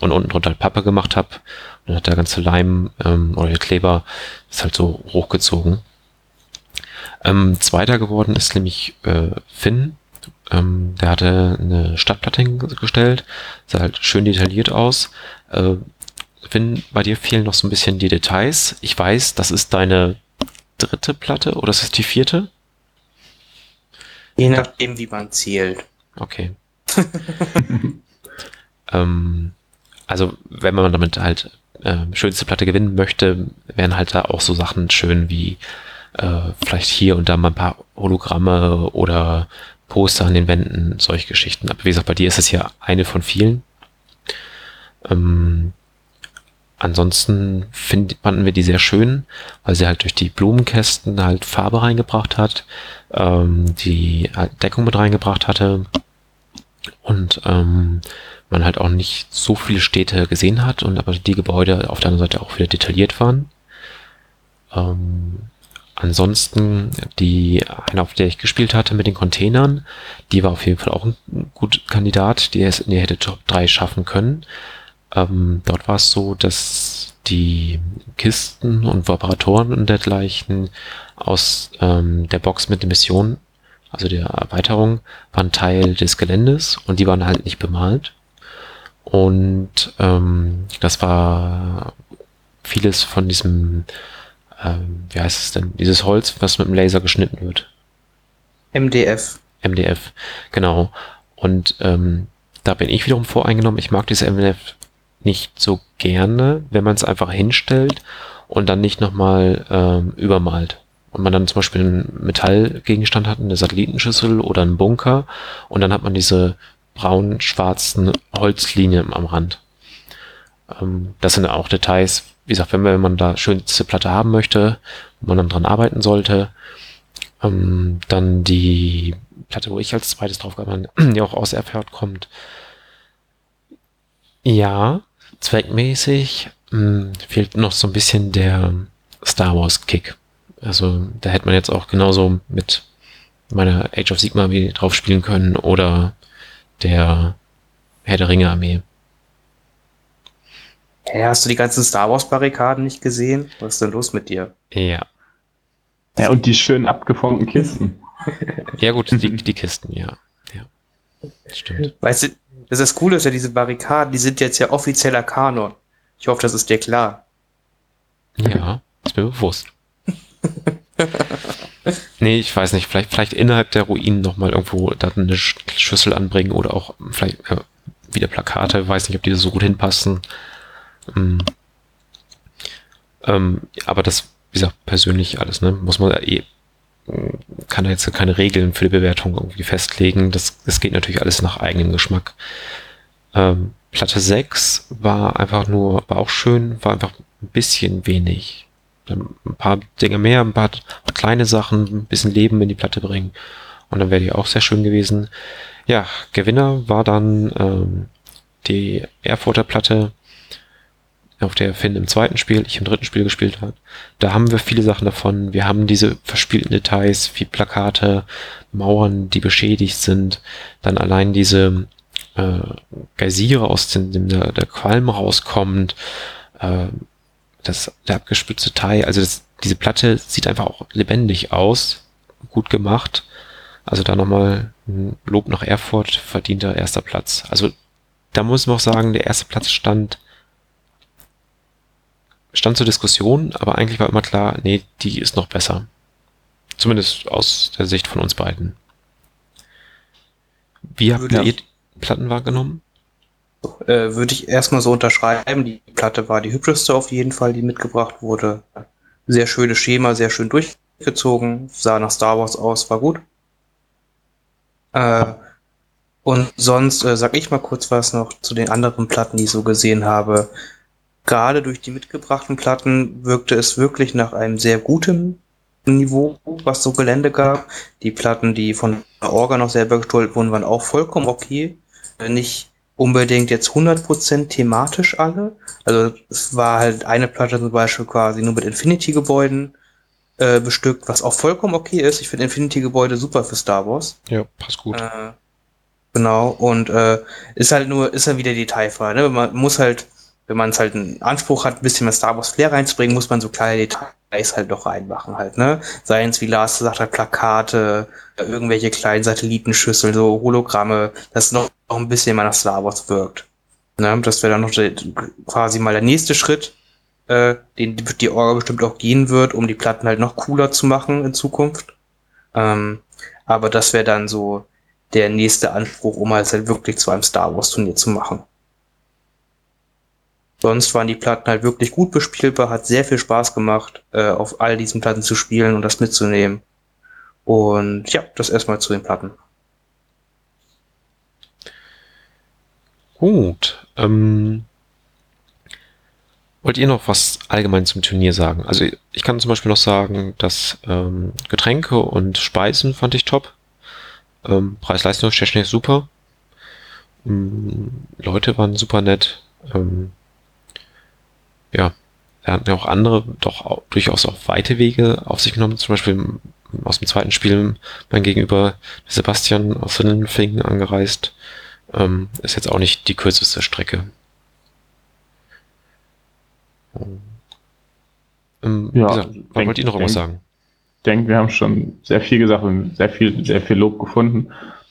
[SPEAKER 1] und unten drunter halt Pappe gemacht habe. Und dann hat der ganze Leim ähm, oder der Kleber ist halt so hochgezogen. Ähm, zweiter geworden ist nämlich äh, Finn. Ähm, der hatte eine Stadtplatte hingestellt. Sah halt schön detailliert aus. Äh, Finn, bei dir fehlen noch so ein bisschen die Details. Ich weiß, das ist deine dritte Platte oder ist es die vierte?
[SPEAKER 3] Je nachdem, wie man zählt.
[SPEAKER 1] Okay. ähm, also, wenn man damit halt äh, schönste Platte gewinnen möchte, wären halt da auch so Sachen schön wie äh, vielleicht hier und da mal ein paar Hologramme oder Poster an den Wänden, solche Geschichten. Aber wie gesagt, bei dir ist es ja eine von vielen. Ähm, ansonsten find, fanden wir die sehr schön, weil sie halt durch die Blumenkästen halt Farbe reingebracht hat, ähm, die halt Deckung mit reingebracht hatte und ähm, man halt auch nicht so viele Städte gesehen hat und aber die Gebäude auf der anderen Seite auch wieder detailliert waren. Ähm, ansonsten die eine, auf der ich gespielt hatte mit den Containern, die war auf jeden Fall auch ein guter Kandidat, die, es, die hätte Top 3 schaffen können. Ähm, dort war es so, dass die Kisten und Vibratoren und dergleichen aus ähm, der Box mit der Mission, also der Erweiterung, waren Teil des Geländes und die waren halt nicht bemalt. Und ähm, das war vieles von diesem, ähm, wie heißt es denn, dieses Holz, was mit dem Laser geschnitten wird.
[SPEAKER 3] MDF.
[SPEAKER 1] MDF, genau. Und ähm, da bin ich wiederum voreingenommen. Ich mag dieses MDF nicht so gerne, wenn man es einfach hinstellt und dann nicht nochmal ähm, übermalt. Und man dann zum Beispiel einen Metallgegenstand hat, eine Satellitenschüssel oder einen Bunker und dann hat man diese braun-schwarzen Holzlinien am Rand. Ähm, das sind auch Details, wie gesagt, wenn wenn man da schönste Platte haben möchte, wo man dann dran arbeiten sollte, ähm, dann die Platte, wo ich als zweites drauf habe, die auch aus Erfurt kommt. Ja, zweckmäßig mh, hm, fehlt noch so ein bisschen der Star Wars Kick. Also da hätte man jetzt auch genauso mit meiner Age of Sigma wie drauf spielen können oder der Herr der Ringe Armee.
[SPEAKER 3] Hä, hast du die ganzen Star Wars Barrikaden nicht gesehen? Was ist denn los mit dir?
[SPEAKER 1] Ja.
[SPEAKER 2] Ja, und die schön abgeformten Kisten.
[SPEAKER 1] ja, gut, die, die Kisten, ja. Ja.
[SPEAKER 3] Stimmt. Weißt du, das ist das Coole ist ja, diese Barrikaden, die sind jetzt ja offizieller Kanon. Ich hoffe, das ist dir klar.
[SPEAKER 1] Ja, ist mir bewusst. nee, ich weiß nicht, vielleicht, vielleicht innerhalb der Ruinen nochmal irgendwo da eine Schüssel anbringen oder auch vielleicht äh, wieder Plakate, weiß nicht, ob die so gut hinpassen. Ähm, ähm, aber das, wie gesagt, persönlich alles, ne? Muss man eh, kann da jetzt keine Regeln für die Bewertung irgendwie festlegen. Das, das geht natürlich alles nach eigenem Geschmack. Ähm, Platte 6 war einfach nur, war auch schön, war einfach ein bisschen wenig. Ein paar Dinge mehr, ein paar kleine Sachen, ein bisschen Leben in die Platte bringen. Und dann wäre die auch sehr schön gewesen. Ja, Gewinner war dann ähm, die Erfurter Platte auf der Finn im zweiten Spiel, ich im dritten Spiel gespielt habe. Da haben wir viele Sachen davon. Wir haben diese verspielten Details wie Plakate, Mauern, die beschädigt sind. Dann allein diese äh, Geysire, aus dem der, der Qualm rauskommt. Äh, das, der abgespitzte Teil. Also das, diese Platte sieht einfach auch lebendig aus. Gut gemacht. Also da nochmal ein Lob nach Erfurt, verdienter erster Platz. Also da muss man auch sagen, der erste Platz stand stand zur Diskussion, aber eigentlich war immer klar, nee, die ist noch besser. Zumindest aus der Sicht von uns beiden. Wie habt ihr die Platten wahrgenommen?
[SPEAKER 3] Äh, würde ich erstmal so unterschreiben. Die Platte war die hübscheste auf jeden Fall, die mitgebracht wurde. Sehr schönes Schema, sehr schön durchgezogen, sah nach Star Wars aus, war gut. Äh, und sonst äh, sag ich mal kurz was noch zu den anderen Platten, die ich so gesehen habe gerade durch die mitgebrachten Platten wirkte es wirklich nach einem sehr guten Niveau, was so Gelände gab. Die Platten, die von der Orga noch selber gestohlen wurden, waren auch vollkommen okay. Nicht unbedingt jetzt 100% thematisch alle. Also es war halt eine Platte zum Beispiel quasi nur mit Infinity-Gebäuden äh, bestückt, was auch vollkommen okay ist. Ich finde Infinity-Gebäude super für Star Wars.
[SPEAKER 1] Ja, passt gut.
[SPEAKER 3] Äh, genau, und äh, ist halt nur, ist halt wieder Detailfrei. Ne? Man muss halt wenn man es halt einen Anspruch hat, ein bisschen mehr Star Wars Flair reinzubringen, muss man so kleine Details halt noch reinmachen halt, ne? Seien es, wie Lars gesagt hat, Plakate, irgendwelche kleinen Satellitenschüsseln, so Hologramme, das noch, noch ein bisschen mehr nach Star Wars wirkt. Ne? Das wäre dann noch quasi mal der nächste Schritt, äh, den die Orga bestimmt auch gehen wird, um die Platten halt noch cooler zu machen in Zukunft. Ähm, aber das wäre dann so der nächste Anspruch, um halt wirklich zu einem Star Wars Turnier zu machen. Sonst waren die Platten halt wirklich gut bespielbar, hat sehr viel Spaß gemacht, äh, auf all diesen Platten zu spielen und das mitzunehmen. Und ja, das erstmal zu den Platten.
[SPEAKER 1] Gut. Ähm, wollt ihr noch was allgemein zum Turnier sagen? Also ich kann zum Beispiel noch sagen, dass ähm, Getränke und Speisen fand ich top. Ähm, Preis-Leistung technisch super. Ähm, Leute waren super nett. Ähm, ja, er hat ja auch andere doch durchaus auch weite Wege auf sich genommen. Zum Beispiel aus dem zweiten Spiel mein Gegenüber Sebastian aus Sindelfingen angereist. Ähm, ist jetzt auch nicht die kürzeste Strecke.
[SPEAKER 2] Ähm, ja, gesagt,
[SPEAKER 1] was wollt ihr noch irgendwas sagen?
[SPEAKER 2] Ich denke, wir haben schon sehr viel gesagt und sehr viel, sehr viel Lob gefunden.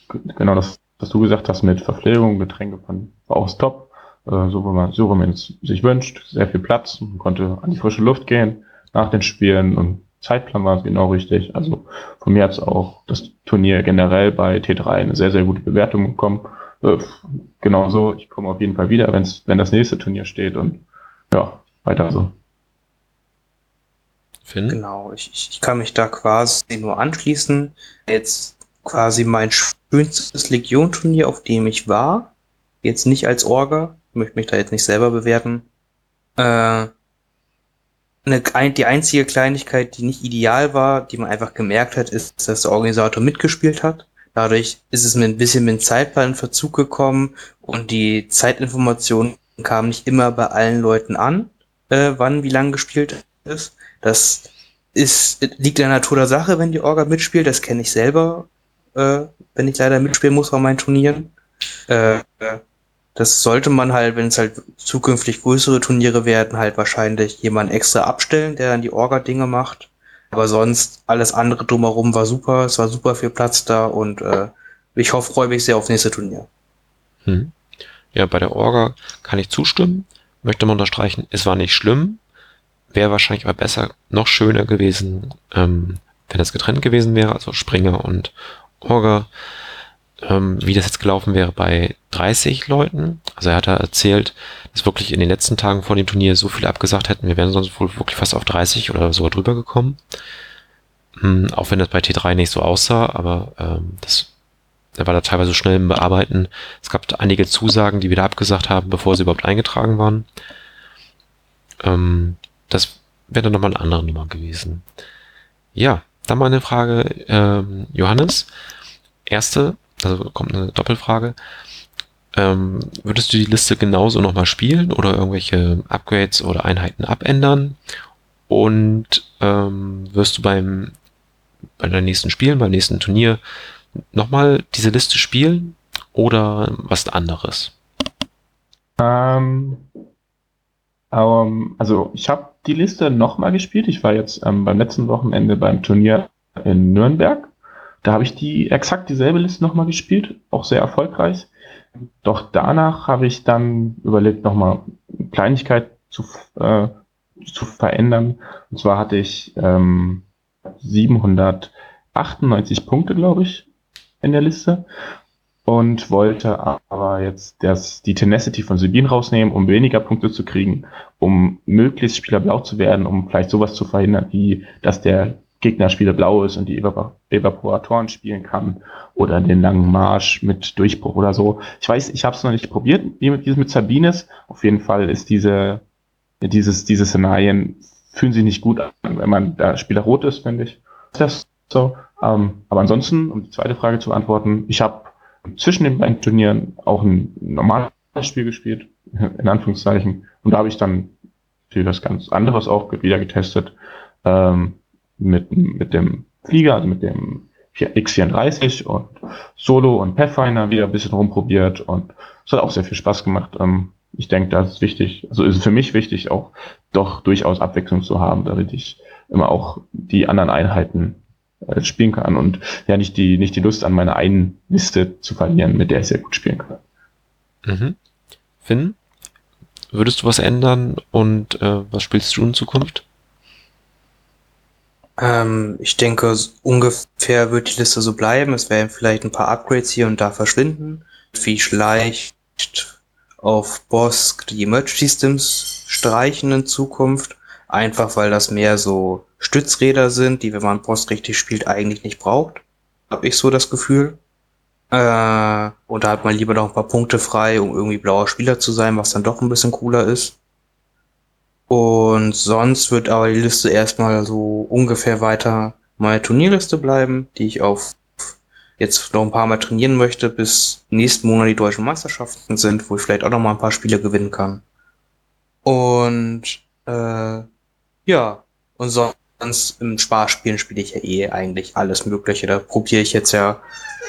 [SPEAKER 2] Genau das, was du gesagt hast mit Verpflegung, Getränke von, war auch top. Äh, so, wie man, so wie man es sich wünscht. Sehr viel Platz. Man konnte an die frische Luft gehen nach den Spielen und Zeitplan war genau richtig. Also von mir hat es auch das Turnier generell bei T3 eine sehr, sehr gute Bewertung bekommen. Äh, genau so, ich komme auf jeden Fall wieder, wenn's, wenn das nächste Turnier steht und ja, weiter so.
[SPEAKER 3] Finn? Genau, ich, ich kann mich da quasi nur anschließen. Jetzt quasi mein schönstes Legion-Turnier, auf dem ich war. Jetzt nicht als Orga, möchte mich da jetzt nicht selber bewerten. Äh, eine, die einzige Kleinigkeit, die nicht ideal war, die man einfach gemerkt hat, ist, dass der Organisator mitgespielt hat. Dadurch ist es mir ein bisschen mit dem Zeitplan Verzug gekommen und die Zeitinformationen kamen nicht immer bei allen Leuten an, äh, wann wie lang gespielt ist. Das ist, liegt in der Natur der Sache, wenn die Orga mitspielt. Das kenne ich selber, äh, wenn ich leider mitspielen muss bei meinen Turnieren. Äh, das sollte man halt, wenn es halt zukünftig größere Turniere werden, halt wahrscheinlich jemand extra abstellen, der dann die Orga-Dinge macht. Aber sonst alles andere drumherum war super, es war super viel Platz da und äh, ich hoffe, freue mich sehr auf nächste Turnier.
[SPEAKER 1] Hm. Ja, bei der Orga kann ich zustimmen. Möchte man unterstreichen, es war nicht schlimm. Wäre wahrscheinlich aber besser, noch schöner gewesen, ähm, wenn es getrennt gewesen wäre, also Springer und Orga ähm, wie das jetzt gelaufen wäre bei 30 Leuten. Also er hat da erzählt, dass wirklich in den letzten Tagen vor dem Turnier so viele abgesagt hätten. Wir wären sonst wohl wirklich fast auf 30 oder so drüber gekommen. Hm, auch wenn das bei T3 nicht so aussah, aber ähm, das er war da teilweise schnell im Bearbeiten. Es gab einige Zusagen, die wieder abgesagt haben, bevor sie überhaupt eingetragen waren. Ähm, das wäre dann nochmal eine andere Nummer gewesen. Ja, dann mal eine Frage, ähm, Johannes. Erste, also kommt eine Doppelfrage. Ähm, würdest du die Liste genauso nochmal spielen oder irgendwelche Upgrades oder Einheiten abändern? Und ähm, wirst du beim bei deinen nächsten Spielen, beim nächsten Turnier nochmal diese Liste spielen oder was anderes?
[SPEAKER 2] Ähm, ähm, also ich habe die Liste nochmal gespielt. Ich war jetzt ähm, beim letzten Wochenende beim Turnier in Nürnberg da habe ich die exakt dieselbe Liste nochmal gespielt, auch sehr erfolgreich. Doch danach habe ich dann überlegt, nochmal Kleinigkeit zu, äh, zu verändern. Und zwar hatte ich ähm, 798 Punkte, glaube ich, in der Liste und wollte aber jetzt das, die Tenacity von Sabine rausnehmen, um weniger Punkte zu kriegen, um möglichst spielerblau zu werden, um vielleicht sowas zu verhindern, wie dass der Gegnerspieler blau ist und die Evap Evaporatoren spielen kann oder den langen Marsch mit Durchbruch oder so. Ich weiß, ich habe es noch nicht probiert, wie mit, mit Sabines. Auf jeden Fall ist diese, dieses, diese Szenarien fühlen sich nicht gut an, wenn man da Spieler rot ist, finde ich. Das so. Ähm, aber ansonsten, um die zweite Frage zu beantworten, ich habe zwischen den beiden Turnieren auch ein normales Spiel gespielt, in Anführungszeichen. Und da habe ich dann viel was ganz anderes auch wieder getestet. Ähm, mit, mit dem Flieger, also mit dem X34 und Solo und Pathfinder wieder ein bisschen rumprobiert und es hat auch sehr viel Spaß gemacht. Ähm, ich denke, das ist wichtig, also ist für mich wichtig, auch doch durchaus Abwechslung zu haben, damit ich immer auch die anderen Einheiten äh, spielen kann und ja nicht die, nicht die Lust an meiner einen Liste zu verlieren, mit der ich sehr gut spielen kann.
[SPEAKER 1] Mhm. Finn, würdest du was ändern und äh, was spielst du in Zukunft?
[SPEAKER 3] Ähm, ich denke, ungefähr wird die Liste so bleiben. Es werden vielleicht ein paar Upgrades hier und da verschwinden. Wie vielleicht auf Boss die Emergency Systems streichen in Zukunft. Einfach weil das mehr so Stützräder sind, die, wenn man Boss richtig spielt, eigentlich nicht braucht. Habe ich so das Gefühl. Äh, und da hat man lieber noch ein paar Punkte frei, um irgendwie blauer Spieler zu sein, was dann doch ein bisschen cooler ist. Und sonst wird aber die Liste erstmal so ungefähr weiter meine Turnierliste bleiben, die ich auf jetzt noch ein paar Mal trainieren möchte, bis nächsten Monat die deutschen Meisterschaften sind, wo ich vielleicht auch noch mal ein paar Spiele gewinnen kann. Und äh, ja, und sonst im Sparspielen spiele ich ja eh eigentlich alles Mögliche. Da probiere ich jetzt ja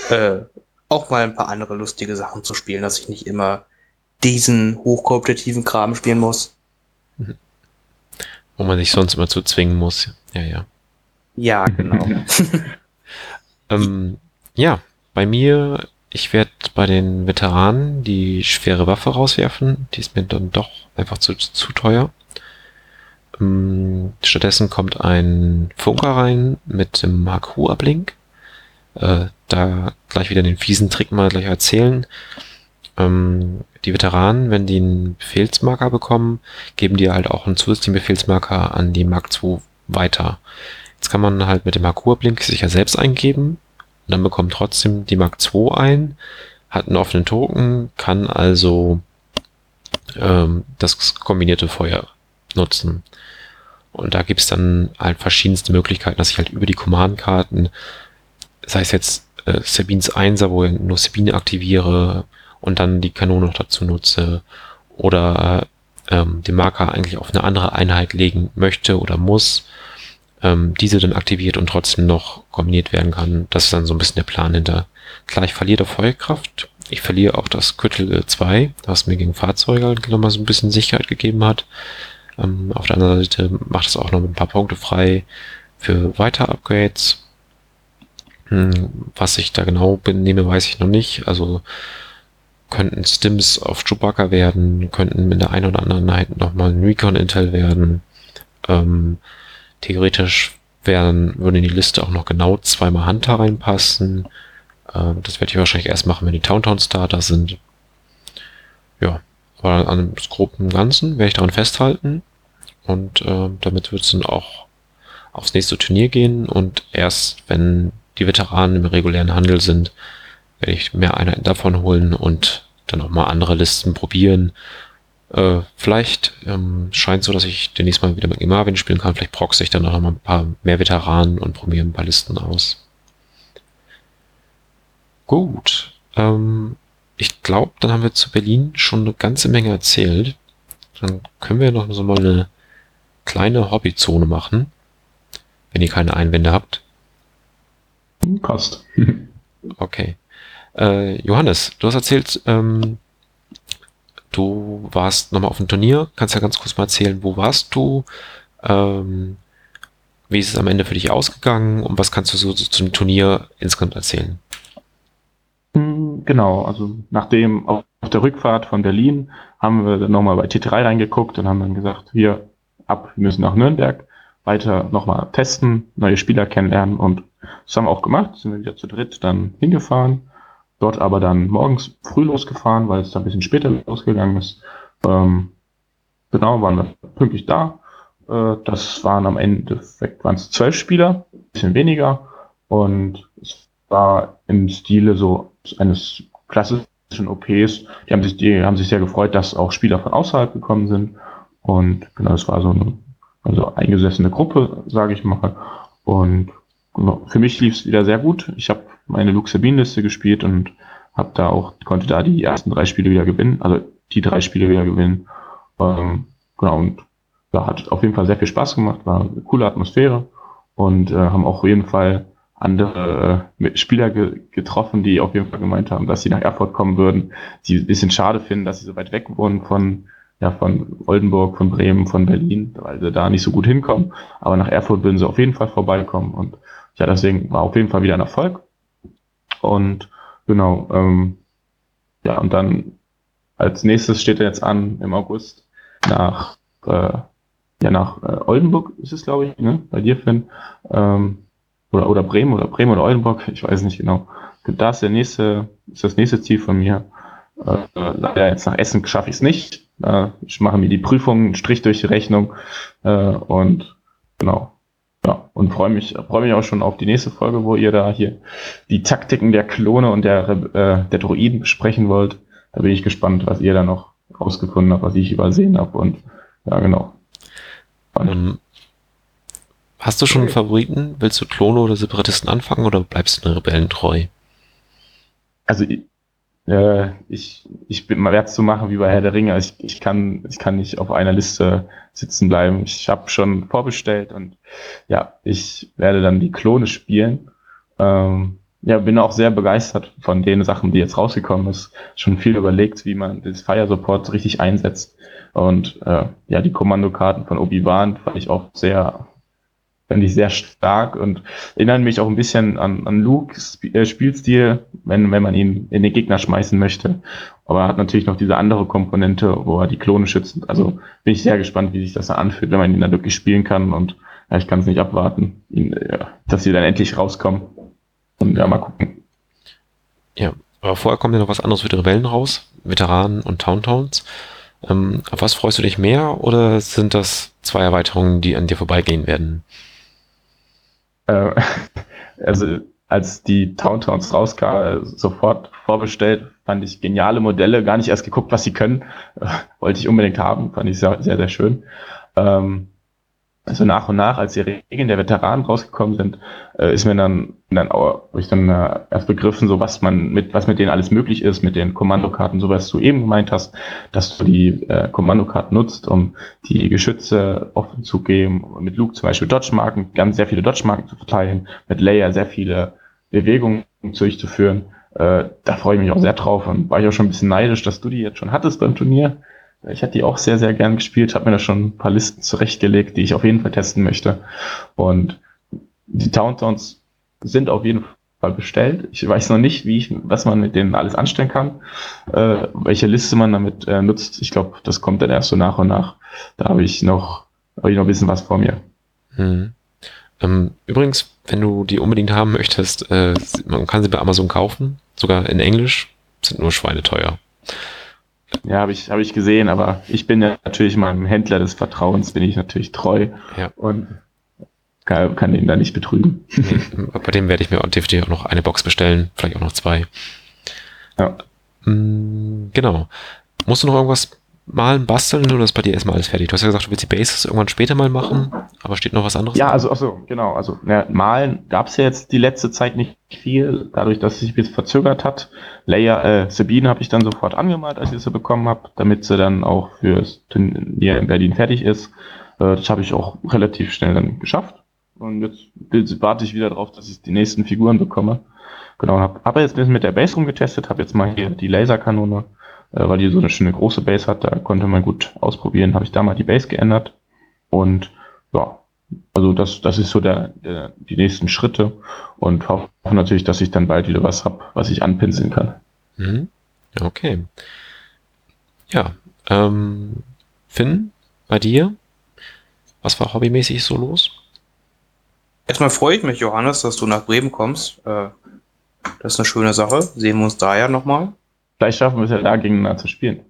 [SPEAKER 3] äh, auch mal ein paar andere lustige Sachen zu spielen, dass ich nicht immer diesen hochkompetitiven Kram spielen muss. Mhm.
[SPEAKER 1] Wo man sich sonst immer zu zwingen muss. Ja, ja.
[SPEAKER 3] Ja, genau.
[SPEAKER 1] ähm, ja, bei mir, ich werde bei den Veteranen die schwere Waffe rauswerfen. Die ist mir dann doch einfach zu, zu teuer. Ähm, stattdessen kommt ein Funker rein mit dem Mark Hu-Ablink. Äh, da gleich wieder den fiesen Trick mal gleich erzählen. Ähm, die Veteranen, wenn die einen Befehlsmarker bekommen, geben die halt auch einen zusätzlichen Befehlsmarker an die Mark II weiter. Jetzt kann man halt mit dem Markurblink sich ja selbst eingeben und dann bekommt trotzdem die Mark II ein, hat einen offenen Token, kann also ähm, das kombinierte Feuer nutzen. Und da gibt's dann halt verschiedenste Möglichkeiten, dass ich halt über die Command-Karten, sei es jetzt äh, Sabines Einser, wo ich nur Sabine aktiviere, und dann die Kanone noch dazu nutze oder ähm, den Marker eigentlich auf eine andere Einheit legen möchte oder muss, ähm, diese dann aktiviert und trotzdem noch kombiniert werden kann. Das ist dann so ein bisschen der Plan hinter. Klar, ich verliere der Feuerkraft. Ich verliere auch das Critical 2, was mir gegen Fahrzeuge halt nochmal so ein bisschen Sicherheit gegeben hat. Ähm, auf der anderen Seite macht es auch noch ein paar Punkte frei für weitere Upgrades. Hm, was ich da genau nehme, weiß ich noch nicht. Also könnten Stims auf Chewbacca werden, könnten mit der einen oder anderen Einheit nochmal ein Recon-Intel werden. Ähm, theoretisch wären, würde in die Liste auch noch genau zweimal Hunter reinpassen. Ähm, das werde ich wahrscheinlich erst machen, wenn die Towntown-Starter sind. Ja, aber an dem groben Ganzen werde ich daran festhalten. Und äh, damit wird es dann auch aufs nächste Turnier gehen. Und erst wenn die Veteranen im regulären Handel sind, werde ich mehr Einheiten davon holen und dann auch mal andere Listen probieren. Äh, vielleicht ähm, scheint so, dass ich demnächst mal wieder mit Marvin spielen kann. Vielleicht proxe ich dann auch noch mal ein paar mehr Veteranen und probiere ein paar Listen aus. Gut. Ähm, ich glaube, dann haben wir zu Berlin schon eine ganze Menge erzählt. Dann können wir noch so mal eine kleine Hobbyzone machen, wenn ihr keine Einwände habt.
[SPEAKER 2] Passt.
[SPEAKER 1] Okay. Äh, Johannes, du hast erzählt, ähm, du warst nochmal auf dem Turnier. Kannst ja ganz kurz mal erzählen, wo warst du? Ähm, wie ist es am Ende für dich ausgegangen und was kannst du so, zum Turnier insgesamt erzählen?
[SPEAKER 2] Hm, genau, also nachdem auf der Rückfahrt von Berlin haben wir dann nochmal bei T3 reingeguckt und haben dann gesagt, wir ab, wir müssen nach Nürnberg weiter nochmal testen, neue Spieler kennenlernen und das haben wir auch gemacht, sind wir wieder zu dritt dann hingefahren Dort aber dann morgens früh losgefahren, weil es da ein bisschen später losgegangen ist. Ähm, genau, waren wir pünktlich da. Äh, das waren am Endeffekt waren es zwölf Spieler, bisschen weniger. Und es war im Stile so eines klassischen OPs. Die haben sich, die haben sich sehr gefreut, dass auch Spieler von außerhalb gekommen sind. Und genau, es war so eine also eingesessene Gruppe, sage ich mal. Und genau, für mich lief es wieder sehr gut. Ich habe meine Luke Sabine-Liste gespielt und habe da auch, konnte da die ersten drei Spiele wieder gewinnen, also die drei Spiele wieder gewinnen. Ähm, genau, und ja, hat auf jeden Fall sehr viel Spaß gemacht, war eine coole Atmosphäre und äh, haben auch auf jeden Fall andere äh, Spieler ge getroffen, die auf jeden Fall gemeint haben, dass sie nach Erfurt kommen würden, die ein bisschen schade finden, dass sie so weit weg wohnen von ja, von Oldenburg, von Bremen, von Berlin, weil sie da nicht so gut hinkommen. Aber nach Erfurt würden sie auf jeden Fall vorbeikommen. Und ja, deswegen war auf jeden Fall wieder ein Erfolg. Und genau, ähm, ja, und dann als nächstes steht er jetzt an im August nach äh, ja nach äh, Oldenburg ist es, glaube ich, ne? bei dir, Finn. Ähm, oder, oder Bremen oder Bremen oder Oldenburg, ich weiß nicht genau. Da ist der nächste, ist das nächste Ziel von mir. Äh, leider jetzt nach Essen schaffe ich es nicht. Äh, ich mache mir die Prüfung, einen Strich durch die Rechnung äh, und genau. Ja, und freue mich, freue mich auch schon auf die nächste Folge, wo ihr da hier die Taktiken der Klone und der, äh, der Droiden besprechen wollt. Da bin ich gespannt, was ihr da noch rausgefunden habt, was ich übersehen habe. Und ja, genau.
[SPEAKER 1] Ähm, hast du schon einen Favoriten? Willst du Klone oder Separatisten anfangen oder bleibst du den Rebellen treu?
[SPEAKER 2] Also äh, ich, ich werde es so machen wie bei Herr der Ringe. Ich, ich, kann, ich kann nicht auf einer Liste sitzen bleiben. Ich habe schon vorbestellt und ja, ich werde dann die Klone spielen. Ähm, ja, bin auch sehr begeistert von den Sachen, die jetzt rausgekommen ist. Schon viel überlegt, wie man das Fire Support richtig einsetzt. Und äh, ja, die Kommandokarten von Obi-Wan fand ich auch sehr, fand ich sehr stark und erinnern mich auch ein bisschen an, an Luke's äh, Spielstil, wenn, wenn man ihn in den Gegner schmeißen möchte. Aber er hat natürlich noch diese andere Komponente, wo er die Klone schützt. Also bin ich sehr gespannt, wie sich das anfühlt, wenn man ihn dann wirklich spielen kann. Und ja, ich kann es nicht abwarten, ihn, ja, dass sie dann endlich rauskommen. Und ja, mal gucken.
[SPEAKER 1] Ja, aber vorher kommt ja noch was anderes für die Rebellen raus. Veteranen und Towntowns. Ähm, auf was freust du dich mehr oder sind das zwei Erweiterungen, die an dir vorbeigehen werden?
[SPEAKER 2] Äh, also als die Towntowns rauskam, sofort vorbestellt, fand ich geniale Modelle, gar nicht erst geguckt, was sie können, äh, wollte ich unbedingt haben, fand ich sehr, sehr, sehr schön. Ähm, also nach und nach, als die Regeln der Veteranen rausgekommen sind, äh, ist mir dann, dann auch, ich dann äh, erst begriffen, so was man mit, was mit denen alles möglich ist, mit den Kommandokarten, so was du eben gemeint hast, dass du die äh, Kommandokarten nutzt, um die Geschütze offen zu geben, mit Luke zum Beispiel Dodge-Marken, ganz sehr viele Dodge-Marken zu verteilen, mit Leia sehr viele Bewegungen durchzuführen. Äh, da freue ich mich auch sehr drauf und war ich auch schon ein bisschen neidisch, dass du die jetzt schon hattest beim Turnier. Ich hatte die auch sehr, sehr gern gespielt, habe mir da schon ein paar Listen zurechtgelegt, die ich auf jeden Fall testen möchte. Und die Towntowns sind auf jeden Fall bestellt. Ich weiß noch nicht, wie ich, was man mit denen alles anstellen kann, äh, welche Liste man damit äh, nutzt. Ich glaube, das kommt dann erst so nach und nach. Da habe ich noch, habe ich noch ein bisschen was vor mir.
[SPEAKER 1] Hm. Ähm, übrigens, wenn du die unbedingt haben möchtest, äh, man kann sie bei Amazon kaufen, sogar in Englisch, sind nur schweineteuer.
[SPEAKER 2] Ja, habe ich, hab ich gesehen, aber ich bin ja natürlich meinem Händler des Vertrauens, bin ich natürlich treu
[SPEAKER 1] Ja.
[SPEAKER 2] und kann, kann ihn da nicht betrügen.
[SPEAKER 1] Bei dem werde ich mir definitiv auch noch eine Box bestellen, vielleicht auch noch zwei.
[SPEAKER 2] Ja.
[SPEAKER 1] Mm, Genau. Musst du noch irgendwas malen, basteln oder ist bei dir erstmal alles fertig? Du hast ja gesagt, du willst die Bases irgendwann später mal machen, aber steht noch was anderes?
[SPEAKER 2] Ja, also, also genau, also ja, malen gab es ja jetzt die letzte Zeit nicht viel, dadurch, dass es sich ein bisschen verzögert hat. Leia, äh, Sabine habe ich dann sofort angemalt, als ich sie bekommen habe, damit sie dann auch fürs Turnier in Berlin fertig ist. Äh, das habe ich auch relativ schnell dann geschafft. Und jetzt warte ich wieder darauf, dass ich die nächsten Figuren bekomme. Genau, habe hab jetzt ein bisschen mit der Base rumgetestet, habe jetzt mal hier die Laserkanone, äh, weil die so eine schöne große Base hat, da konnte man gut ausprobieren, habe ich da mal die Base geändert. Und ja, also das, das ist so der, der, die nächsten Schritte und hoffe natürlich, dass ich dann bald wieder was hab, was ich anpinseln kann.
[SPEAKER 1] Mhm. Okay. Ja, ähm, Finn, bei dir? Was war hobbymäßig so los?
[SPEAKER 3] Erstmal freue ich mich, Johannes, dass du nach Bremen kommst. Äh, das ist eine schöne Sache. Sehen wir uns da ja nochmal.
[SPEAKER 2] Vielleicht schaffen wir es ja da gegeneinander zu spielen.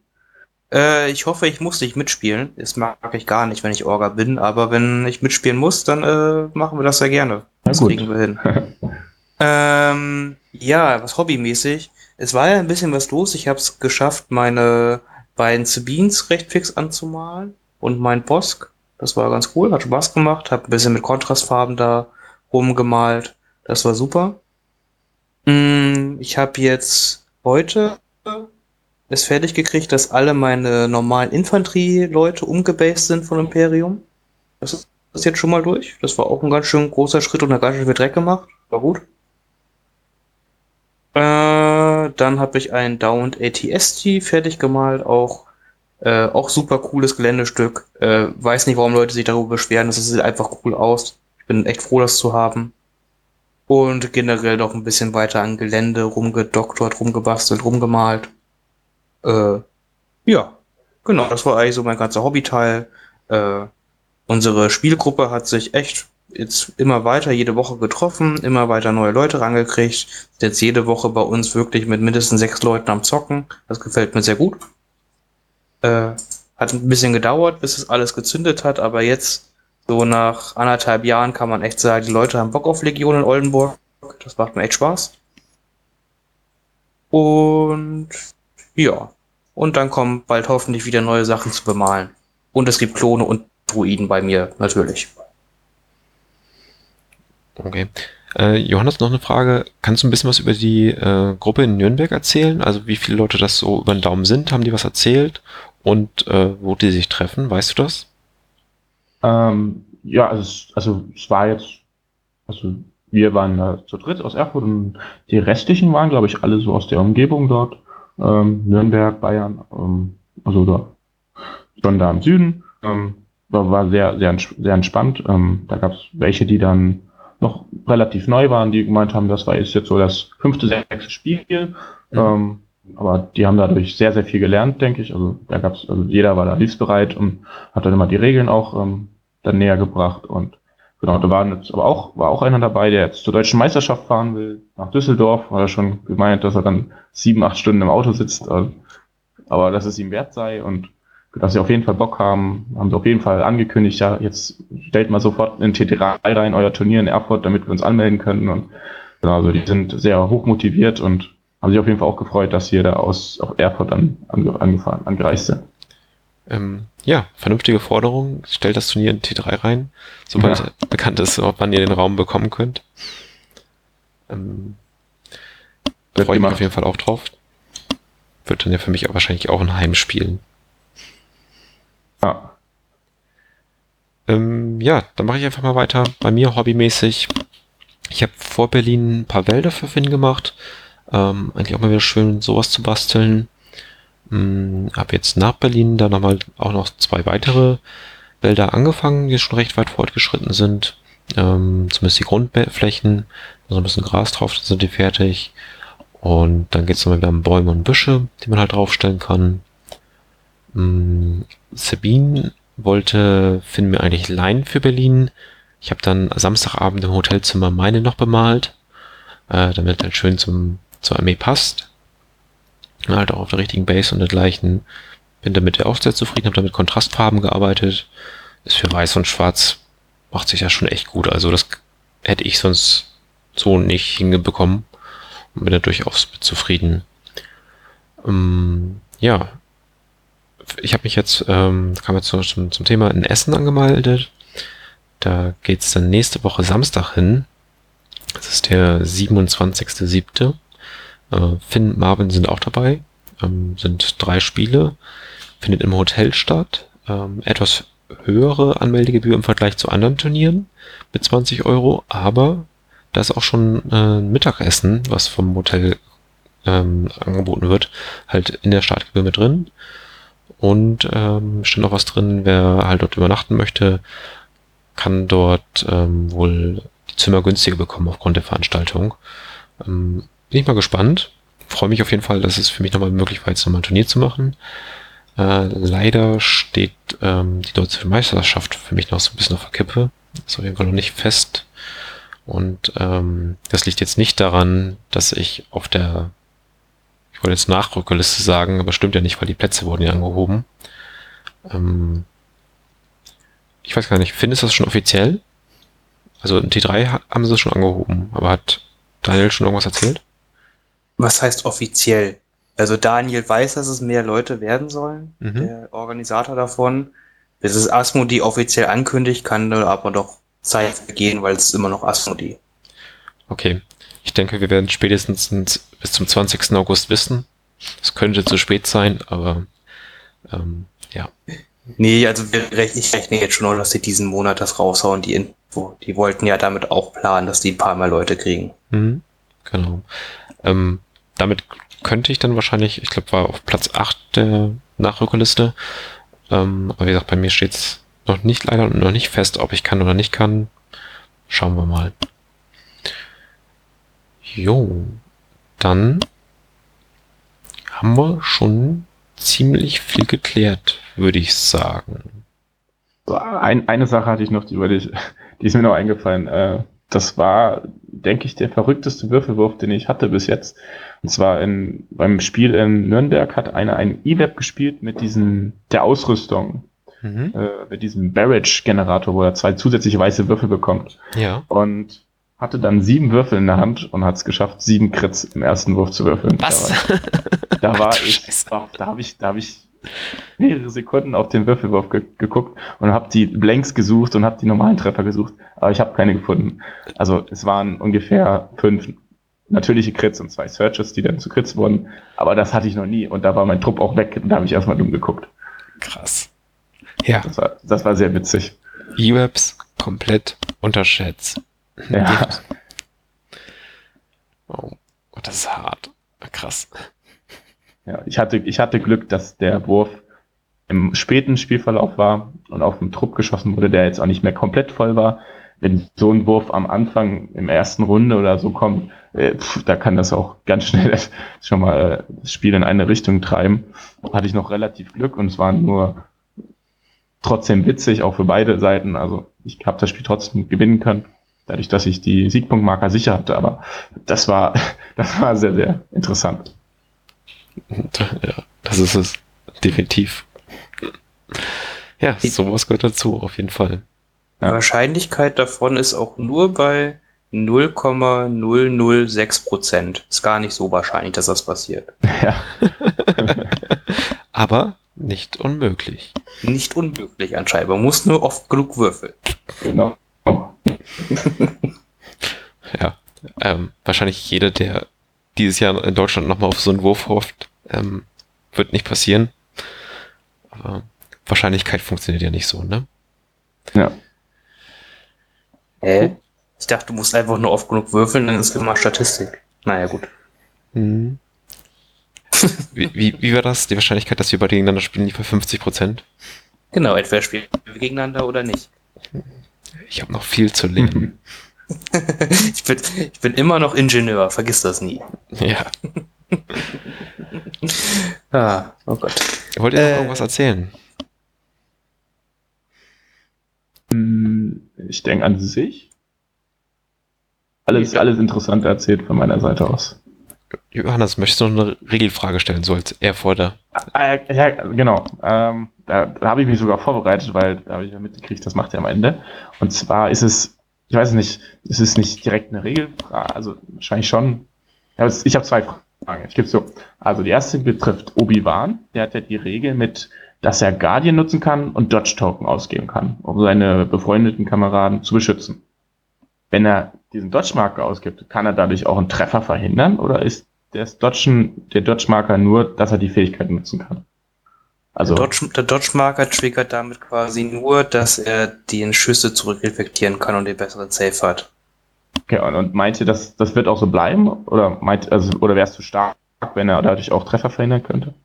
[SPEAKER 3] Äh, ich hoffe, ich muss nicht mitspielen. Das mag ich gar nicht, wenn ich Orga bin. Aber wenn ich mitspielen muss, dann äh, machen wir das ja gerne. Das kriegen wir hin. ähm, ja, was hobbymäßig. Es war ja ein bisschen was los. Ich habe es geschafft, meine beiden Sabines recht fix anzumalen und mein Bosk. Das war ganz cool, hat Spaß gemacht. Hab ein bisschen mit Kontrastfarben da rumgemalt. Das war super. Mm, Ich habe jetzt heute es fertig gekriegt, dass alle meine normalen Infanterie-Leute umgebased sind von Imperium. Das ist ist jetzt schon mal durch. Das war auch ein ganz schön großer Schritt und hat ganz schön viel Dreck gemacht. War gut. Äh, dann habe ich ein Downed ATST fertig gemalt, auch, äh, auch super cooles Geländestück. Äh, weiß nicht, warum Leute sich darüber beschweren, das sieht einfach cool aus. Ich bin echt froh, das zu haben. Und generell noch ein bisschen weiter an Gelände rumgedoktort, rumgebastelt, rumgemalt. Äh, ja, genau, das war eigentlich so mein ganzer Hobbyteil. Äh, unsere Spielgruppe hat sich echt jetzt immer weiter jede Woche getroffen, immer weiter neue Leute rangekriegt. Jetzt jede Woche bei uns wirklich mit mindestens sechs Leuten am Zocken. Das gefällt mir sehr gut. Äh, hat ein bisschen gedauert, bis es alles gezündet hat, aber jetzt, so nach anderthalb Jahren, kann man echt sagen, die Leute haben Bock auf Legion in Oldenburg. Das macht mir echt Spaß. Und ja. Und dann kommen bald hoffentlich wieder neue Sachen zu bemalen. Und es gibt Klone und Druiden bei mir, natürlich.
[SPEAKER 1] Okay. Äh, Johannes, noch eine Frage. Kannst du ein bisschen was über die äh, Gruppe in Nürnberg erzählen? Also wie viele Leute das so über den Daumen sind? Haben die was erzählt? Und äh, wo die sich treffen? Weißt du das?
[SPEAKER 2] Ähm, ja, also es, also es war jetzt, also wir waren da zu dritt aus Erfurt und die restlichen waren, glaube ich, alle so aus der Umgebung dort. Ähm, Nürnberg, Bayern, ähm, also da schon da im Süden. Ähm, war, war sehr, sehr, sehr entspannt. Ähm, da gab es welche, die dann noch relativ neu waren, die gemeint haben, das war jetzt so das fünfte, sechste Spiel. Mhm. Ähm, aber die haben dadurch sehr, sehr viel gelernt, denke ich. Also da gab's, also jeder war da hilfsbereit und hat dann immer die Regeln auch ähm, dann näher gebracht. Und genau, da waren jetzt aber auch, war auch einer dabei, der jetzt zur deutschen Meisterschaft fahren will, nach Düsseldorf, weil er schon gemeint, dass er dann sieben, acht Stunden im Auto sitzt. Also, aber dass es ihm wert sei und dass sie auf jeden Fall Bock haben, haben sie auf jeden Fall angekündigt, ja, jetzt stellt mal sofort in TT3 rein, euer Turnier in Erfurt, damit wir uns anmelden können. Und genau, also die sind sehr hoch motiviert und haben sich auf jeden Fall auch gefreut, dass wir da aus auf Erfurt dann angefahren, angereist sind.
[SPEAKER 1] Ähm, ja, vernünftige Forderung. Stellt das Turnier in T3 rein, sobald ja. bekannt ist, ob wann ihr den Raum bekommen könnt. Ähm, freue ich mich auf jeden Fall auch drauf. Wird dann ja für mich auch wahrscheinlich auch ein Heimspielen.
[SPEAKER 2] Ja.
[SPEAKER 1] Ähm, ja, dann mache ich einfach mal weiter. Bei mir hobbymäßig. Ich habe vor Berlin ein paar Wälder für Finn gemacht. Ähm, eigentlich auch mal wieder schön, sowas zu basteln. Hm, habe jetzt nach Berlin da nochmal auch noch zwei weitere Wälder angefangen, die schon recht weit fortgeschritten sind. Ähm, zumindest die Grundflächen, so ein bisschen Gras drauf, dann sind die fertig. Und dann geht es nochmal wieder um Bäume und Büsche, die man halt draufstellen kann. Hm, Sabine wollte, finden wir eigentlich Leinen für Berlin. Ich habe dann Samstagabend im Hotelzimmer meine noch bemalt, äh, damit halt schön zum, zur Armee passt. Halt auch auf der richtigen Base und dergleichen. Bin damit auch sehr zufrieden, habe damit Kontrastfarben gearbeitet. Ist für weiß und schwarz, macht sich ja schon echt gut. Also das hätte ich sonst so nicht hingebekommen. Und bin da durchaus zufrieden. Ähm, ja, ich habe mich jetzt, ähm, kam jetzt zum, zum Thema in Essen angemeldet. Da geht's dann nächste Woche Samstag hin. Das ist der 27.07. Äh, Finn und Marvin sind auch dabei. Ähm, sind drei Spiele. Findet im Hotel statt. Ähm, etwas höhere Anmeldegebühr im Vergleich zu anderen Turnieren mit 20 Euro, aber da ist auch schon äh, Mittagessen, was vom Hotel ähm, angeboten wird, halt in der Startgebühr mit drin. Und ähm, steht noch was drin, wer halt dort übernachten möchte, kann dort ähm, wohl die Zimmer günstiger bekommen aufgrund der Veranstaltung. Ähm, bin ich mal gespannt. Freue mich auf jeden Fall, dass es für mich nochmal möglich war, jetzt nochmal ein Turnier zu machen. Äh, leider steht ähm, die deutsche Meisterschaft für mich noch so ein bisschen auf der Kippe. Ist auf jeden Fall noch nicht fest. Und ähm, das liegt jetzt nicht daran, dass ich auf der ich wollte jetzt Nachrückerliste sagen, aber stimmt ja nicht, weil die Plätze wurden ja angehoben. Ähm, ich weiß gar nicht, findest du das schon offiziell? Also in T3 haben sie es schon angehoben, aber hat Daniel schon irgendwas erzählt?
[SPEAKER 3] Was heißt offiziell? Also Daniel weiß, dass es mehr Leute werden sollen, mhm. der Organisator davon. Bis es Asmodi offiziell ankündigt, kann aber doch Zeit vergehen, weil es immer noch Asmodi.
[SPEAKER 1] Okay. Ich denke, wir werden spätestens bis zum 20. August wissen. Es könnte zu spät sein, aber ähm, ja.
[SPEAKER 3] Nee, also ich rechne jetzt schon, dass sie diesen Monat das raushauen, die Info. Die wollten ja damit auch planen, dass die ein paar mehr Leute kriegen.
[SPEAKER 1] Mhm, genau. Ähm, damit könnte ich dann wahrscheinlich, ich glaube, war auf Platz 8 der Nachrückerliste. Ähm, aber wie gesagt, bei mir steht es noch nicht leider noch nicht fest, ob ich kann oder nicht kann. Schauen wir mal. Jo, dann haben wir schon ziemlich viel geklärt, würde ich sagen.
[SPEAKER 2] ein, eine Sache hatte ich noch, die, die, die ist mir noch eingefallen. Äh, das war, denke ich, der verrückteste Würfelwurf, den ich hatte bis jetzt. Und zwar in, beim Spiel in Nürnberg hat einer ein E-Web gespielt mit diesen, der Ausrüstung, mhm. äh, mit diesem Barrage-Generator, wo er zwei zusätzliche weiße Würfel bekommt.
[SPEAKER 1] Ja.
[SPEAKER 2] Und hatte dann sieben Würfel in der Hand und hat es geschafft, sieben Crits im ersten Wurf zu würfeln.
[SPEAKER 1] Was?
[SPEAKER 2] Da war, da war ich, da habe ich, da habe ich mehrere Sekunden auf den Würfelwurf ge geguckt und habe die Blanks gesucht und habe die normalen Treffer gesucht, aber ich habe keine gefunden. Also es waren ungefähr fünf natürliche Crits und zwei Searches, die dann zu Crits wurden, aber das hatte ich noch nie und da war mein Trupp auch weg und da habe ich erstmal dumm geguckt.
[SPEAKER 1] Krass.
[SPEAKER 2] Ja. Das war, das war sehr witzig.
[SPEAKER 1] E-Webs komplett unterschätzt.
[SPEAKER 2] Ja.
[SPEAKER 1] Oh, das ist hart. Krass.
[SPEAKER 2] Ja, ich hatte, ich hatte Glück, dass der Wurf im späten Spielverlauf war und auf den Trupp geschossen wurde, der jetzt auch nicht mehr komplett voll war. Wenn so ein Wurf am Anfang im ersten Runde oder so kommt, äh, pf, da kann das auch ganz schnell schon mal äh, das Spiel in eine Richtung treiben. Hatte ich noch relativ Glück und es war nur trotzdem witzig, auch für beide Seiten. Also ich habe das Spiel trotzdem gewinnen können, dadurch, dass ich die Siegpunktmarker sicher hatte. Aber das war, das war sehr, sehr interessant.
[SPEAKER 1] Ja, das ist es. Definitiv. Ja, sowas gehört dazu, auf jeden Fall.
[SPEAKER 3] Die Wahrscheinlichkeit davon ist auch nur bei 0,006 Prozent. Ist gar nicht so wahrscheinlich, dass das passiert.
[SPEAKER 2] Ja.
[SPEAKER 1] Aber nicht unmöglich.
[SPEAKER 3] Nicht unmöglich anscheinend. Man muss nur oft genug würfeln.
[SPEAKER 2] Genau.
[SPEAKER 1] ja. Ähm, wahrscheinlich jeder, der dieses Jahr in Deutschland nochmal auf so einen Wurf hofft. Ähm, wird nicht passieren. Aber Wahrscheinlichkeit funktioniert ja nicht so, ne?
[SPEAKER 2] Ja.
[SPEAKER 3] Hä? Ich dachte, du musst einfach nur oft genug würfeln, dann ist immer Statistik. Naja, gut.
[SPEAKER 1] Hm. wie, wie, wie war das? Die Wahrscheinlichkeit, dass wir beide gegeneinander spielen, lief bei 50 Prozent?
[SPEAKER 3] Genau, entweder spielen wir gegeneinander oder nicht.
[SPEAKER 1] Ich habe noch viel zu lernen.
[SPEAKER 3] ich, bin, ich bin immer noch Ingenieur, vergiss das nie.
[SPEAKER 1] Ja.
[SPEAKER 3] ah, oh Gott.
[SPEAKER 1] Wollt ihr noch äh, irgendwas erzählen?
[SPEAKER 2] Hm, ich denke an sich. Alles, alles interessant erzählt von meiner Seite aus.
[SPEAKER 1] Johannes, möchtest du noch eine Regelfrage stellen, so als Erforder?
[SPEAKER 2] Ah, ja, genau. Ähm, da, da habe ich mich sogar vorbereitet, weil da habe ich ja mitgekriegt, das macht er am Ende. Und zwar ist es ich weiß nicht, es ist nicht direkt eine Regelfrage, also wahrscheinlich schon. Ich habe zwei Fragen. Ich gebe so. Also die erste betrifft Obi-Wan. Der hat ja die Regel mit, dass er Guardian nutzen kann und Dodge-Token ausgeben kann, um seine befreundeten Kameraden zu beschützen. Wenn er diesen Dodge-Marker ausgibt, kann er dadurch auch einen Treffer verhindern oder ist das Dodge, der Dodge-Marker nur, dass er die Fähigkeit nutzen kann?
[SPEAKER 3] Also der Dodge, der Dodge Marker triggert damit quasi nur, dass er den Schüsse zurückreflektieren kann und den besseren Safe hat.
[SPEAKER 2] Okay, und, und meint ihr, dass das wird auch so bleiben? Oder meint, also, oder wärst du stark, wenn er dadurch auch Treffer verhindern könnte?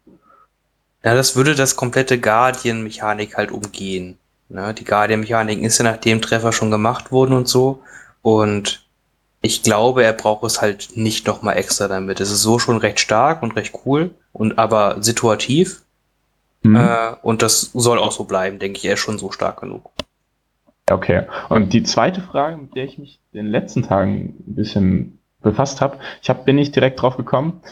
[SPEAKER 3] Ja, das würde das komplette Guardian-Mechanik halt umgehen. Ne? Die Guardian-Mechanik ist ja nachdem Treffer schon gemacht wurden und so. Und ich glaube, er braucht es halt nicht nochmal extra damit. Es ist so schon recht stark und recht cool und aber situativ Mhm. Äh, und das soll auch so bleiben, denke ich. Er ist schon so stark genug.
[SPEAKER 2] Okay. Und die zweite Frage, mit der ich mich in den letzten Tagen ein bisschen befasst habe, ich hab, bin nicht direkt drauf gekommen,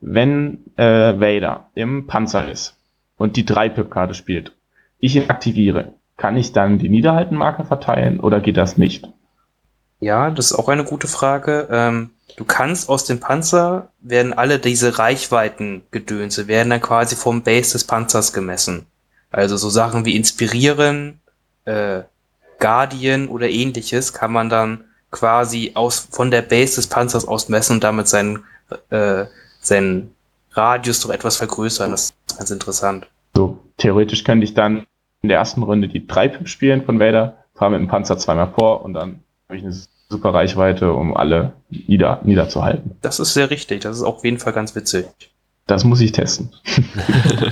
[SPEAKER 2] wenn äh, Vader im Panzer ist und die 3-Pip-Karte spielt, ich ihn aktiviere, kann ich dann die Niederhaltenmarke verteilen oder geht das nicht?
[SPEAKER 3] Ja, das ist auch eine gute Frage. Ähm, du kannst aus dem Panzer, werden alle diese Reichweitengedönse, werden dann quasi vom Base des Panzers gemessen. Also so Sachen wie Inspirieren, äh, Guardian oder ähnliches kann man dann quasi aus, von der Base des Panzers aus messen und damit seinen, äh, seinen Radius doch etwas vergrößern. Das ist ganz interessant.
[SPEAKER 2] So, theoretisch könnte ich dann in der ersten Runde die 3-Pip spielen von Vader, fahre mit dem Panzer zweimal vor und dann habe ich eine super Reichweite, um alle nieder, niederzuhalten.
[SPEAKER 3] Das ist sehr richtig. Das ist auf jeden Fall ganz witzig.
[SPEAKER 2] Das muss ich testen.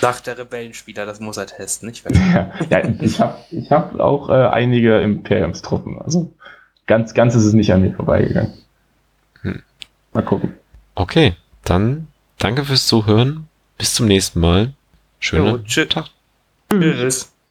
[SPEAKER 3] Sagt der Rebellenspieler, das muss er testen, nicht
[SPEAKER 2] Ja, ja ich habe ich hab auch äh, einige Imperiumstruppen. Also ganz, ganz ist es nicht an mir vorbeigegangen. Hm. Mal gucken.
[SPEAKER 1] Okay, dann danke fürs Zuhören. Bis zum nächsten Mal. Schönen Tag.
[SPEAKER 3] Tschüss.